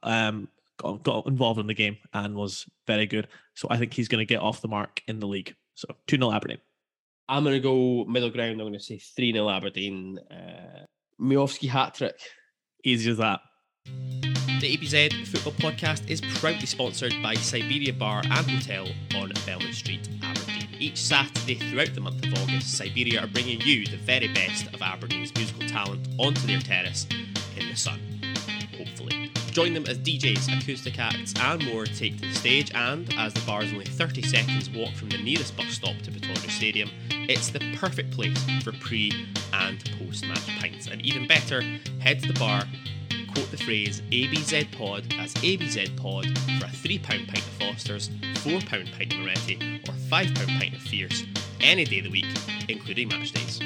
um, got, got involved in the game and was very good. So I think he's going to get off the mark in the league. So two 0 Aberdeen. I'm going to go middle ground. I'm going to say 3 0 Aberdeen. Uh, Miovski hat trick. Easy as that. The ABZ Football Podcast is proudly sponsored by Siberia Bar and Hotel on Belmont Street, Aberdeen. Each Saturday throughout the month of August, Siberia are bringing you the very best of Aberdeen's musical talent onto their terrace in the sun, hopefully. Join them as DJs, acoustic acts, and more take to the stage. And as the bar is only 30 seconds walk from the nearest bus stop to Pittodrie Stadium, it's the perfect place for pre and post match pints. And even better, head to the bar, quote the phrase ABZ Pod as ABZ Pod for a £3 pint of Foster's, £4 pint of Moretti, or £5 pint of Fierce any day of the week, including match days.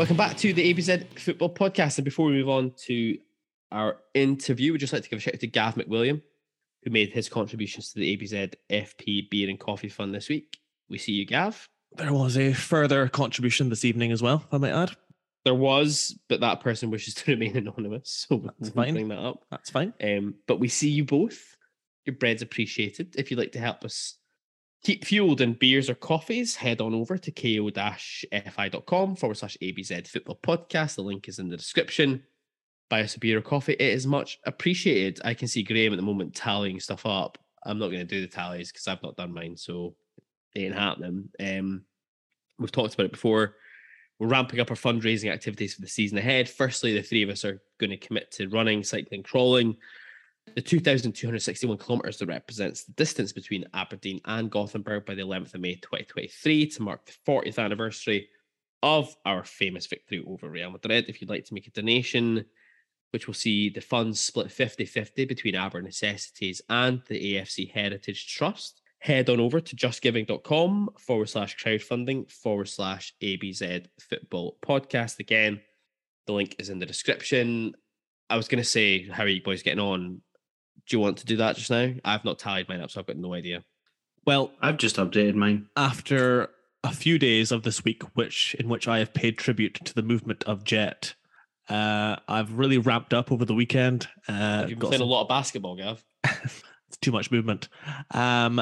Welcome back to the ABZ Football Podcast. And before we move on to our interview, we'd just like to give a shout out to Gav McWilliam, who made his contributions to the ABZ FP Beer and Coffee Fund this week. We see you, Gav. There was a further contribution this evening as well. I might add. There was, but that person wishes to remain anonymous, so That's we'll fine. bring that up. That's fine. Um, but we see you both. Your bread's appreciated. If you'd like to help us keep fueled in beers or coffees, head on over to ko-fi.com forward slash ABZ football podcast. The link is in the description. Buy us a beer or coffee. It is much appreciated. I can see Graham at the moment tallying stuff up. I'm not going to do the tallies because I've not done mine, so it ain't happening. Um, we've talked about it before. We're ramping up our fundraising activities for the season ahead. Firstly, the three of us are going to commit to running, cycling, crawling. The 2,261 kilometres that represents the distance between Aberdeen and Gothenburg by the 11th of May 2023 to mark the 40th anniversary of our famous victory over Real Madrid. If you'd like to make a donation, which will see the funds split 50 50 between Aber Necessities and the AFC Heritage Trust, head on over to justgiving.com forward slash crowdfunding forward slash ABZ football podcast. Again, the link is in the description. I was going to say, how are you boys getting on? Do you want to do that just now? I've not tallied mine up, so I've got no idea. Well, I've just updated mine. after a few days of this week, which in which I have paid tribute to the movement of Jet, Uh, I've really ramped up over the weekend. Uh, You've been playing some- a lot of basketball, Gav. it's too much movement. Um,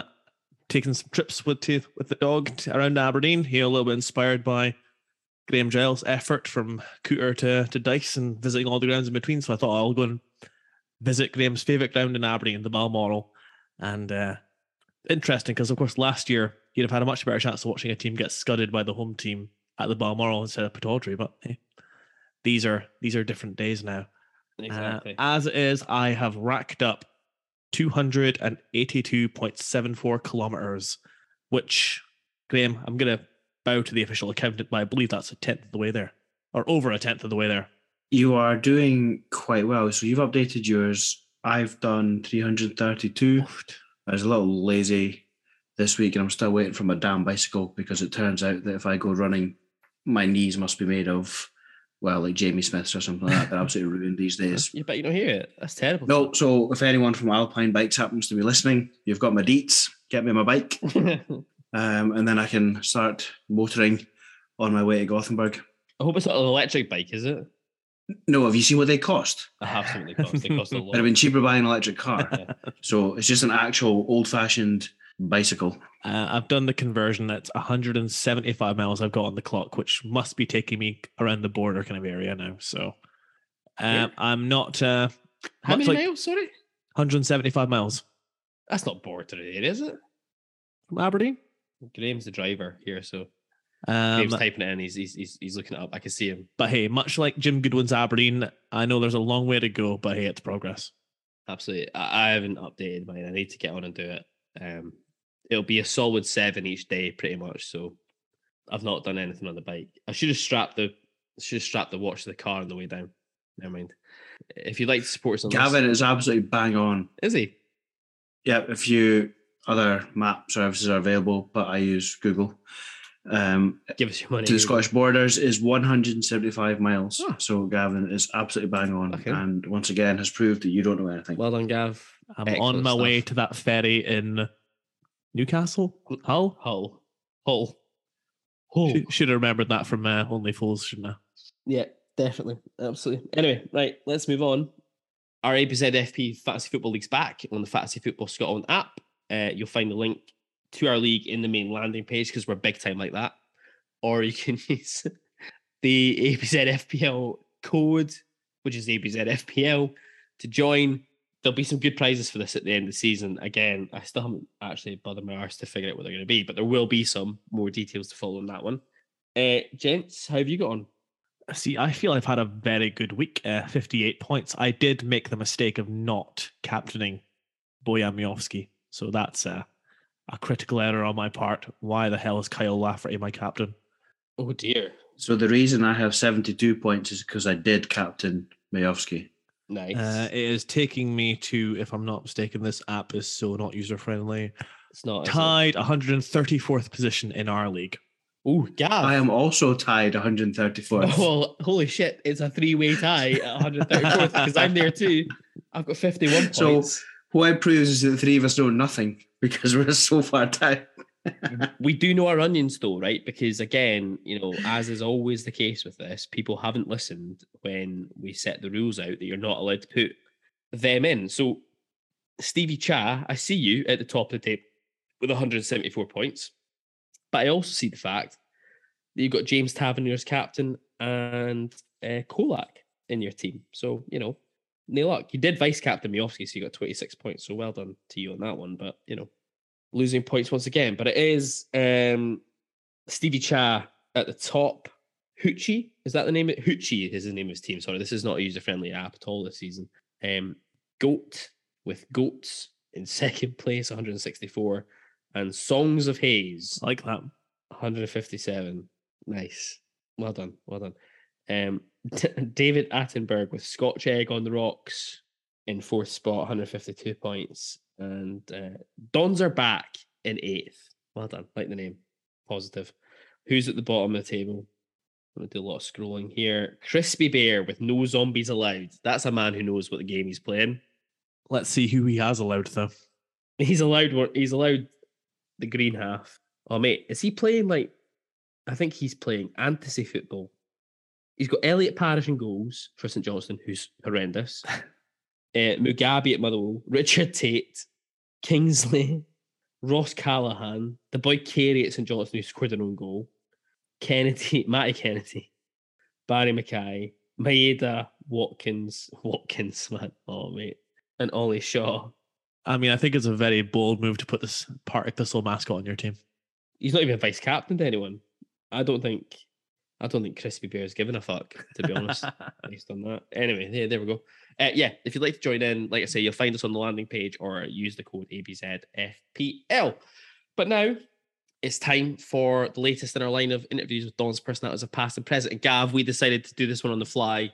taking some trips with to, with the dog around Aberdeen. Here a little bit inspired by Graham Giles' effort from Cooter to to Dice and visiting all the grounds in between. So I thought I'll go and visit Graham's favourite ground in Aberdeen, the Balmoral. And uh, interesting because of course last year he'd have had a much better chance of watching a team get scudded by the home team at the Balmoral instead of Pittodrie. But hey, these are these are different days now. Uh, Exactly. as it is, I have racked up 282.74 kilometers, which, Graham, I'm going to bow to the official accountant, but I believe that's a tenth of the way there, or over a tenth of the way there. You are doing quite well. So you've updated yours. I've done 332. I was a little lazy this week and I'm still waiting for my damn bicycle because it turns out that if I go running, my knees must be made of, well, like Jamie Smith's or something like that. They're absolutely ruined these days. You bet you don't hear it. That's terrible. No, so if anyone from Alpine Bikes happens to be listening, you've got my deets, get me my bike, um, and then I can start motoring on my way to Gothenburg. I hope it's not an electric bike, is it? No, have you seen what they cost? I have seen what they cost. They cost a lot. It'd have been cheaper buying an electric car. Yeah. So it's just an actual old fashioned bicycle. Uh, I've done the conversion. That's 175 miles I've got on the clock, which must be taking me around the border kind of area now. So um, Yeah. I'm not uh, How much many like miles? Sorry, 175 miles that's not border area, is it? from Aberdeen. Graham's the driver here, so Um, Graham's typing it in. He's, he's he's he's looking it up. I can see him. But hey, much like Jim Goodwin's Aberdeen, I know there's a long way to go, but hey, it's progress. Absolutely. I, I haven't updated mine. I need to get on and do it. Um, it'll be a solid seven each day, pretty much. So I've not done anything on the bike. I should have strapped the should have strapped the watch to the car on the way down. Never mind. If you'd like to support us Gavin this, is absolutely bang on. is he? Yeah, a few other map services are available, but I use Google. Um, Give us your money. to the Scottish borders is 175 miles. Oh. So Gavin is absolutely bang on, Okay. and once again has proved that you don't know anything. Well done, Gav. I'm Excellent on my way to that ferry in Newcastle, Hull. Hull. Hull. Hull. Should, should have remembered that from uh, Only Fools, shouldn't I? Yeah, definitely. Absolutely. Anyway, right, let's move on. Our ABZ FP Fantasy Football League's back on the Fantasy Football Scotland app. Uh, you'll find the link to our league in the main landing page because we're big time like that. Or you can use the ABZ FPL code, which is ABZ FPL, to join. There'll be some good prizes for this at the end of the season. Again, I still haven't actually bothered my arse to figure out what they're going to be, but there will be some more details to follow on that one. Uh, gents, how have you got on? See, I feel I've had a very good week. Uh, 58 points. I did make the mistake of not captaining Bojan. So that's uh, a critical error on my part. Why the hell is Kyle Lafferty my captain? Oh dear. So the reason I have 72 points is because I did captain Miovski. Nice. Uh, it is taking me to, if I'm not mistaken, this app is so not user friendly. it's not. is it? Tied 134th position in our league. Oh, Gav. I am also tied 134th. Well, holy shit! It's a three-way tie at 134th because I'm there too. I've got 51 So- points. What it proves is that the three of us know nothing because we're so far down. we do know our onions though, right? Because again, you know, as is always the case with this, people haven't listened when we set the rules out that you're not allowed to put them in. So, Stevie Cha, I see you at the top of the table with 174 points, but I also see the fact that you've got James Tavernier as captain and uh, Colak in your team. So, you know, no luck. You did vice captain Miovski, so you got 26 points. So well done to you on that one. But, you know, losing points once again. But it is um, Stevie Cha at the top. Hoochie, is that the name? Hoochie is the name of his team. Sorry, this is not a user friendly app at all this season. Um, Goat with Goats in second place, 164. And Songs of Haze, I like that. 157. Nice. Well done. Well done. Um, David Attenberg with Scotch Egg on the Rocks in fourth spot, 152 points. And uh, Dons are back in eighth. Well done. Like the name. Positive. Who's at the bottom of the table? I'm going to do a lot of scrolling here. Crispy Bear with no zombies allowed. That's a man who knows what the game he's playing. Let's see who he has allowed though. He's allowed one. He's allowed the green half. Oh mate, is he playing like? I think he's playing fantasy football. He's got Elliot Parish in goals for St Johnstone, who's horrendous. uh, Mugabi at Motherwell, Richard Tait, Kingsley, Ross Callachan, the boy Carey at St Johnstone who scored an own goal, Kennedy, Matty Kennedy, Barrie McKay, Maeda, Watkins, Watkins, man, oh mate, and Ollie Shaw. I mean, I think it's a very bold move to put this Partick Thistle mascot on your team. He's not even vice captain to anyone. I don't think. I don't think Crispy Bear is giving a fuck, to be honest, based on that. Anyway, there, there we go. Uh, yeah, if you'd like to join in, like I say, you'll find us on the landing page or use the code ABZFPL. But now it's time for the latest in our line of interviews with Don's personalities of past and present. And Gav, we decided to do this one on the fly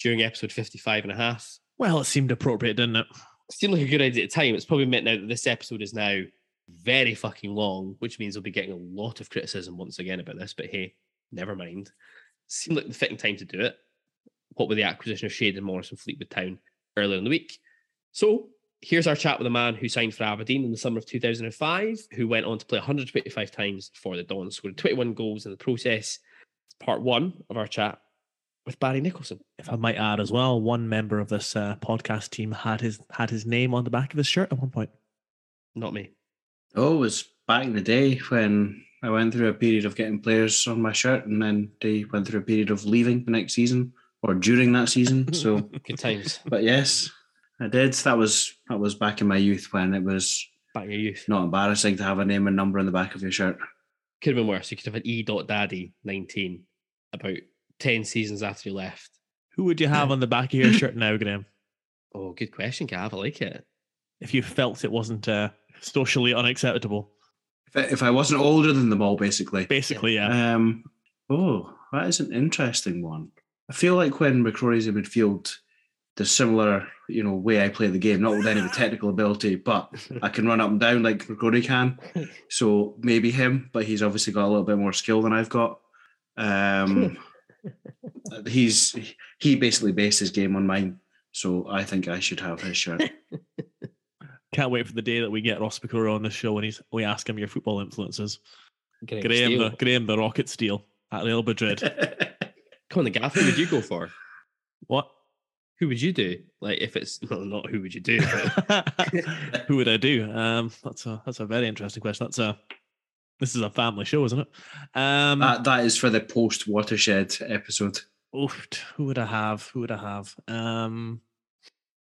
during episode 55 and a half. well, it seemed appropriate, didn't it? It seemed like a good idea at the time. It's probably meant now that this episode is now very fucking long, which means we'll be getting a lot of criticism once again about this. But hey, never mind. Seemed like the fitting time to do it. What with the acquisition of Shayden Morris from Fleetwood Town earlier in the week. So here's our chat with a man who signed for Aberdeen in the summer of 2005, who went on to play 125 times for the Dons, scored 21 goals in the process. It's part one of our chat with Barry Nicholson. If I might add as well, one member of this uh, podcast team had his had his name on the back of his shirt at one point. Not me. Oh, it was back in the day when I went through a period of getting players on my shirt, and then they went through a period of leaving the next season or during that season. So, Good times. but yes, I did. That was that was back in my youth when it was Back in your youth. not embarrassing to have a name and number on the back of your shirt. Could have been worse. You could have had E. Daddy 19 about 10 seasons after you left. Who would you have on the back of your shirt now, Graham? Oh, good question, Gav. I like it. If you felt it wasn't uh, socially unacceptable, If I, wasn't older than them all, basically. basically, yeah. Um, oh, that is an interesting one. I feel like when McCrorie's in midfield, the similar, you know, way I play the game, not with any of the technical ability, but I can run up and down like McCrorie can. So maybe him, but he's obviously got a little bit more skill than I've got. Um, he's he basically based his game on mine, so I think I should have his shirt. Can't wait for the day that we get Ross McCrorie on the show and he's we ask him your football influences. Graham Graham the, Graham the Rocket Steel at Real Madrid. Come on, the Gav. Who would you go for? what? Who would you do? Like, if it's well, not who would you do? But Who would I do? Um, that's a that's a very interesting question. That's a this is a family show, isn't it? Um, that, that is for the post watershed episode. oof, who would I have? Who would I have? Um,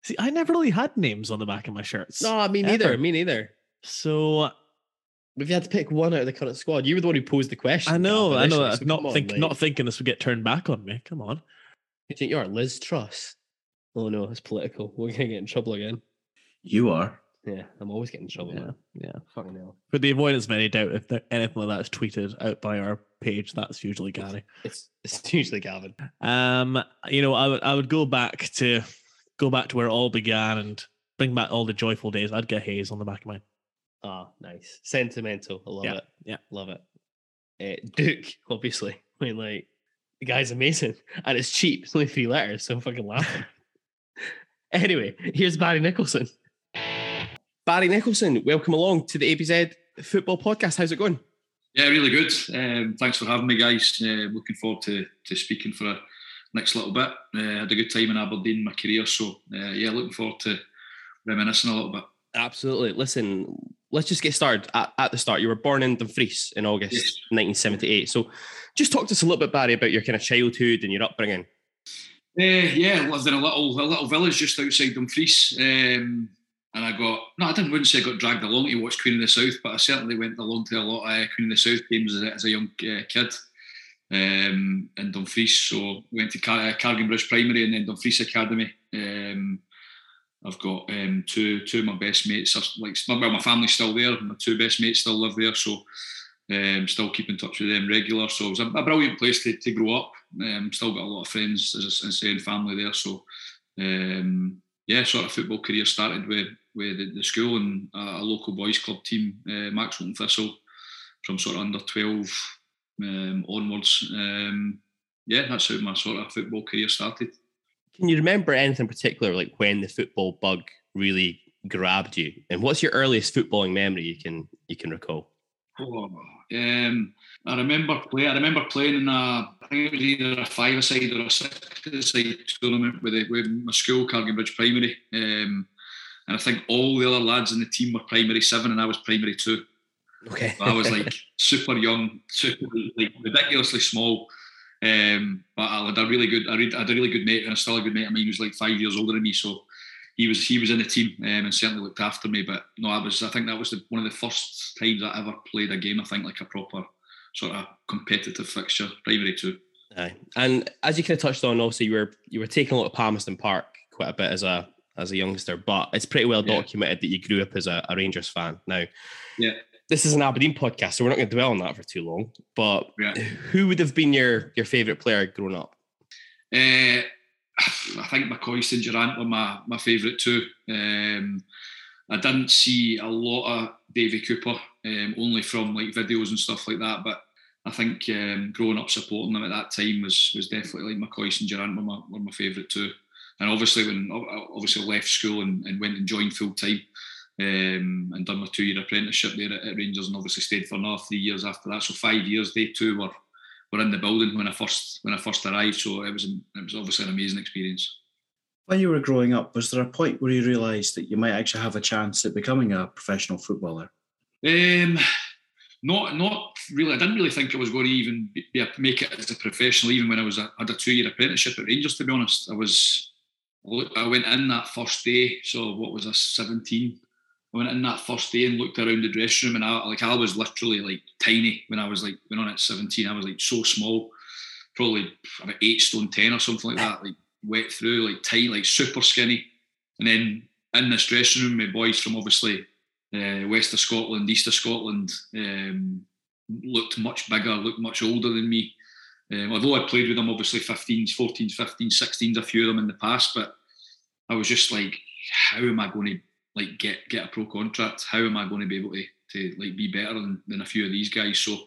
see, I never really had names on the back of my shirts. no, me neither. Ever. Me neither. So If you had to pick one out of the current squad, you were the one who posed the question. I know, I know. so not come on, think, not thinking this would get turned back on me. Come on. You think you are Liz Truss? Oh no, it's political. We're gonna get in trouble again. You are. Yeah, I'm always getting in trouble. Yeah, man. yeah. Fucking hell. For the avoidance of any doubt, if there, anything like that is tweeted out by our page, that's usually Gary. It's it's usually Gavin. Um, you know, I would I would go back to go back to where it all began and bring back all the joyful days. I'd get Hayes on the back of mine. Ah, nice. Sentimental. I love Yeah, it. yeah. Love it. Uh, Duk, obviously. I mean, like, the guy's amazing. And it's cheap. It's only three letters, so I'm fucking laughing. anyway, here's Barry Nicholson. Barry Nicholson, welcome along to the ABZ Football Podcast. How's it going? Yeah, really good. Um, thanks for having me, guys. Uh, looking forward to, to speaking for a next little bit. Uh, had a good time in Aberdeen, my career. So, uh, yeah, looking forward to reminiscing a little bit. Absolutely. Listen, let's just get started at, at the start. You were born in Dumfries in August Yes. 1978. So just talk to us a little bit, Barry, about your kind of childhood and your upbringing. Uh, yeah, lived in a little a little village just outside Dumfries. Um, and I got, no, I didn't wouldn't say I got dragged along to watch Queen of the South, but I certainly went along to a lot of Queen of the South games as a, as a young uh, kid um, in Dumfries. So went to Car- uh, Cargan Primary and then Dumfries Academy. Um, I've got um, two two of my best mates. Like well, my family's still there. My two best mates still live there, so um, still keep in touch with them regular. So it was a, a brilliant place to, to grow up. Um, still got a lot of friends, as I say, and family there. So um, yeah, sort of football career started with with the, the school and a, a local boys club team, uh, and Thistle, from sort of under twelve um, onwards. Um, yeah, that's how my sort of football career started. Can you remember anything particular, like when the football bug really grabbed you? And what's your earliest footballing memory you can you can recall? Oh, um, I remember play. I remember playing in a. I think it was either a five-a-side or a six-a-side tournament with, the, with my school, Bridge Primary. Um, and I think all the other lads in the team were primary seven, and I was primary two. Okay. I was like super young, super like ridiculously small. Um, but I had a really good, I had a really good mate, and I still a good mate. I mean, he was like five years older than me, so he was he was in the team um, and certainly looked after me. But no, I was I think that was the, one of the first times I ever played a game. I think like a proper sort of competitive fixture, primary two. Aye. And as you kind of touched on, also you were you were taking a lot of Palmerston Park quite a bit as a as a youngster, but it's pretty well Yeah. documented that you grew up as a, a Rangers fan. Now, Yeah. This is an Aberdeen podcast, so we're not going to dwell on that for too long. But Yeah. who would have been your your favourite player growing up? Uh, I think McCoist and Durrant were my, my favourite too. Um, I didn't see a lot of Davy Cooper, um, only from like videos and stuff like that. But I think um, growing up supporting them at that time was was definitely like McCoist and Durrant were my, were my favourite too. And obviously when I obviously left school and, and went and joined full time um, and done my two year apprenticeship there at, at Rangers and obviously stayed for another three years after that. So five years they too were were in the building when I first when I first arrived. So it was it was obviously an amazing experience. When you were growing up, was there a point where you realised that you might actually have a chance at becoming a professional footballer? Um, not not really. I didn't really think I was going to even be, be a, make it as a professional. Even when I was a, had a two year apprenticeship at Rangers, to be honest, I was I went in that first day. So what was I seventeen? I went in that first day and looked around the dressing room, and I like I was literally like tiny when I was like when on at seventeen. I was like so small, probably about eight stone ten or something like that. Like wet through, like tight, like super skinny. And then in this dressing room, my boys from obviously uh, west of Scotland, east of Scotland, um, looked much bigger, looked much older than me. Um, although I played with them, obviously 15s, 14s, 15s, 16s, a few of them in the past, but I was just like, how am I going to like get get a pro contract? How am I going to be able to to like be better than, than a few of these guys? So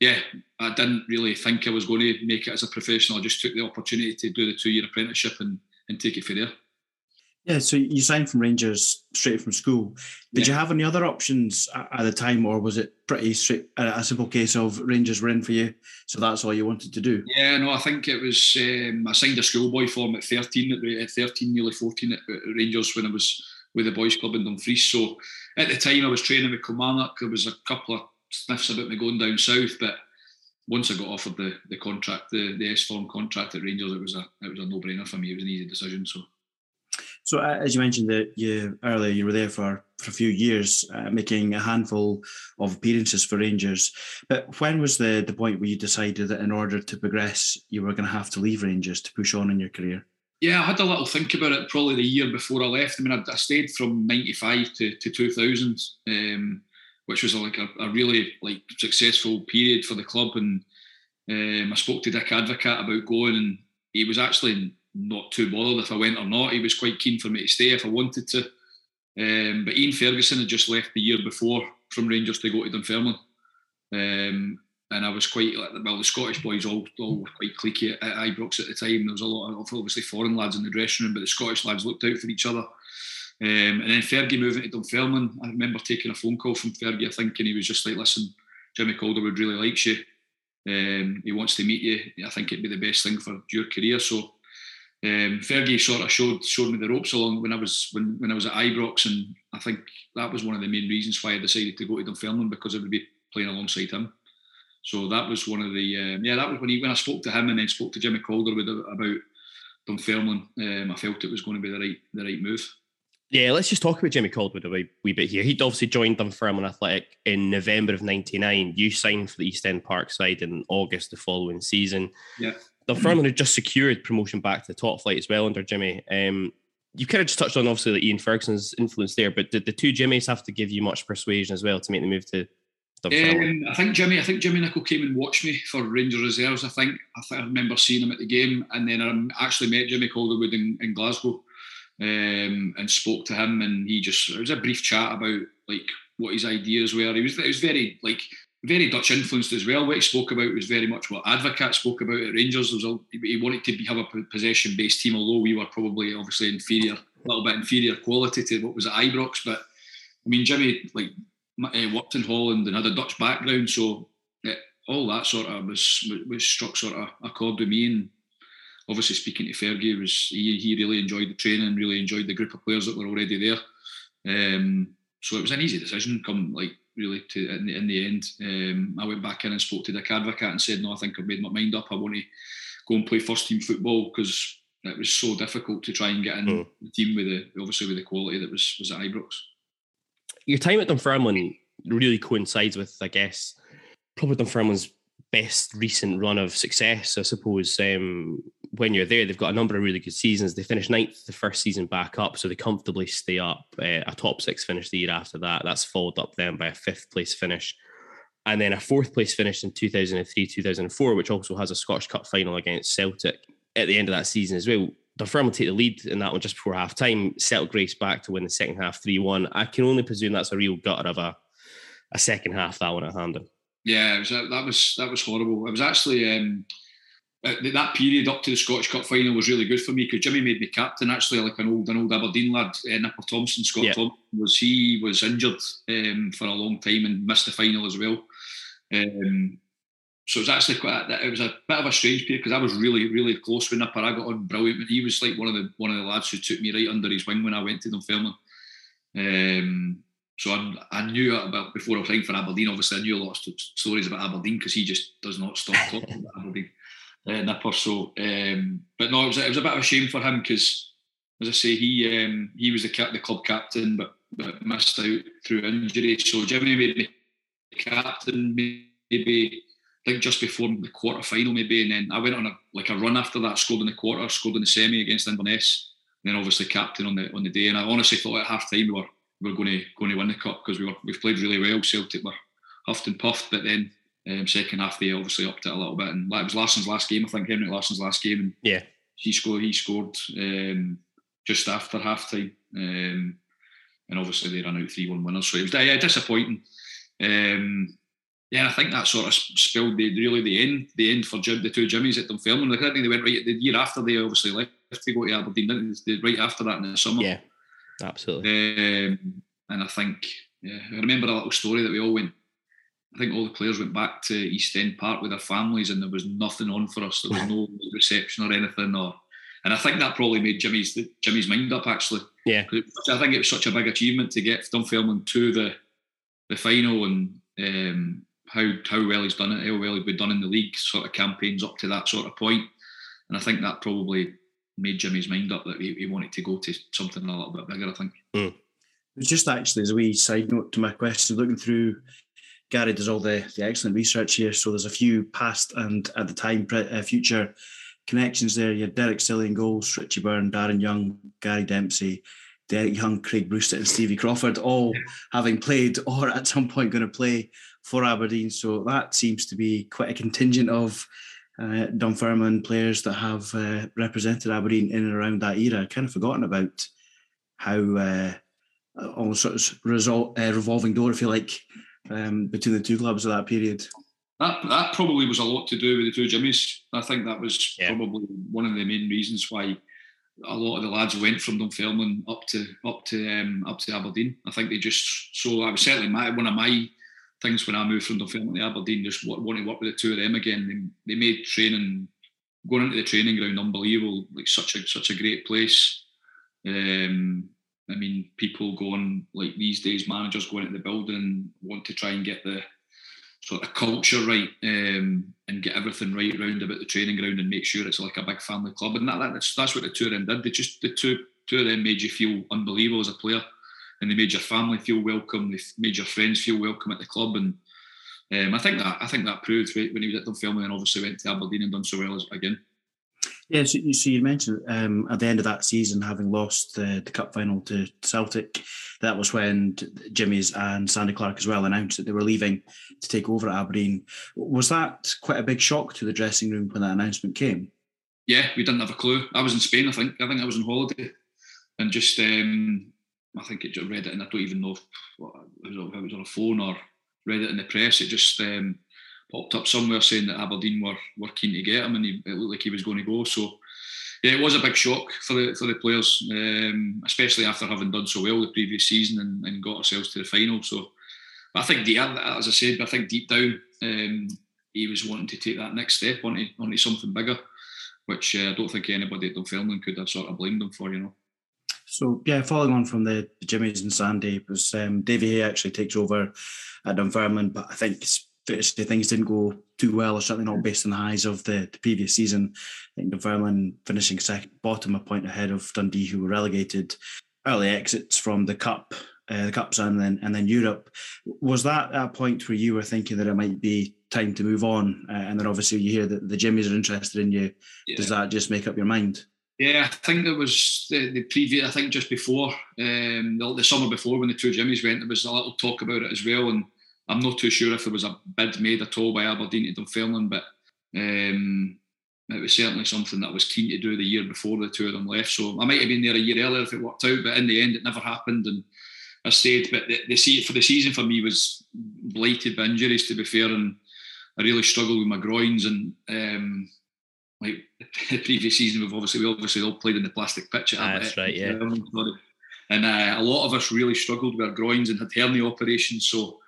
yeah, I didn't really think I was going to make it as a professional. I just took the opportunity to do the two year apprenticeship and and take it for there. Yeah, so you signed from Rangers straight from school. Did Yeah. you have any other options at the time, or was it pretty straight, a a simple case of Rangers were in for you, so that's all you wanted to do? Yeah, no, I think it was. Um, I signed a schoolboy form at 13, at, 13, nearly 14 at, at Rangers when I was with the boys' club in Dumfries. So at the time, I was training with Kilmarnock. There was a couple of sniffs about me going down south, but once I got offered the, the contract, the, the S form contract at Rangers, it was a it was a no brainer for me. It was an easy decision. So So, as you mentioned that you earlier, you were there for, for a few years, uh, making a handful of appearances for Rangers. But when was the the point where you decided that in order to progress, you were going to have to leave Rangers to push on in your career? Yeah, I had a little think about it probably the year before I left. I mean, I, I stayed from '95 to, to 2000, um, which was like a, a really like successful period for the club. And um, I spoke to Dick Advocaat about going, and he was actually not too bothered if I went or not. He was quite keen for me to stay if I wanted to. Um, but Ian Ferguson had just left the year before from Rangers to go to Dunfermline. Um, and I was quite well. The Scottish boys all all were quite cliquey at, at Ibrox at the time. There was a lot of obviously foreign lads in the dressing room, but the Scottish lads looked out for each other. Um, and then Fergie moving to Dunfermline, I remember taking a phone call from Fergie. I think, and he was just like, "Listen, Jimmy Calderwood really likes you. Um, he wants to meet you. I think it'd be the best thing for your career." So um, Fergie sort of showed showed me the ropes along when I was when, when I was at Ibrox, and I think that was one of the main reasons why I decided to go to Dunfermline because I would be playing alongside him. So that was one of the um, yeah that was when he when I spoke to him and then spoke to Jimmy Calderwood about Dunfermline. Um, I felt it was going to be the right the right move. Yeah, let's just talk about Jimmy Calderwood a wee, wee bit here. He'd obviously joined Dunfermline Athletic in November of '99. You signed for the East End Park side in August the following season. Yeah. Dunfermline had just secured promotion back to the top flight as well under Jimmy. Um, you kind of just touched on obviously like Ian Ferguson's influence there, but did the two Jimmys have to give you much persuasion as well to make the move to? Um, I think Jimmy, I think Jimmy Nicholl came and watched me for Rangers reserves. I think I, think I remember seeing him at the game, and then I actually met Jimmy Calderwood in, in Glasgow, um, and spoke to him, and he just it was a brief chat about like what his ideas were. He was it was very like very Dutch influenced as well. What he spoke about was very much what Advocaat spoke about at Rangers. There was a, he wanted to be, have a possession based team, although we were probably obviously inferior, a little bit inferior quality to what was at Ibrox. But I mean, Jimmy like uh, worked in Holland and had a Dutch background, so uh, all that sort of was was struck sort of a chord with me. And obviously, speaking to Fergie, was he, he really enjoyed the training, really enjoyed the group of players that were already there. Um, so it was an easy decision. Come like really to in the, in the end, um, I went back in and spoke to the Advocaat and said, "No, I think I've made my mind up. I want to go and play first team football because." It was so difficult to try and get in mm. the team with the obviously with the quality that was was at Ibrox. Your time at Dunfermline really coincides with, I guess, probably Dunfermline's best recent run of success. I suppose um, when you're there, they've got a number of really good seasons. They finished ninth the first season back up, so they comfortably stay up. Uh, a top six finish the year after that. That's followed up then by a fifth place finish. And then a fourth place finish in 2003 2004, which also has a Scottish Cup final against Celtic at the end of that season as well. Dunfermline take the lead in that one just before half time. Celtic race back to win the second half 3 1. I can only presume that's a real gutter of a, a second half, that one at Hampden. Yeah, was, that was that was horrible. It was actually um, that period up to the Scottish Cup final was really good for me because Jimmy made me captain. Actually, like an old an old Aberdeen lad, uh, Nipper Thompson, Scott yeah. Thompson was he was injured um, for a long time and missed the final as well. Um, so it was actually quite it was a bit of a strange period because I was really really close with Nipper. I got on brilliant. He was like one of the one of the lads who took me right under his wing when I went to Dunfermline. Um, so I, I knew about before I was playing for Aberdeen. Obviously, I knew a lot of stories about Aberdeen because he just does not stop talking about Aberdeen. Uh, Nipper. So, um, but no, it was, it was a bit of a shame for him because, as I say, he um, he was the, the club captain, but but missed out through injury. So Jimmy made me captain maybe I think just before the quarter final maybe, and then I went on a like a run after that, scored in the quarter, scored in the semi against Inverness, and then obviously captain on the on the day. And I honestly thought at half time we were we were going to going to win the cup because we were we've played really well. Celtic were huffed and puffed, but then um, second half they obviously upped it a little bit, and it was Larsson's last game. I think Henrik Larsson's last game, and yeah, he scored he scored um, just after half time, um, and obviously they ran out three one winners. So it was yeah, disappointing. Um, yeah, I think that sort of spilled the really the end the end for Jim, the two Jimmies at Dunfermline. I think they went right the year after they obviously left to go to Aberdeen, they? Right after that in the summer. Yeah. Absolutely. Um, and I think, yeah, I remember a little story that we all went. I think all the players went back to East End Park with their families, and there was nothing on for us. There was no reception or anything, or and I think that probably made Jimmy's Jimmy's mind up actually. Yeah, I think it was such a big achievement to get Dunfermline to the the final, and um, how how well he's done it, how well he'd been done in the league sort of campaigns up to that sort of point. point, and I think that probably made Jimmy's mind up that he, he wanted to go to something a little bit bigger. I think. Mm. It was just actually as a wee side note to my question, looking through. Gary does all the, the excellent research here, so there's a few past and at the time uh, future connections there. You had Derek Stillie in goals, Richie Byrne, Darren Young, Gary Dempsey, Derek Young, Craig Brewster, and Stevie Crawford, all having played or at some point going to play for Aberdeen. So that seems to be quite a contingent of uh, Dunfermline players that have uh, represented Aberdeen in and around that era. I'd kind of forgotten about how uh, almost sort of result, uh, revolving door, if you like, um, between the two clubs of that period. That that probably was a lot to do with the two Jimmies. I think that was yeah. probably one of the main reasons why a lot of the lads went from Dunfermline up to up to um, up to Aberdeen. I think they just so I was certainly my one of my things when I moved from Dunfermline to Aberdeen, just wanting to work with the two of them again. They, they made training, going into the training ground, unbelievable. Like such a such a great place. Um, I mean, people going like these days, managers going into the building want to try and get the sort of culture right um, and get everything right around about the training ground and make sure it's like a big family club. And that, that's that's what the two of them did. They just the two two of them made you feel unbelievable as a player and they made your family feel welcome. They made your friends feel welcome at the club, and um, I think that I think that proved right when he was at Dunfermline and obviously went to Aberdeen and done so well as, again. Yeah, so, so you mentioned um, at the end of that season, having lost the, the cup final to Celtic, that was when Jimmy's and Sandy Clark as well announced that they were leaving to take over at Aberdeen. Was that quite a big shock to the dressing room when that announcement came? Yeah, we didn't have a clue. I was in Spain, I think. I think I was on holiday, and just um, I think it just read it, and I don't even know if, it was on a phone or read it in the press. It just um, popped up somewhere saying that Aberdeen were, were keen to get him, and he, it looked like he was going to go. So, yeah, it was a big shock for the for the players, um, especially after having done so well the previous season and, and got ourselves to the final. So, I think, as I said, I think deep down, um, he was wanting to take that next step onto onto something bigger, which uh, I don't think anybody at Dunfermline could have sort of blamed him for, you know. So yeah, following on from the, the Jimmys and Sandy, it was um, Davy Hay actually takes over at Dunfermline, but I think things didn't go too well, or certainly not based on the highs of the, the previous season. I think Dunfermline finishing second, bottom, a point ahead of Dundee, who were relegated. Early exits from the cup, uh, the cups, and then and then Europe. Was that a point where you were thinking that it might be time to move on? Uh, and then obviously you hear that the Jimmys are interested in you. Yeah. Does that just make up your mind? Yeah, I think there was the, the previous. I think just before um, the, the, summer before when the two Jimmys went, there was a little talk about it as well. And I'm not too sure if there was a bid made at all by Aberdeen to Dunfermline, but um, it was certainly something that I was keen to do the year before the two of them left. So I might have been there a year earlier if it worked out, but in the end, it never happened. And I stayed. But the, the for the season for me was blighted by injuries. To be fair, and I really struggled with my groins and. Um, like the previous season, we've obviously we obviously all played in the plastic pitch. At That's right, yeah. And uh, a lot of us really struggled with our groins and had hernia operations. So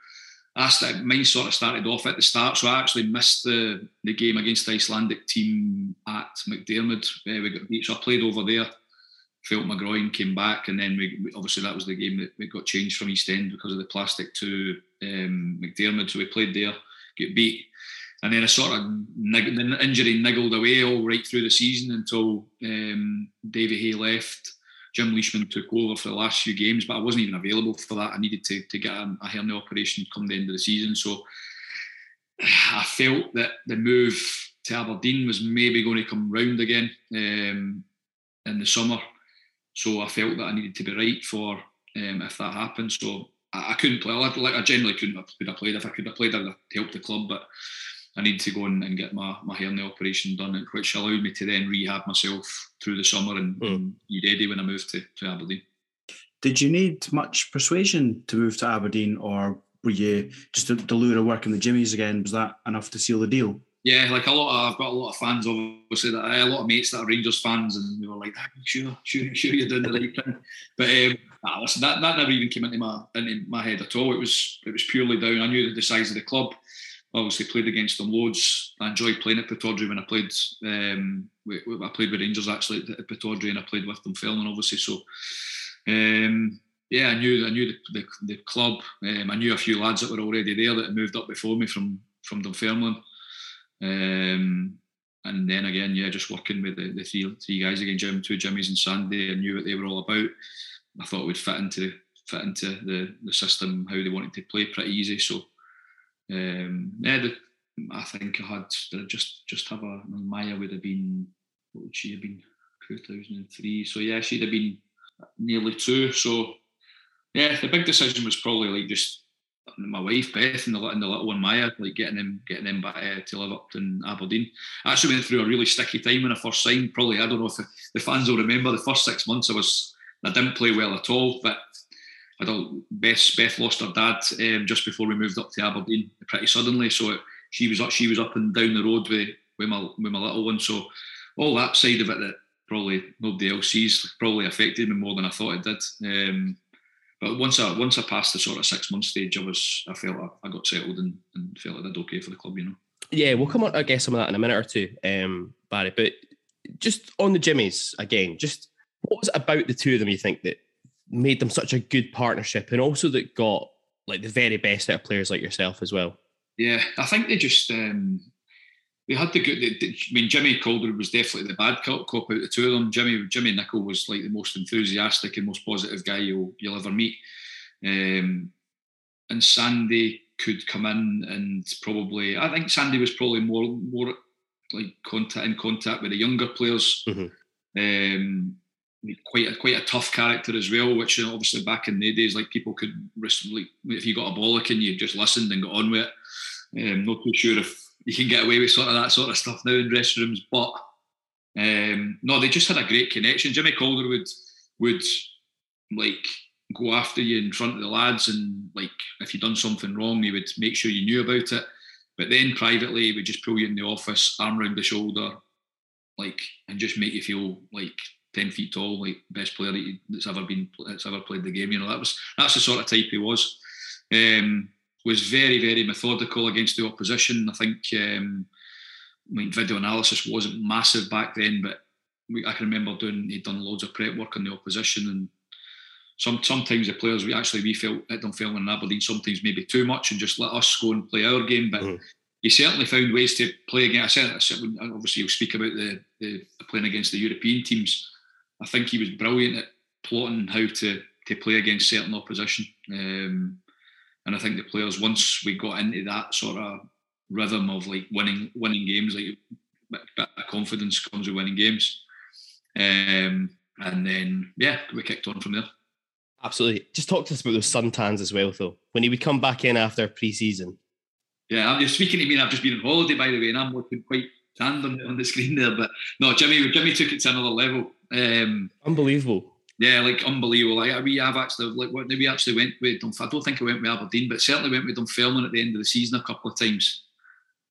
I started, mine sort of started off at the start. So I actually missed the, the game against the Icelandic team at McDiarmid. Uh, we got beat, so I played over there. Felt my groin, came back, and then we obviously that was the game that we got changed from East End because of the plastic to um, McDiarmid. So we played there, get beat and then I sort of the injury niggled away all right through the season until um, Davy Hay left. Jim Leishman took over for the last few games, but I wasn't even available for that. I needed to, to get a, a hernia operation come the end of the season. So I felt that the move to Aberdeen was maybe going to come round again um, in the summer. So I felt that I needed to be right for um, if that happened. So I, I couldn't play. Like I generally couldn't have, have played. If I could have played, I'd have helped the club. But I need to go and, and get my, my hernia operation done, which allowed me to then rehab myself through the summer and, mm. and you ready when I moved to, to Aberdeen. Did you need much persuasion to move to Aberdeen, or were you just the, the lure of working the Jimmys again? Was that enough to seal the deal? Yeah, like a lot. Of, I've got a lot of fans, obviously. That I a lot of mates that are Rangers fans, and they were like, "Sure, sure, sure, you're doing the right thing." But um, nah, listen, that, that never even came into my into my head at all. It was it was purely down. I knew the size of the club obviously played against them loads. I enjoyed playing at Pittodrie when I played. Um, I played with Rangers actually at Pittodrie, and I played with them filming obviously. So um, yeah, I knew I knew the, the, the club. Um, I knew a few lads that were already there that had moved up before me from from Dunfermline. Um, and then again, yeah, just working with the, the three three guys again, Jim, two Jimmys and Sandy. I knew what they were all about. I thought it would fit into fit into the the system how they wanted to play pretty easy. So um, yeah, the, I think I had just just have a Maya would have been what would she have been? 2003 so yeah she'd have been nearly two. So yeah the big decision was probably like just my wife Beth and the, and the little one Maya like getting them getting them back uh, to live up in Aberdeen. I actually went through a really sticky time when I first signed. Probably I don't know if the fans will remember the first six months I was I didn't play well at all but I don't. Beth Beth lost her dad um, just before we moved up to Aberdeen pretty suddenly. So it, she was up she was up and down the road with with my with my little one. So all that side of it that probably nobody else sees probably affected me more than I thought it did. Um, but once I once I passed the sort of six month stage, I was I felt I, I got settled and, and felt I did okay for the club. You know. Yeah, we'll come on. I guess some of that in a minute or two, um, Barry. But just on the Jimmys again, just what was it about the two of them you think that made them such a good partnership and also that got like the very best out of players like yourself as well. Yeah, I think they just um, they had the good. They, they, I mean, Jimmy Calder was definitely the bad cop, cop out of the two of them. Jimmy Jimmy Nicholl was like the most enthusiastic and most positive guy you'll you'll ever meet. Um, and Sandy could come in and probably I think Sandy was probably more more like contact in contact with the younger players. Mm-hmm. Um, quite a quite a tough character as well, which obviously back in the days, like people could like if you got a bollocking, you just listened and got on with it. Um, not too sure if you can get away with sort of that sort of stuff now in dressing rooms, but um, no, they just had a great connection. Jimmy Calder would would like go after you in front of the lads, and like if you'd done something wrong, he would make sure you knew about it. But then privately, he would just pull you in the office, arm around the shoulder, like, and just make you feel like ten feet tall, like best player that's ever been that's ever played the game. You know, that was that's the sort of type he was. Um, was very, very methodical against the opposition. I think, um, I mean, video analysis wasn't massive back then, but we, I can remember doing he'd done loads of prep work on the opposition, and some sometimes the players we actually we felt at Dunfermline and Aberdeen sometimes maybe too much and just let us go and play our game, but. Mhm. He certainly found ways to play against. I said, obviously, you'll speak about the, the playing against the European teams. I think he was brilliant at plotting how to to play against certain opposition. Um, and I think the players once we got into that sort of rhythm of like winning winning games, like a bit of confidence comes with winning games. Um, and then yeah, we kicked on from there. Absolutely. Just talk to us about those suntans as well, though. When he would come back in after pre-season. Yeah, you're speaking to me, and I've just been on holiday, by the way, and I'm looking quite tanned on, on the screen there. But no, Jimmy, Jimmy took it to another level. Um, Unbelievable. Yeah, like unbelievable. Like we have actually, like what we actually went with. I don't think I went with Aberdeen, but certainly went with Dunfermline at the end of the season a couple of times,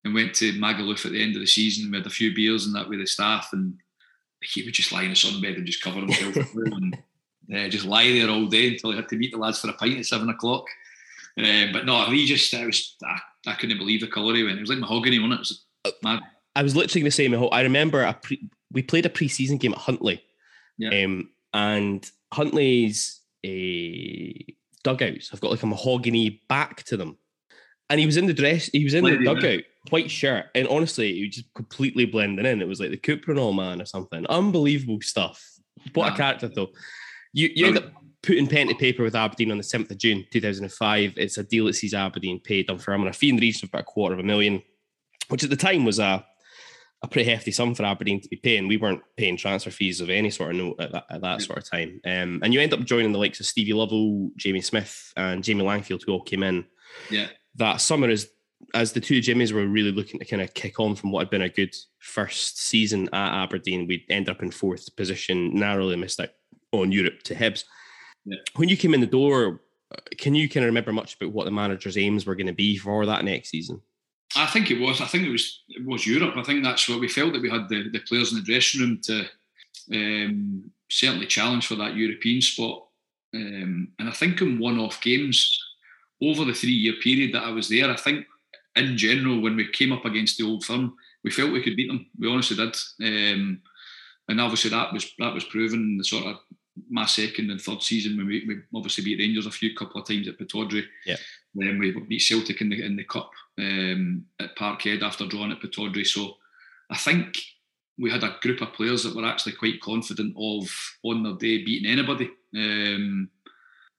and went to Magaluf at the end of the season. We had a few beers and that with the staff, and he would just lie in a sunbed and just cover himself and uh, just lie there all day until he had to meet the lads for a pint at seven o'clock. Uh, but no, he just I was I, I couldn't believe the colour he went. It was like mahogany, wasn't it? It was mad. I was literally going to say, I remember a pre- we played a pre-season game at Huntly, Yeah. um, and Huntly's uh, dugouts have got like a mahogany back to them, and he was in the dress, he was in the Lady, yeah. dugout, white shirt, and honestly, he was just completely blending in. It was like the Cuprinol man or something. Unbelievable stuff. What a character, though. You you end up putting pen to paper with Aberdeen on the 7th of June 2005. It's a deal that sees Aberdeen paid Dunfermline a fee in the region of about a quarter of a million, which at the time was a a pretty hefty sum for Aberdeen to be paying. We weren't paying transfer fees of any sort of note at that, at that sort of time. Um, and you end up joining the likes of Stevie Lovell, Jamie Smith, and Jamie Langfield, who all came in Yeah, that summer as as the two Jimmies were really looking to kind of kick on from what had been a good first season at Aberdeen, we'd end up in fourth position, narrowly missed out on Europe to Hibs. Yeah. When you came in the door, uh, can you kind of remember much about what the manager's aims were going to be for that next season? I think it was. I think it was. It was Europe. I think that's what we felt that we had the, the players in the dressing room to um, certainly challenge for that European spot. Um, and I think in one-off games over the three-year period that I was there, I think in general when we came up against the old firm, we felt we could beat them. We honestly did. Um, and obviously that was that was proven in the sort of my second and third season when we, we obviously beat Rangers a few couple of times at Pittodrie. Yeah. Then we beat Celtic in the in the cup um, at Parkhead after drawing at Pittodrie. So I think we had a group of players that were actually quite confident of on their day beating anybody. Um,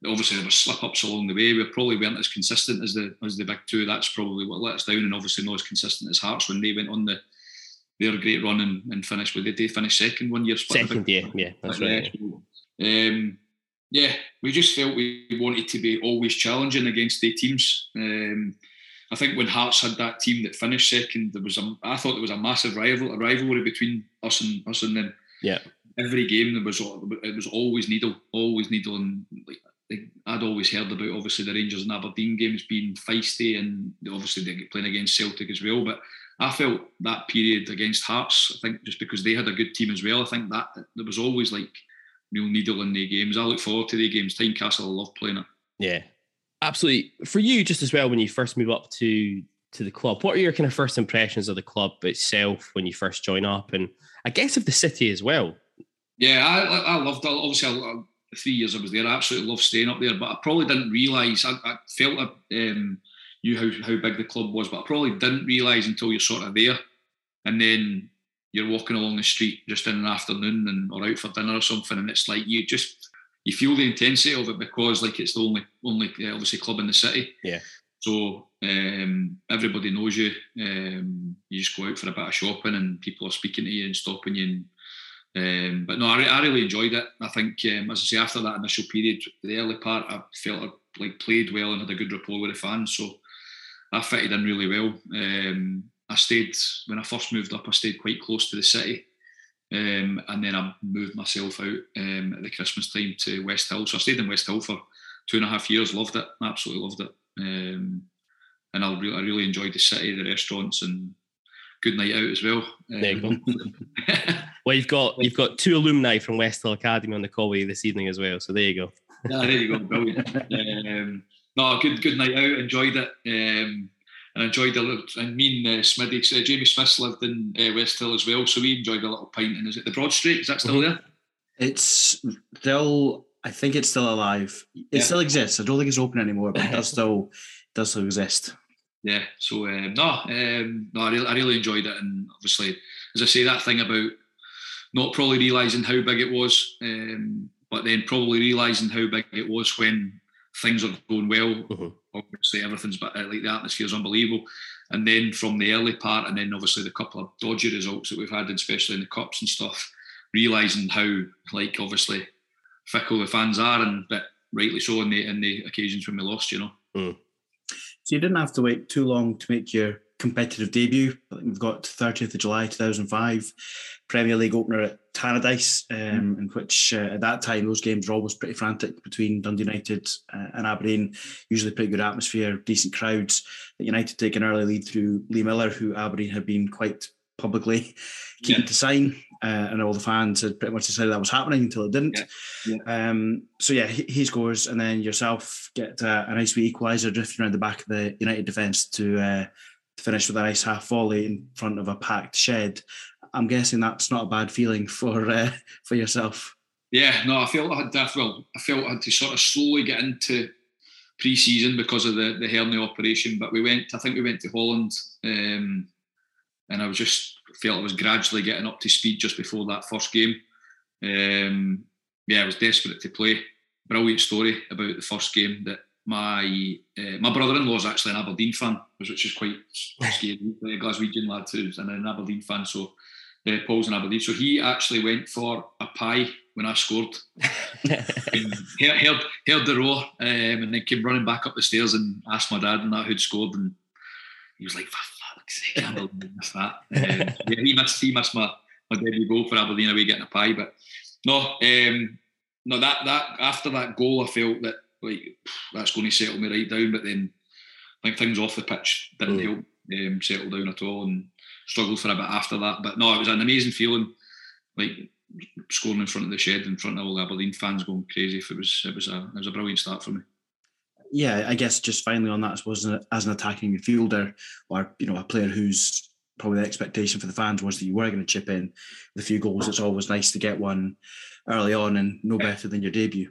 obviously there were slip ups along the way. We probably weren't as consistent as the as the big two. That's probably what let us down, and obviously not as consistent as Hearts when they went on the their great run and, and finished. With did they finish second one year? Second, big- yeah, yeah, that's but right. yeah, Um, yeah, we just felt we wanted to be always challenging against the teams. Um, I think when Hearts had that team that finished second, there was a, I thought there was a massive rival, a rivalry between us and us and them. Yeah. Every game there was it was always needle, always needle, and like I'd always heard about obviously the Rangers and Aberdeen games being feisty, and obviously they're playing against Celtic as well. But I felt that period against Hearts, I think just because they had a good team as well, I think that there was always like real needle in the games. I look forward to the games. Tynecastle, I love playing it. Yeah, absolutely. For you, just as well, when you first move up to to the club, what are your kind of first impressions of the club itself when you first join up, and I guess of the city as well? Yeah, I, I loved it. Obviously, I, three years I was there, I absolutely loved staying up there. But I probably didn't realise. I, I felt I um, knew how, how big the club was, but I probably didn't realise until you're sort of there, and then you're walking along the street just in an afternoon and or out for dinner or something, and it's like you just you feel the intensity of it because like it's the only only uh, obviously club in the city. Yeah. So um, everybody knows you. Um, you just go out for a bit of shopping, and people are speaking to you and stopping you. And, um, but no, I, I really enjoyed it. I think, um, as I say, after that initial period, the early part, I felt I like played well and had a good rapport with the fans. So I fitted in really well. Um, I stayed when I first moved up. I stayed quite close to the city, um, and then I moved myself out um, at the Christmas time to Westhill. So I stayed in Westhill for two and a half years. Loved it. Absolutely loved it. Um, and I really, I really enjoyed the city, the restaurants, and good night out as well. There you go. Um, Well, you've got you've got two alumni from Westhill Academy on the call with you this evening as well. So there you go. Yeah, there you go, brilliant. um, no, good good night out. Enjoyed it. And enjoyed a little. And me and uh, Smitty, uh, Jamie Smith lived in uh, Westhill as well, so we enjoyed a little pint. And is it the Broad Street? Is that still Mhm. there? It's still, I think it's still alive. It Yeah. still exists. I don't think it's open anymore, but it does still, does still exist. Yeah. So um, no, um, no, I really, I really enjoyed it, and obviously, as I say, that thing about not probably realizing how big it was, um, but then probably realizing how big it was when things are going well. Mhm. Obviously, everything's but uh, like the atmosphere is unbelievable, and then from the early part, and then obviously the couple of dodgy results that we've had, especially in the cups and stuff, realizing how like obviously fickle the fans are, and but rightly so in the in the occasions when we lost, you know. So you didn't have to wait too long to make your competitive debut. I think we've got 30th of July 2005, Premier League opener at Tannadice, um, in which uh, at that time those games were always pretty frantic between Dundee United uh, and Aberdeen. Usually pretty good atmosphere, decent crowds. United take an early lead through Lee Miller, who Aberdeen had been quite publicly keen Yeah. to sign, uh, and all the fans had pretty much decided that was happening until it didn't. Yeah. Um, so yeah, he, he scores, and then yourself get uh, a nice wee equaliser drifting around the back of the United defence to uh, finish with a nice half volley in front of a packed shed. I'm guessing that's not a bad feeling for uh, for yourself. Yeah, no, I felt I had to, well, I felt I had to sort of slowly get into pre-season because of the the hernia operation. But we went, I think we went to Holland, um, and I was just felt I was gradually getting up to speed just before that first game. Um, yeah, I was desperate to play. Brilliant story about the first game that my uh, my brother-in-law is actually an Aberdeen fan, which is quite scary. A Glaswegian lad too, and an Aberdeen fan. So uh, Paul's an Aberdeen. So he actually went for a pie when I scored. heard, heard, heard the roar um, and then came running back up the stairs and asked my dad and that who'd scored and he was like, for fuck's sake, I can't believe that. Um, yeah, he missed, he missed my, my debut goal for Aberdeen away getting a pie. But no, um, no, that, that after that goal, I felt that like that's going to settle me right down. But then I think things off the pitch didn't Mm. help um, settle down at all and struggled for a bit after that. But no, it was an amazing feeling, like scoring in front of the shed in front of all the Aberdeen fans going crazy. If it was, it was a, it was a brilliant start for me. Yeah, I guess just finally on that, I suppose as an attacking midfielder or you know a player who's probably the expectation for the fans was that you were going to chip in with a few goals. It's always nice to get one early on and no better than your debut.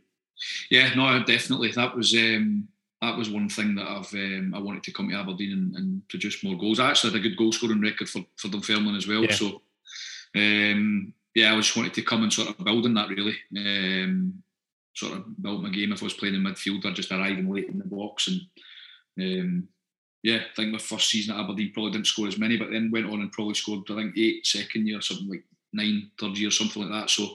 Yeah, no, definitely. That was um, that was one thing that I've um, I wanted to come to Aberdeen and, and produce more goals. I actually had a good goal scoring record for for Dunfermline as well. Yeah. So um, yeah, I just wanted to come and sort of build on that really. Um, sort of build my game if I was playing in midfield or just arriving late in the box and um, yeah, I think my first season at Aberdeen probably didn't score as many, but then went on and probably scored I think eight second year, something like nine third year, something like that. So I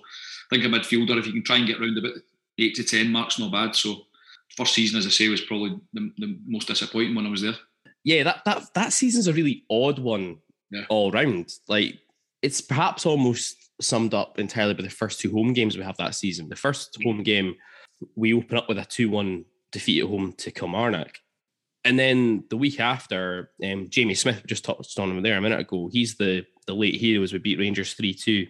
think a midfielder, if you can try and get round about the eight to ten marks, not bad. So first season, as I say, was probably the, the most disappointing when I was there. yeah, that that that season's a really odd one Yeah. all round. Like it's perhaps almost summed up entirely by the first two home games we have that season. The first home game, we open up with a two-one defeat at home to Kilmarnock. And then the week after, um, Jamie Smith just touched on him there a minute ago. He's the the late hero as we beat Rangers three two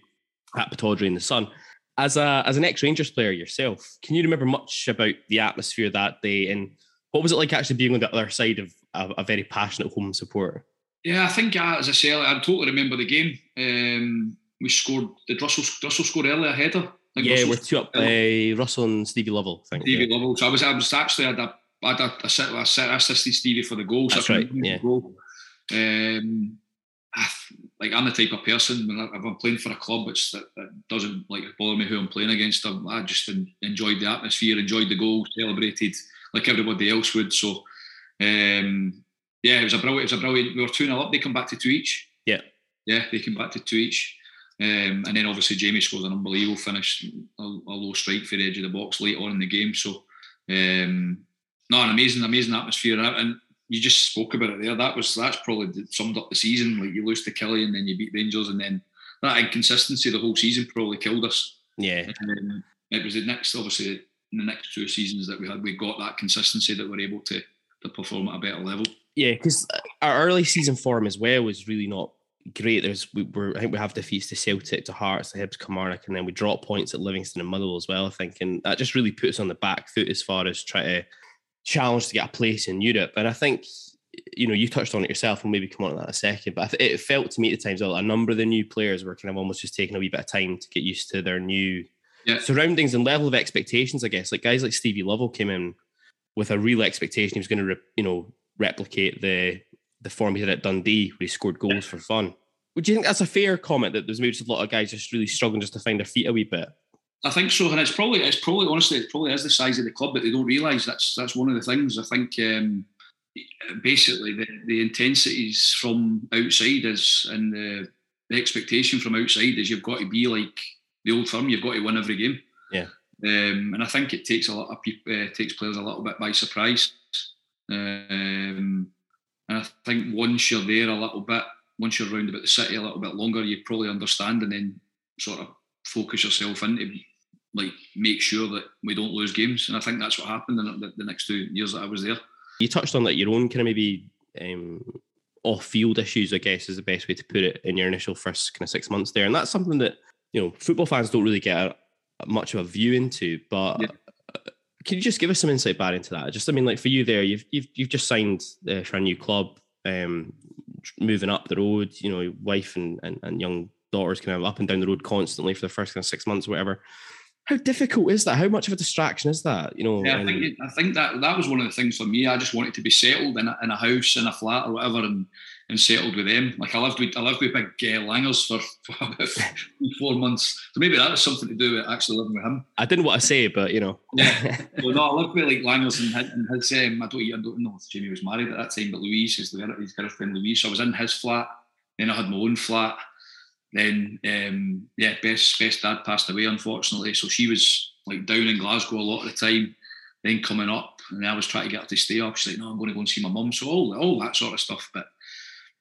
at Pittodrie in the Sun. As a as an ex Rangers player yourself, can you remember much about the atmosphere that day and what was it like actually being on the other side of a, a very passionate home supporter? Yeah, I think uh, as I say, I totally remember the game. Um, we scored. Did Russell Russell score early a header? I Yeah, Russell we're two up by Russell and Stevie Lovell. I think. Stevie yeah. Lovell. So I was, I was actually had a, I had a, a, I I assisted Stevie for the goal. So That's I right, yeah. Goal. Um, I, like I'm the type of person when I, if I'm playing for a club, it's that, that doesn't like bother me who I'm playing against. I, I just en- enjoyed the atmosphere, enjoyed the goal, celebrated like everybody else would. So um, yeah, it was a brilliant. It was a brilliant. We were two 0 up. They come back to two each. Yeah. yeah, they come back to two each. Um, and then obviously Jamie scores an unbelievable finish, a, a low strike for the edge of the box late on in the game. So, um, no, an amazing, amazing atmosphere. And you just spoke about it there. That was that's probably summed up the season. Like you lose to Killie and then you beat Rangers, and then that inconsistency the whole season probably killed us. Yeah, And it was the next, obviously, in the next two seasons that we had, we got that consistency that we're able to to perform at a better level. yeah, because our early season form as well was really not great. There's we were I think we have defeats to Celtic, to Hearts, to Hibs, Kilmarnock, and then we drop points at Livingston and Motherwell as well. I think, and that just really puts us on the back foot as far as try to challenge to get a place in Europe. And I think, you know, you touched on it yourself, and maybe come on to that in a second. But it felt to me at the times a number of the new players were kind of almost just taking a wee bit of time to get used to their new Yeah. surroundings and level of expectations. I guess like guys like Stevie Lovell came in with a real expectation he was going to, re- you know, replicate the the form he had at Dundee, where he scored goals for fun. Would you think that's a fair comment that there's maybe just a lot of guys just really struggling just to find their feet a wee bit? I think so, and it's probably it's probably honestly it probably is the size of the club, but they don't realise that's that's one of the things. I think um, basically the, the intensities from outside is and the, the expectation from outside is you've got to be like the old firm, you've got to win every game. Yeah. Um, and I think it takes a lot of people uh, takes players a little bit by surprise. Um, and I think once you're there a little bit, once you're around about the city a little bit longer, you probably understand and then sort of focus yourself into like make sure that we don't lose games. And I think that's what happened in the, the next two years that I was there. You touched on like your own kind of maybe um, off-field issues. I guess is the best way to put it in your initial first kind of six months there, and that's something that you know football fans don't really get a, a much of a view into. But Yeah. uh, can you just give us some insight, back into that? Just I mean, like for you there, you've you've you've just signed uh, for a new club, um, moving up the road. You know, wife and, and and young daughters kind of up and down the road constantly for the first kind of six months, or whatever. How difficult is that? How much of a distraction is that? You know, Yeah, I think it, I think that that was one of the things for me. I just wanted to be settled in a, in a house, in a flat, or whatever, and and settled with them. Like I lived with I lived with big uh, Langers for, for about four months. So maybe that was something to do with actually living with him. I didn't want to say, but you know, Yeah. Well, no, I lived with like Langers and his, and his um, I don't I don't know if Jamie was married at that time, but Louise, his, his girlfriend Louise. So I was in his flat. Then I had my own flat. Then um, yeah, best best dad passed away unfortunately. So she was like down in Glasgow a lot of the time. Then coming up, and I was trying to get her to stay up. She's like, "No, I'm going to go and see my mum." So all all that sort of stuff. But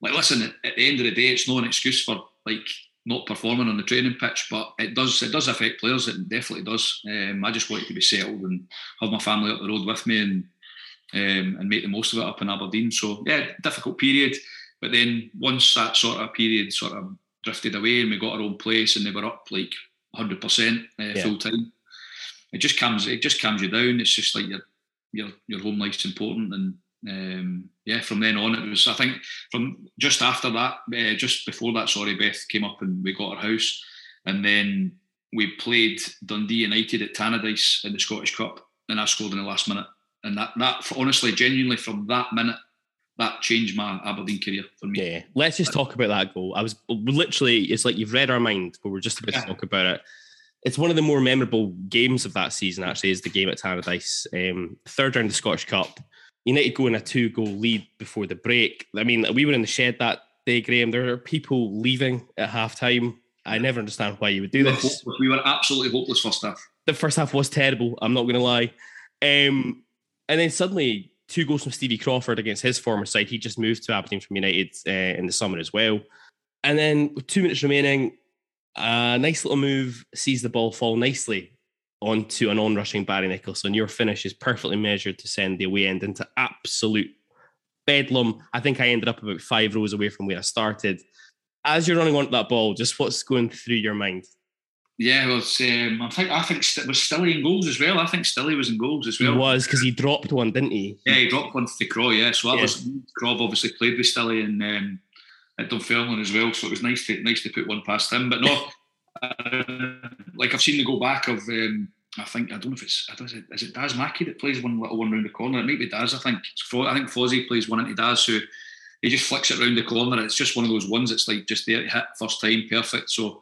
like, listen, at, at the end of the day, it's not an excuse for like not performing on the training pitch, but it does it does affect players. It definitely does. Um, I just wanted to be settled and have my family up the road with me and um, and make the most of it up in Aberdeen. So yeah, difficult period. But then once that sort of period sort of drifted away and we got our own place and they were up like 100 percent uh, Yeah. full time, it just calms it just calms you down. It's just like your your your home life's important and. Um, yeah, from then on, it was. I think from just after that, uh, just before that, sorry, Beth came up and we got our house, and then we played Dundee United at Tannadice in the Scottish Cup, and I scored in the last minute. And that, that honestly, genuinely, from that minute, that changed my Aberdeen career for me. Yeah, let's just talk about that goal. I was literally, it's like you've read our mind, but we're just about Yeah. to talk about it. It's one of the more memorable games of that season, actually, is the game at Tannadice. Um, third round of the Scottish Cup. United go in a two goal lead before the break. I mean, we were in the shed that day, Graham. There are people leaving at half time. I never understand why you would do We this. hopeless. we were absolutely hopeless first half. the first half was terrible. I'm not going to lie. Um, and then suddenly, two goals from Stevie Crawford against his former side. He just moved to Aberdeen from United uh, in the summer as well. And then, with two minutes remaining, a nice little move sees the ball fall nicely onto an on-rushing Barry Nicholson. Your finish is perfectly measured to send the away end into absolute bedlam. I think I ended up about five rows away from where I started. As you're running onto that ball, just what's going through your mind? Yeah, well, um, I think I think St- was Stillie in goals as well. I think Stillie was in goals as He well. was because he dropped one, didn't he? Yeah, he dropped one to Craw, yeah. So that Yeah. was Crow obviously played with Stillie and um, at Dunfermline as well. So it was nice to nice to put one past him. But no, uh, like I've seen the go back of um, I think I don't know if it's I don't is it Daz Mackie that plays one little one round the corner. It might be Daz. I think I think Fozzie plays one into Daz, so he just flicks it round the corner. It's just one of those ones. It's like just there hit first time, perfect. So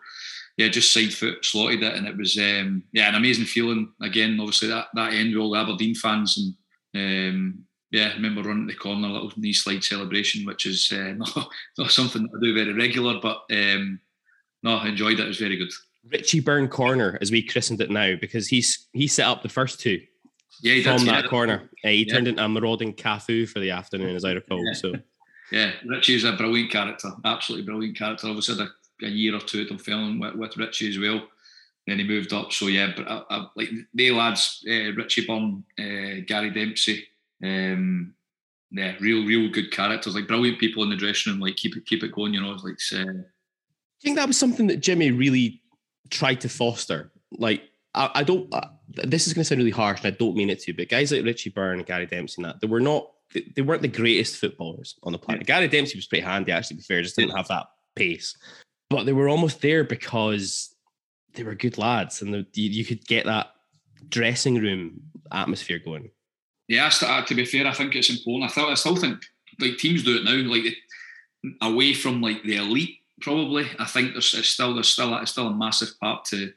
yeah, just side foot slotted it, and it was um, yeah an amazing feeling. Again, obviously that that end with all the Aberdeen fans and um, yeah, I remember running the corner, a little knee slide celebration, which is uh, not, not something that I do very regular, but um, no, I enjoyed it. It was very good. Richie Byrne corner, as we christened it now, because he's he set up the first two Yeah, from yeah. that corner. Uh, he Yeah. turned into a marauding Cafu for the afternoon, as I recall. Yeah. So Yeah, Richie's a brilliant character, absolutely brilliant character. I've had a, a year or two at Dunfermline with, with Richie as well. Then he moved up, so yeah. But I, I, like they lads, uh, Richie Byrne, uh, Gary Dempsey, um, yeah, real, real good characters. Like brilliant people in the dressing room. Like keep it, keep it going. You know, it's like uh, I think that was something that Jimmy really tried to foster. Like I, I don't. Uh, this is going to sound really harsh, and I don't mean it to, but guys like Richie Byrne and Gary Dempsey, and that they were not. They, they weren't the greatest footballers on the planet. Gary Dempsey was pretty handy, actually. To be fair, just didn't have that pace, but they were almost there because they were good lads, and the, you, you could get that dressing room atmosphere going. Yeah, to, uh, to be fair, I think it's important. I thought I still think like teams do it now, like away from like the elite. Probably, I think there's it's still there's still it's still a massive part to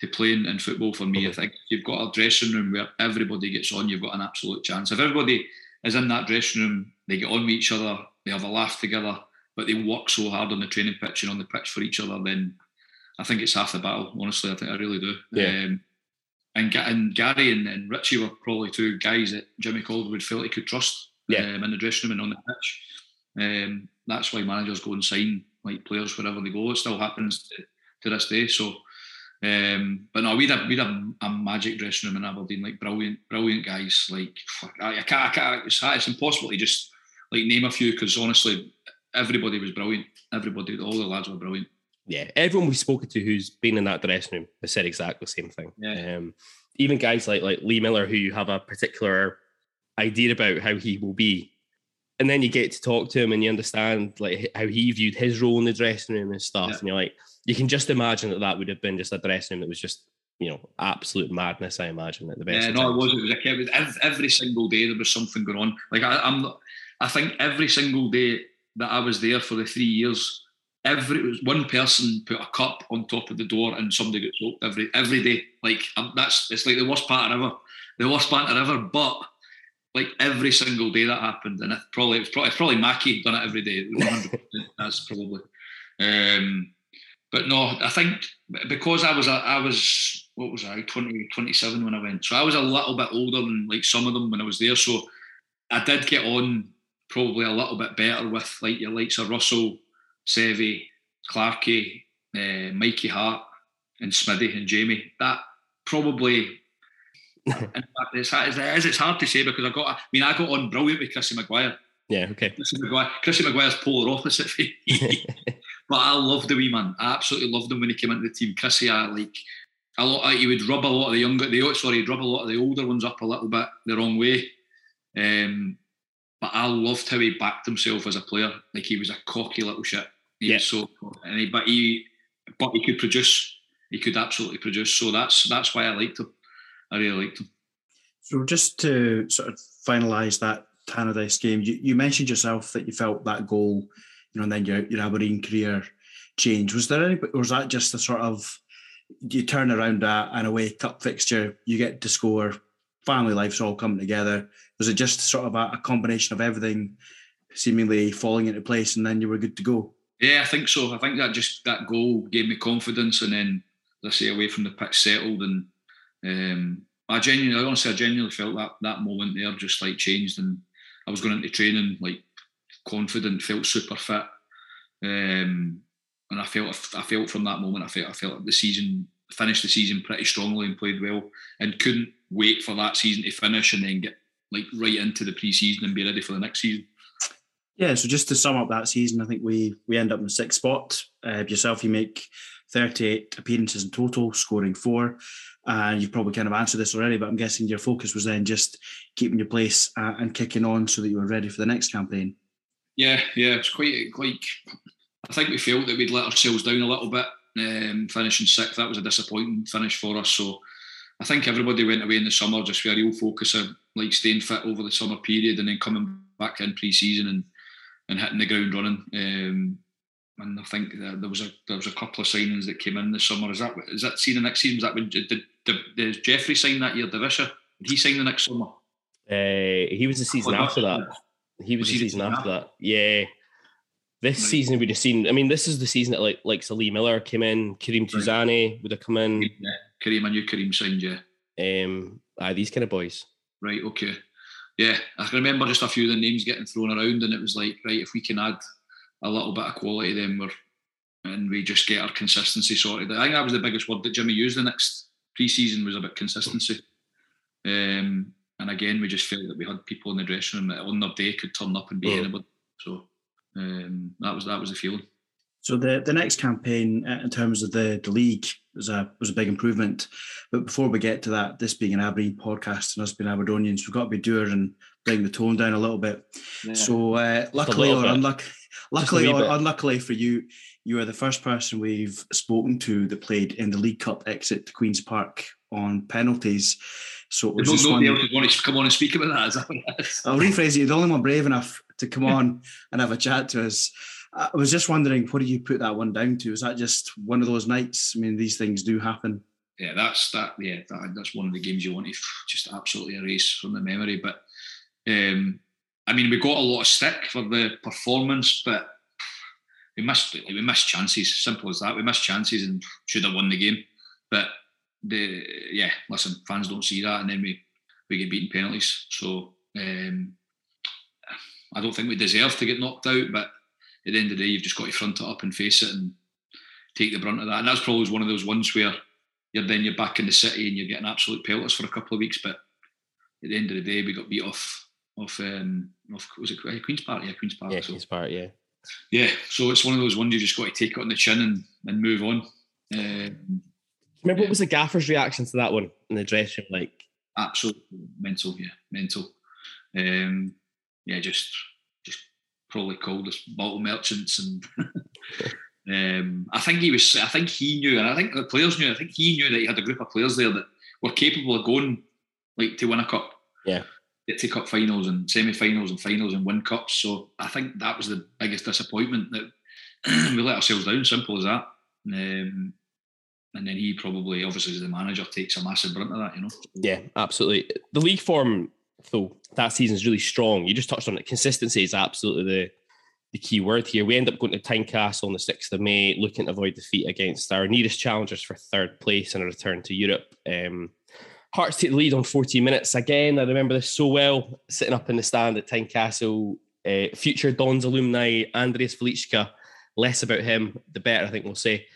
to playing in football for me. I mm-hmm. think you've got a dressing room where everybody gets on. You've got an absolute chance. If everybody is in that dressing room, they get on with each other, they have a laugh together, but they work so hard on the training pitch and on the pitch for each other. Then I think it's half the battle. Honestly, I think I really do. Yeah. Um, and, and Gary and, and, Richie were probably two guys that Jimmy Calderwood felt he could trust yeah. um, in the dressing room and on the pitch. Um, that's why managers go and sign like players wherever they go. It still happens to, to this day. So, um, but no, we'd have we'd have a magic dressing room in Aberdeen, like brilliant, brilliant guys. Like I, I can't, I can't it's, it's impossible to just like name a few because honestly, everybody was brilliant. Everybody, all the lads were brilliant yeah, everyone we've spoken to who's been in that dressing room has said exactly the same thing. Yeah. Um, even guys like like Lee Miller, who you have a particular idea about how he will be, and then you get to talk to him and you understand like how he viewed his role in the dressing room and stuff, Yeah. and you're like, you can just imagine that that would have been just a dressing room that was just you know absolute madness. I imagine at the best. Yeah, no, it was. It was, a, it was every, every single day there was something going on. Like I, I'm, not, I think every single day that I was there for the three years, every it was one person put a cup on top of the door and somebody got soaked every every day. Like um, that's it's like the worst part ever, the worst part ever. But like every single day that happened, and it probably it's probably, it's probably Mackie done it every day. 100%, that's probably. Um, but no, I think because I was I was what was I 20, 27 when I went, so I was a little bit older than like some of them when I was there. So I did get on probably a little bit better with like your likes of Russell, Sevy, Clarkey, uh, Mikey Hart, and Smitty and Jamie. That probably. in fact, it's, it's, it's hard to say because I got. I mean, I got on brilliant with Chrissy Maguire. Yeah. Okay. Chrissy Maguire. Chrissy Maguire's polar opposite but I loved the wee man. I absolutely loved him when he came into the team. Chrissy, I like a lot. He would rub a lot of the younger, the sorry, he'd rub a lot of the older ones up a little bit the wrong way. Um, but I loved how he backed himself as a player. Like he was a cocky little shit. He Yeah. was so, and he, but he, but he could produce. He could absolutely produce. So that's that's why I liked him. I really liked him. So just to sort of finalise that Tannadice game, you, you mentioned yourself that you felt that goal, you know, and then your your Aberdeen career changed. Was there any, or was that just a sort of you turn around a, an away cup fixture, you get to score, family life's all coming together. Was it just sort of a, a combination of everything seemingly falling into place, and then you were good to go? Yeah, I think so. I think that just that goal gave me confidence, and then let's say away from the pitch settled, and um, I genuinely, honestly, I genuinely felt that that moment there just like changed, and I was going into training like confident, felt super fit, um, and I felt I felt from that moment I felt I felt the season finished the season pretty strongly and played well, and couldn't wait for that season to finish and then get like right into the pre-season and be ready for the next season. Yeah, so just to sum up that season, I think we we end up in the sixth spot. Uh, yourself, you make 38 appearances in total, scoring four. And you've probably kind of answered this already, but I'm guessing your focus was then just keeping your place uh, and kicking on so that you were ready for the next campaign. Yeah, yeah, it's quite like I think we felt that we'd let ourselves down a little bit, um, finishing sixth. That was a disappointing finish for us. So I think everybody went away in the summer just with a real focus on like staying fit over the summer period and then coming back in pre-season and and hitting the ground running. Um, and I think that there was a there was a couple of signings that came in this summer. Is that is that seen the next season? Is that when did, did, did, did Jeffrey sign that year? de Visscher? Did he sign the next summer? Uh, he was the season Oh, after that. He was, Was the he season season after that. Yeah. This Right. season we'd have seen. I mean, this is the season that like like Lee Miller came in, Karim Touzani would have come in. Yeah, Karim, I knew Karim signed. Yeah. Um, ah, these kind of boys. Right, okay. Yeah, I can remember just a few of the names getting thrown around, and it was like, right, if we can add a little bit of quality, then we're and we just get our consistency sorted. I think that was the biggest word that Jimmy used the next pre-season was about consistency. Um, and again, we just felt that we had people in the dressing room that on their day could turn up and be Mm. anybody. So um, that was that was the feeling. So the, the next campaign uh, in terms of the, the league was a was a big improvement. But before we get to that, this being an Aberdeen podcast and us being Aberdonians, we've got to be doer and bring the tone down a little bit. Yeah. So uh, luckily or bit. unluck- luckily or bit. unluckily for you, you are the first person we've spoken to that played in the League Cup exit to Queens Park on penalties. So it was There's no, nobody one- else would want to come on and speak about that. Is that what? I'll rephrase it. You're the only one brave enough to come on and have a chat to us. I was just wondering, what do you put that one down to? Is that just one of those nights? I mean, these things do happen. yeah, that's that. Yeah, that, that's one of the games you want to just absolutely erase from the memory. But um, I mean, we got a lot of stick for the performance, but we missed we missed chances. Simple as that. We missed chances and should have won the game. But the yeah, listen, fans don't see that, and then we we get beaten penalties. So um, I don't think we deserve to get knocked out, but at the end of the day, you've just got to front it up and face it and take the brunt of that. And that's probably one of those ones where you're then you're back in the city and you're getting absolute pelters for a couple of weeks. But at the end of the day, we got beat off off um off was it Queens Park? Yeah, Queens Park. Yeah, so Queen's Park, yeah. yeah, so it's one of those ones you just got to take it on the chin and, and move on. Um, Remember what was the gaffer's reaction to that one in the dressing room? Like, absolute mental, yeah, mental. Um, yeah, just just probably called us bottle merchants, and um, I think he was. I think he knew, and I think the players knew. I think he knew that he had a group of players there that were capable of going like to win a cup. Yeah. Get to cup finals and semi-finals and finals and win cups. So I think that was the biggest disappointment that we let ourselves down. Simple as that. Um, and then he probably, obviously, as the manager, takes a massive brunt of that. You know. yeah, absolutely. The league form, though, that season is really strong. You just touched on it. Consistency is absolutely the the key word here. We end up going to Tynecastle on the 6th of May, looking to avoid defeat against our nearest challengers for third place and a return to Europe. Um, Hearts take the lead on 40 minutes. Again, I remember this so well, sitting up in the stand at Tynecastle. Uh, future Dons alumni, Andrius Velička. Less about him, the better, I think we'll say.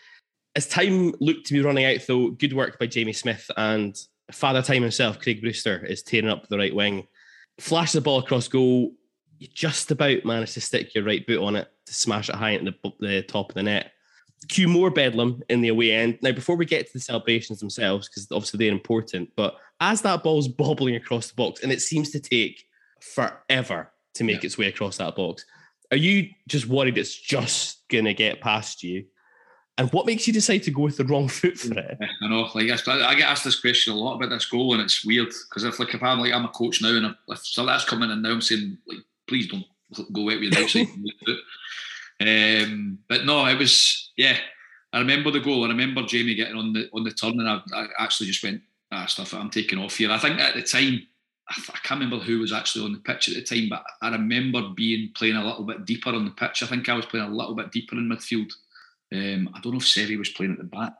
As time looked to be running out, though, good work by Jamie Smith and Father Time himself, Craig Brewster, is tearing up the right wing. Flashes the ball across goal. You just about managed to stick your right boot on it to smash it high into the, the top of the net. Cue more bedlam in the away end. Now, before we get to the celebrations themselves, because obviously they're important, but as that ball's bobbling across the box, and it seems to take forever to make Yeah. its way across that box, are you just worried it's just going to get past you? And what makes you decide to go with the wrong foot for it? I know. Like I, I get asked this question a lot about this goal, and it's weird because if like if I'm like I'm a coach now, and if, so that's coming in now, I'm saying like please don't go out with your foot. Um, but no, it was yeah. I remember the goal. I remember Jamie getting on the on the turn, and I, I actually just went ah stuff. I'm taking off here. I think at the time. I can't remember who was actually on the pitch at the time, but I remember being playing a little bit deeper on the pitch. I think I was playing a little bit deeper in midfield. Um, I don't know if Sevi was playing at the back.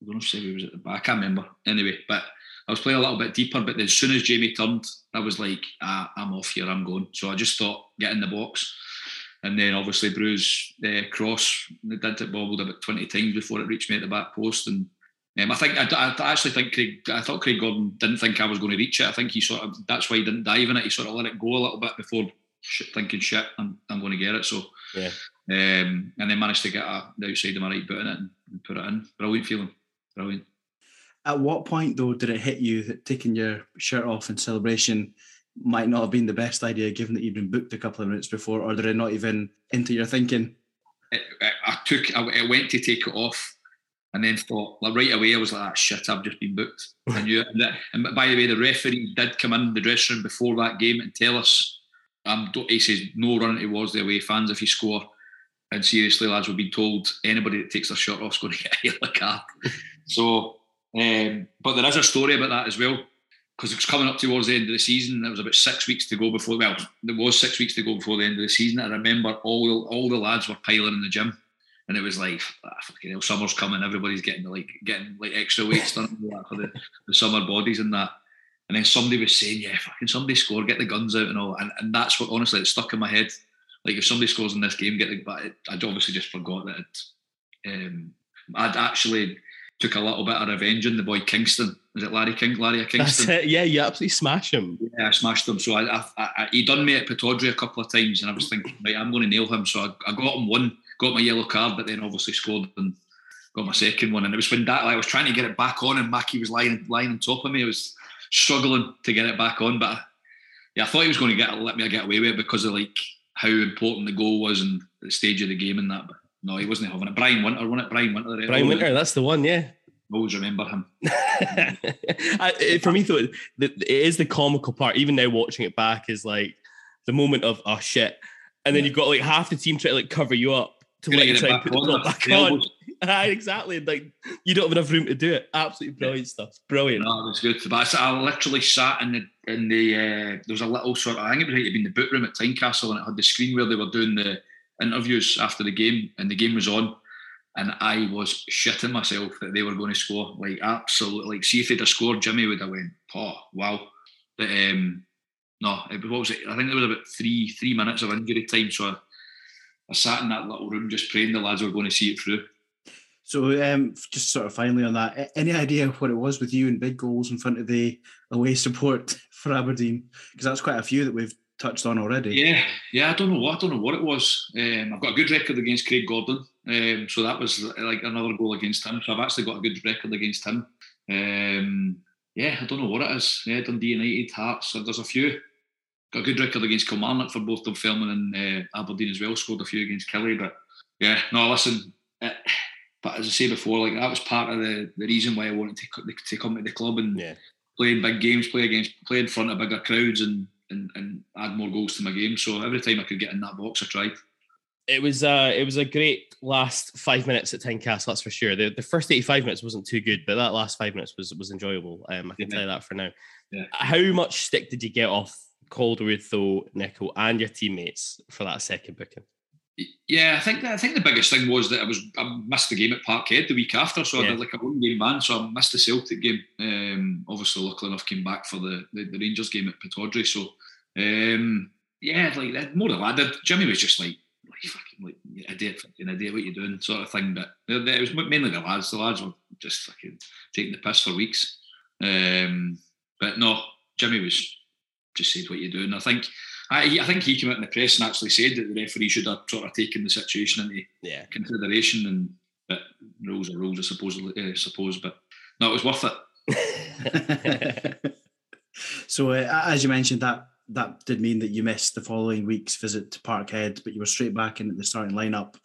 I don't know if Sevi was at the back. I can't remember. Anyway, but I was playing a little bit deeper. But then as soon as Jamie turned, I was like, ah, I'm off here. I'm going. So I just thought, get in the box. And then obviously Bruce uh, cross did it bobbled about 20 times before it reached me at the back post. And um, I think I, I actually think Craig. I thought Craig Gordon didn't think I was going to reach it. I think he sort of that's why he didn't dive in it. He sort of let it go a little bit before thinking shit. I'm, I'm going to get it. So Yeah. Um, and then managed to get a, the outside of my right boot in it and, put it in. Brilliant feeling. Brilliant. At what point, though, did it hit you that taking your shirt off in celebration might not have been the best idea, given that you'd been booked a couple of minutes before, or did it not even into your thinking? It, it- I took. I, I went to take it off, and then thought like right away. I was like, ah, "Shit, I've just been booked." I knew it. And, that, and by the way, the referee did come in the dressing room before that game and tell us. Um, don't- he says no running towards the away fans if you score. And seriously, lads, we've been told anybody that takes their shirt off is going to get a yellow card. So, um, but there is a story about that as well because it was coming up towards the end of the season. There was about six weeks to go before. Well, there was six weeks to go before the end of the season. I remember all the, all the lads were piling in the gym, and it was like, ah, fucking hell, summer's coming. Everybody's getting like getting like extra weights done for the, the summer bodies and that. And then somebody was saying, "Yeah, fucking somebody score, get the guns out and all." And, and that's what honestly it stuck in my head. Like if somebody scores in this game, get the. But I'd obviously just forgot that. It, um, I'd actually took a little bit of revenge on the boy Kingston. Is it Larry King? Larry Kingston. Yeah, you absolutely smash him. Yeah, I smashed him. So I, I, I, he done me at Pittodrie a couple of times, and I was thinking, right, I'm going to nail him. So I, I got him one got my yellow card, but then obviously scored and got my second one. And it was when that like, I was trying to get it back on, and Mackie was lying lying on top of me. I was struggling to get it back on, but yeah, I thought he was going to get let me get away with it because of like how important the goal was and the stage of the game and that. But no, he wasn't having it. Brian Winter, wasn't it? Brian Winter. Eh? Brian Winter, that's the one, yeah. Always remember him. I, eh, for me, though, it is the comical part. Even now, watching it back, is like the moment of oh shit, and then you've got like half the team trying to like cover you up to let you try and put the ball back on. exactly. Like you don't have enough room to do it. Absolutely brilliant yeah. stuff. Brilliant. No, it was good. But I, I literally sat in the in the uh, there was a little sort of I think it might have been the boot room at Tynecastle and it had the screen where they were doing the interviews after the game and the game was on. And I was shitting myself that they were going to score. Like absolutely like see if they'd have scored, Jimmy would have went, oh wow. But um no, it, what was it? I think there was about three three minutes of injury time. So I, I sat in that little room just praying the lads were going to see it through. So, um, just sort of finally on that, any idea what it was with you and big goals in front of the away support for Aberdeen? Because that's quite a few that we've touched on already. Yeah, yeah, I don't know what I don't know what it was. Um, I've got a good record against Craig Gordon, um, so that was like another goal against him. So I've actually got a good record against him. Um, yeah, I don't know what it is. Yeah, Dundee United, Hearts. So there's a few. Got a good record against Kilmarnock for both Dunfermline and uh, Aberdeen as well. Scored a few against Killie, but yeah, no, listen. It, but as I say before, like that was part of the, the reason why I wanted to, to come to the club and yeah. play in big games, play against, play in front of bigger crowds, and, and and add more goals to my game. So every time I could get in that box, I tried. It was uh, it was a great last five minutes at Tynecastle, that's for sure. The, the first eighty five minutes wasn't too good, but that last five minutes was was enjoyable. Um, I can yeah. tell you that for now. Yeah. How much stick did you get off Calderwood though, Nico, and your teammates for that second booking? Yeah, I think that, I think the biggest thing was that I was I missed the game at Parkhead the week after, so yeah. I did like a one game ban, so I missed the Celtic game. Um, obviously, luckily enough, came back for the, the, the Rangers game at Pittodrie. So um, yeah, like more than that, Jimmy was just like like fucking like idiot, fucking idiot, what you doing, sort of thing. But it was mainly the lads. The lads were just fucking taking the piss for weeks. Um, but no, Jimmy was just said what you're doing. I think I, I think he came out in the press and actually said that the referee should have sort of taken the situation into yeah. consideration and but rules are rules, I suppose. I suppose, but no, it was worth it. so, uh, as you mentioned, that that did mean that you missed the following week's visit to Parkhead, but you were straight back in the starting lineup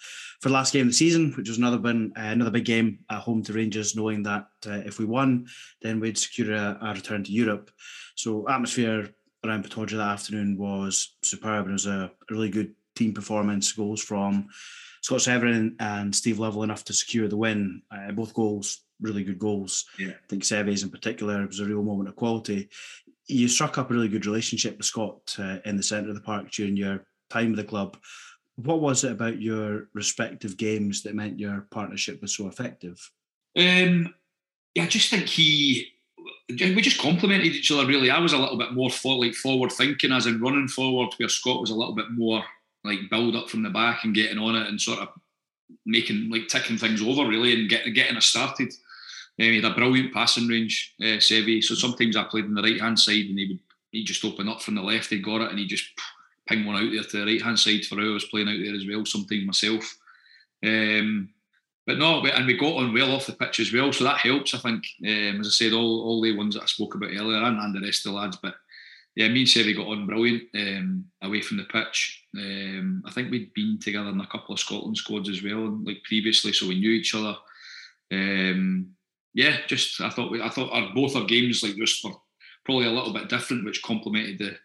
for the last game of the season, which was another win, uh, another big game at home to Rangers, knowing that uh, if we won, then we'd secure a, a return to Europe. So, atmosphere around Pittodrie that afternoon was superb. It was a really good team performance. Goals from Scott Severin and Steve Lovell enough to secure the win. Uh, both goals, really good goals. Yeah. I think Seve's in particular was a real moment of quality. You struck up a really good relationship with Scott uh, in the centre of the park during your time with the club. What was it about your respective games that meant your partnership was so effective? Um, yeah, I just think he we just complemented each other really. I was a little bit more for, like forward thinking as in running forward, where Scott was a little bit more like build up from the back and getting on it and sort of making like ticking things over really and getting getting us started. Um, he had a brilliant passing range, uh. So sometimes I played on the right hand side and he would he just open up from the left. He got it and he just ping one out there to the right hand side for who I was playing out there as well. Sometimes myself. Um, but no, and we got on well off the pitch as well, so that helps. I think, um, as I said, all, all the ones that I spoke about earlier and, and the rest of the lads. But yeah, me and Seve got on brilliant um, away from the pitch. Um, I think we'd been together in a couple of Scotland squads as well, like previously, so we knew each other. Um, yeah, just I thought we, I thought our both our games like just were probably a little bit different, which complemented the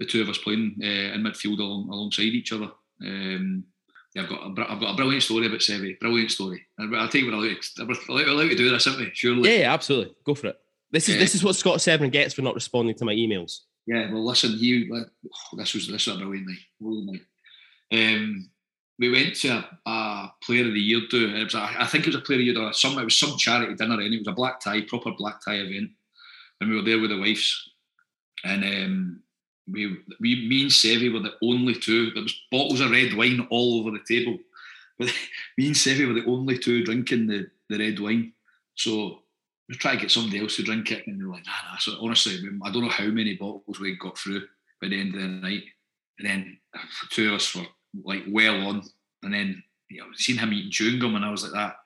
the two of us playing uh, in midfield along, alongside each other. Um, yeah, I've got a, I've got a brilliant story about Sevi. Brilliant story. I'll take what I like. I'll let you do this, haven't we? Surely. Yeah, yeah, absolutely. Go for it. This is yeah. this is what Scott Severin gets for not responding to my emails. Yeah, well, listen, he oh, this was this was a brilliant night. Brilliant night. Um, we went to a, a, player of the year do. It was a, I think it was a player of the year. Some it was some charity dinner, and it was a black tie, proper black tie event, and we were there with the wives, and um, we, we, me and Sevi were the only two. There was bottles of red wine all over the table, but me and Sevi were the only two drinking the, the red wine. So we tried to get somebody else to drink it, and they were like, "Nah, nah." So honestly, I don't know how many bottles we got through by the end of the night, and then two of us were like well on, and then you know, seen him eating chewing gum, and I was like that.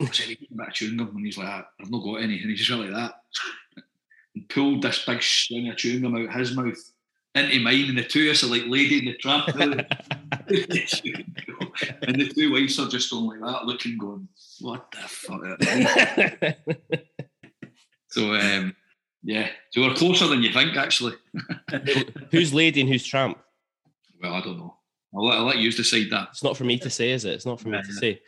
I said, "Eating a bit of chewing gum," and he's like, "I've not got any," and he's just like that, and pulled this big string of chewing gum out his mouth into mine, and the two of us are like lady in the tramp, and the two wives are just going like that, looking, going, "What the fuck?" so, um, yeah, so we're closer than you think, actually. who's lady and who's tramp? Well, I don't know. I'll let, I'll let you decide that. It's not for me to say, is it? It's not for me to say.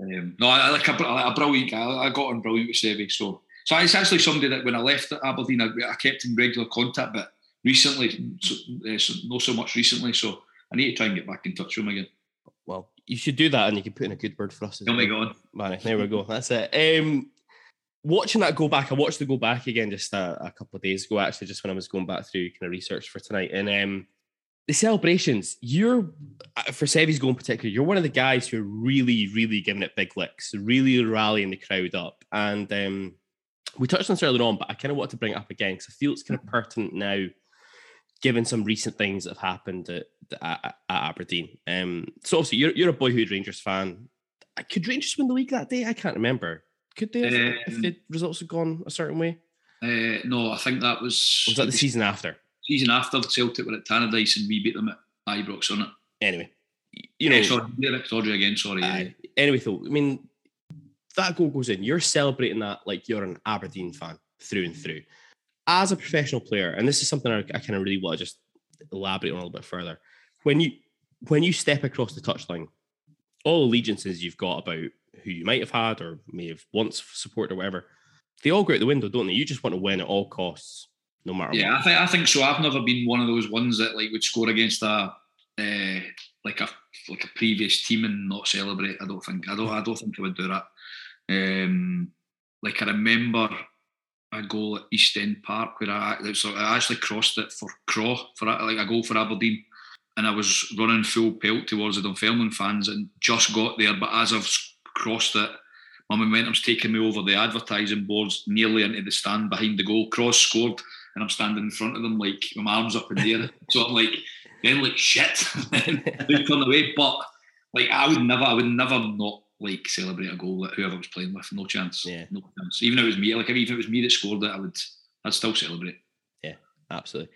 Um, no, I I like a, a brilliant guy. I got on brilliant with Sevy. So, so it's actually somebody that when I left Aberdeen, I, I kept in regular contact, but recently, so, uh, so, not so much recently. So I need to try and get back in touch with him again. Well, you should do that and you can put in a good word for us. as Oh my well. God. Man, there we go. That's it. Um, watching that go back, I watched the go back again just a, a couple of days ago, actually, just when I was going back through kind of research for tonight. And um, the celebrations, you're, uh, for Sevy's goal in particular, you're one of the guys who are really, really giving it big licks, really rallying the crowd up. And um, we touched on this earlier on, but I kind of want to bring it up again because I feel it's kind of pertinent now, given some recent things that have happened at, at, at Aberdeen. Um, so obviously, you're, you're a boyhood Rangers fan. Uh, Could Rangers win the league that day? I can't remember. Could they have, if Um, the results had gone a certain way? Uh, no, I think that was, was that the season after? season after Celtic were at Tannadice and we beat them at Ibrox on it. Anyway, you know, Yeah, sorry, Audrey again. Sorry. Aye. Anyway, though, I mean, that goal goes in. You're celebrating that like you're an Aberdeen fan through and through. As a professional player, and this is something I, I kind of really want to just elaborate on a little bit further. When you when you step across the touchline, all allegiances you've got about who you might have had or may have once supported or whatever, they all go out the window, don't they? You just want to win at all costs, no matter Yeah, I what. think I think so. I've never been one of those ones that like would score against a uh, like a like a previous team and not celebrate. I don't think I don't I don't think I would do that. Um, like I remember a goal at East End Park where I so I actually crossed it for Craw for like a goal for Aberdeen, and I was running full pelt towards the Dunfermline fans and just got there. But as I've crossed it, my momentum's taking me over the advertising boards nearly into the stand behind the goal. Cross scored, and I'm standing in front of them like with my arms up in the air. so I'm like, then like shit, they turn away. But like I would never, I would never not like celebrate a goal that whoever was playing with. No chance. Yeah. No chance. Even if it was me, like even if it was me that scored it, I would, I'd still celebrate. Yeah, absolutely.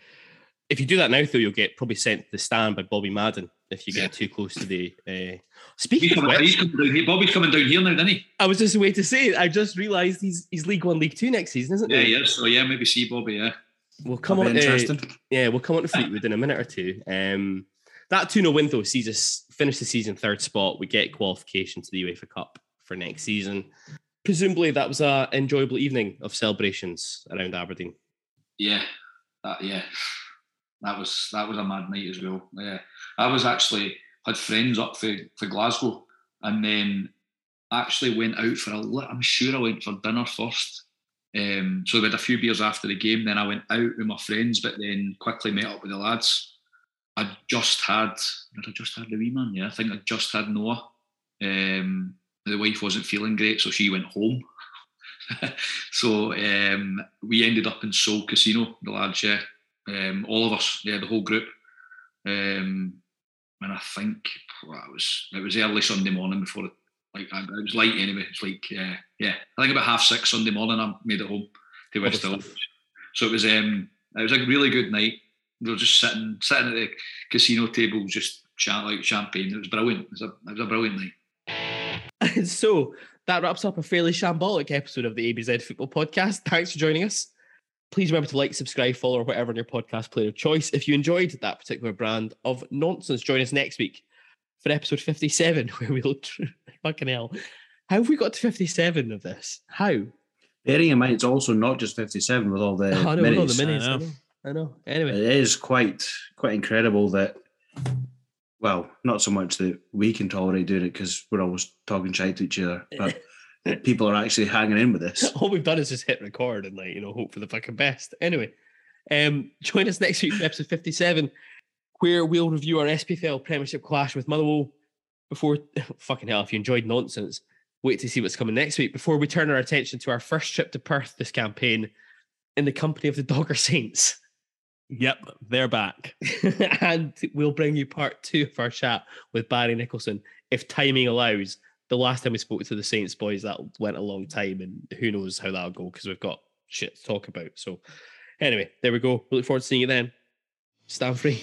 If you do that now, though, you'll get probably sent to the stand by Bobby Madden if you get too close to the. Uh... Speaking He's of coming, which, he's coming down here. Bobby's coming down here now, didn't he? I was just waiting to say. I just realised he's he's League One, League Two next season, isn't Yeah, he? he is. So yeah, maybe see Bobby. Yeah. We'll come That'd on. be To, interesting. yeah, we'll come on to Fleetwood in a minute or two. Um, that 2 0 win, though, sees us finish the season third spot. We get qualification to the UEFA Cup for next season. Presumably, that was a enjoyable evening of celebrations around Aberdeen. Yeah, that yeah, that was that was a mad night as well. Yeah, I was actually had friends up for, for Glasgow, and then actually went out for a. I'm sure I went for dinner first. Um, so we had a few beers after the game. Then I went out with my friends, but then quickly met up with the lads. I just had, I just had the wee man? Yeah, I think I just had Noah. Um, the wife wasn't feeling great, so she went home. so um, we ended up in Seoul Casino, the lads, yeah. Um, all of us, yeah, the whole group. Um, and I think well, it was it was early Sunday morning before it, like it was light anyway. It's like uh, yeah, I think about half six Sunday morning. I made it home to Westhill. So it was um it was a really good night. We were just sitting sitting at the casino table, just chat like champagne. It was brilliant. It was a it was a brilliant night. so that wraps up a fairly shambolic episode of the ABZ Football Podcast. Thanks for joining us. Please remember to like, subscribe, follow, or whatever on your podcast player of choice. If you enjoyed that particular brand of nonsense, join us next week for episode 57, where we'll fucking hell. How have we got to 57 of this? How? Bearing in mind, it's also not just 57 with all the Oh, I know, with all the minis. Minis. I I know. know. I know. Anyway, It is quite quite incredible that, well, not so much that we can tolerate doing it because we're always talking shit to each other, but people are actually hanging in with this. all we've done is just hit record and like you know hope for the fucking best. Anyway, um, join us next week for episode fifty-seven, where we'll review our SPFL Premiership clash with Motherwell. Before fucking hell, if you enjoyed nonsense, wait to see what's coming next week. Before we turn our attention to our first trip to Perth this campaign, in the company of the Dogger Saints, Yep, they're back. and we'll bring you part two of our chat with Barry Nicholson if timing allows, the last time we spoke to the Saints boys, that went a long time, and who knows how that'll go because we've got shit to talk about. So, anyway, there we go. We look forward to seeing you then. Stand free.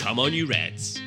Come on, you Reds!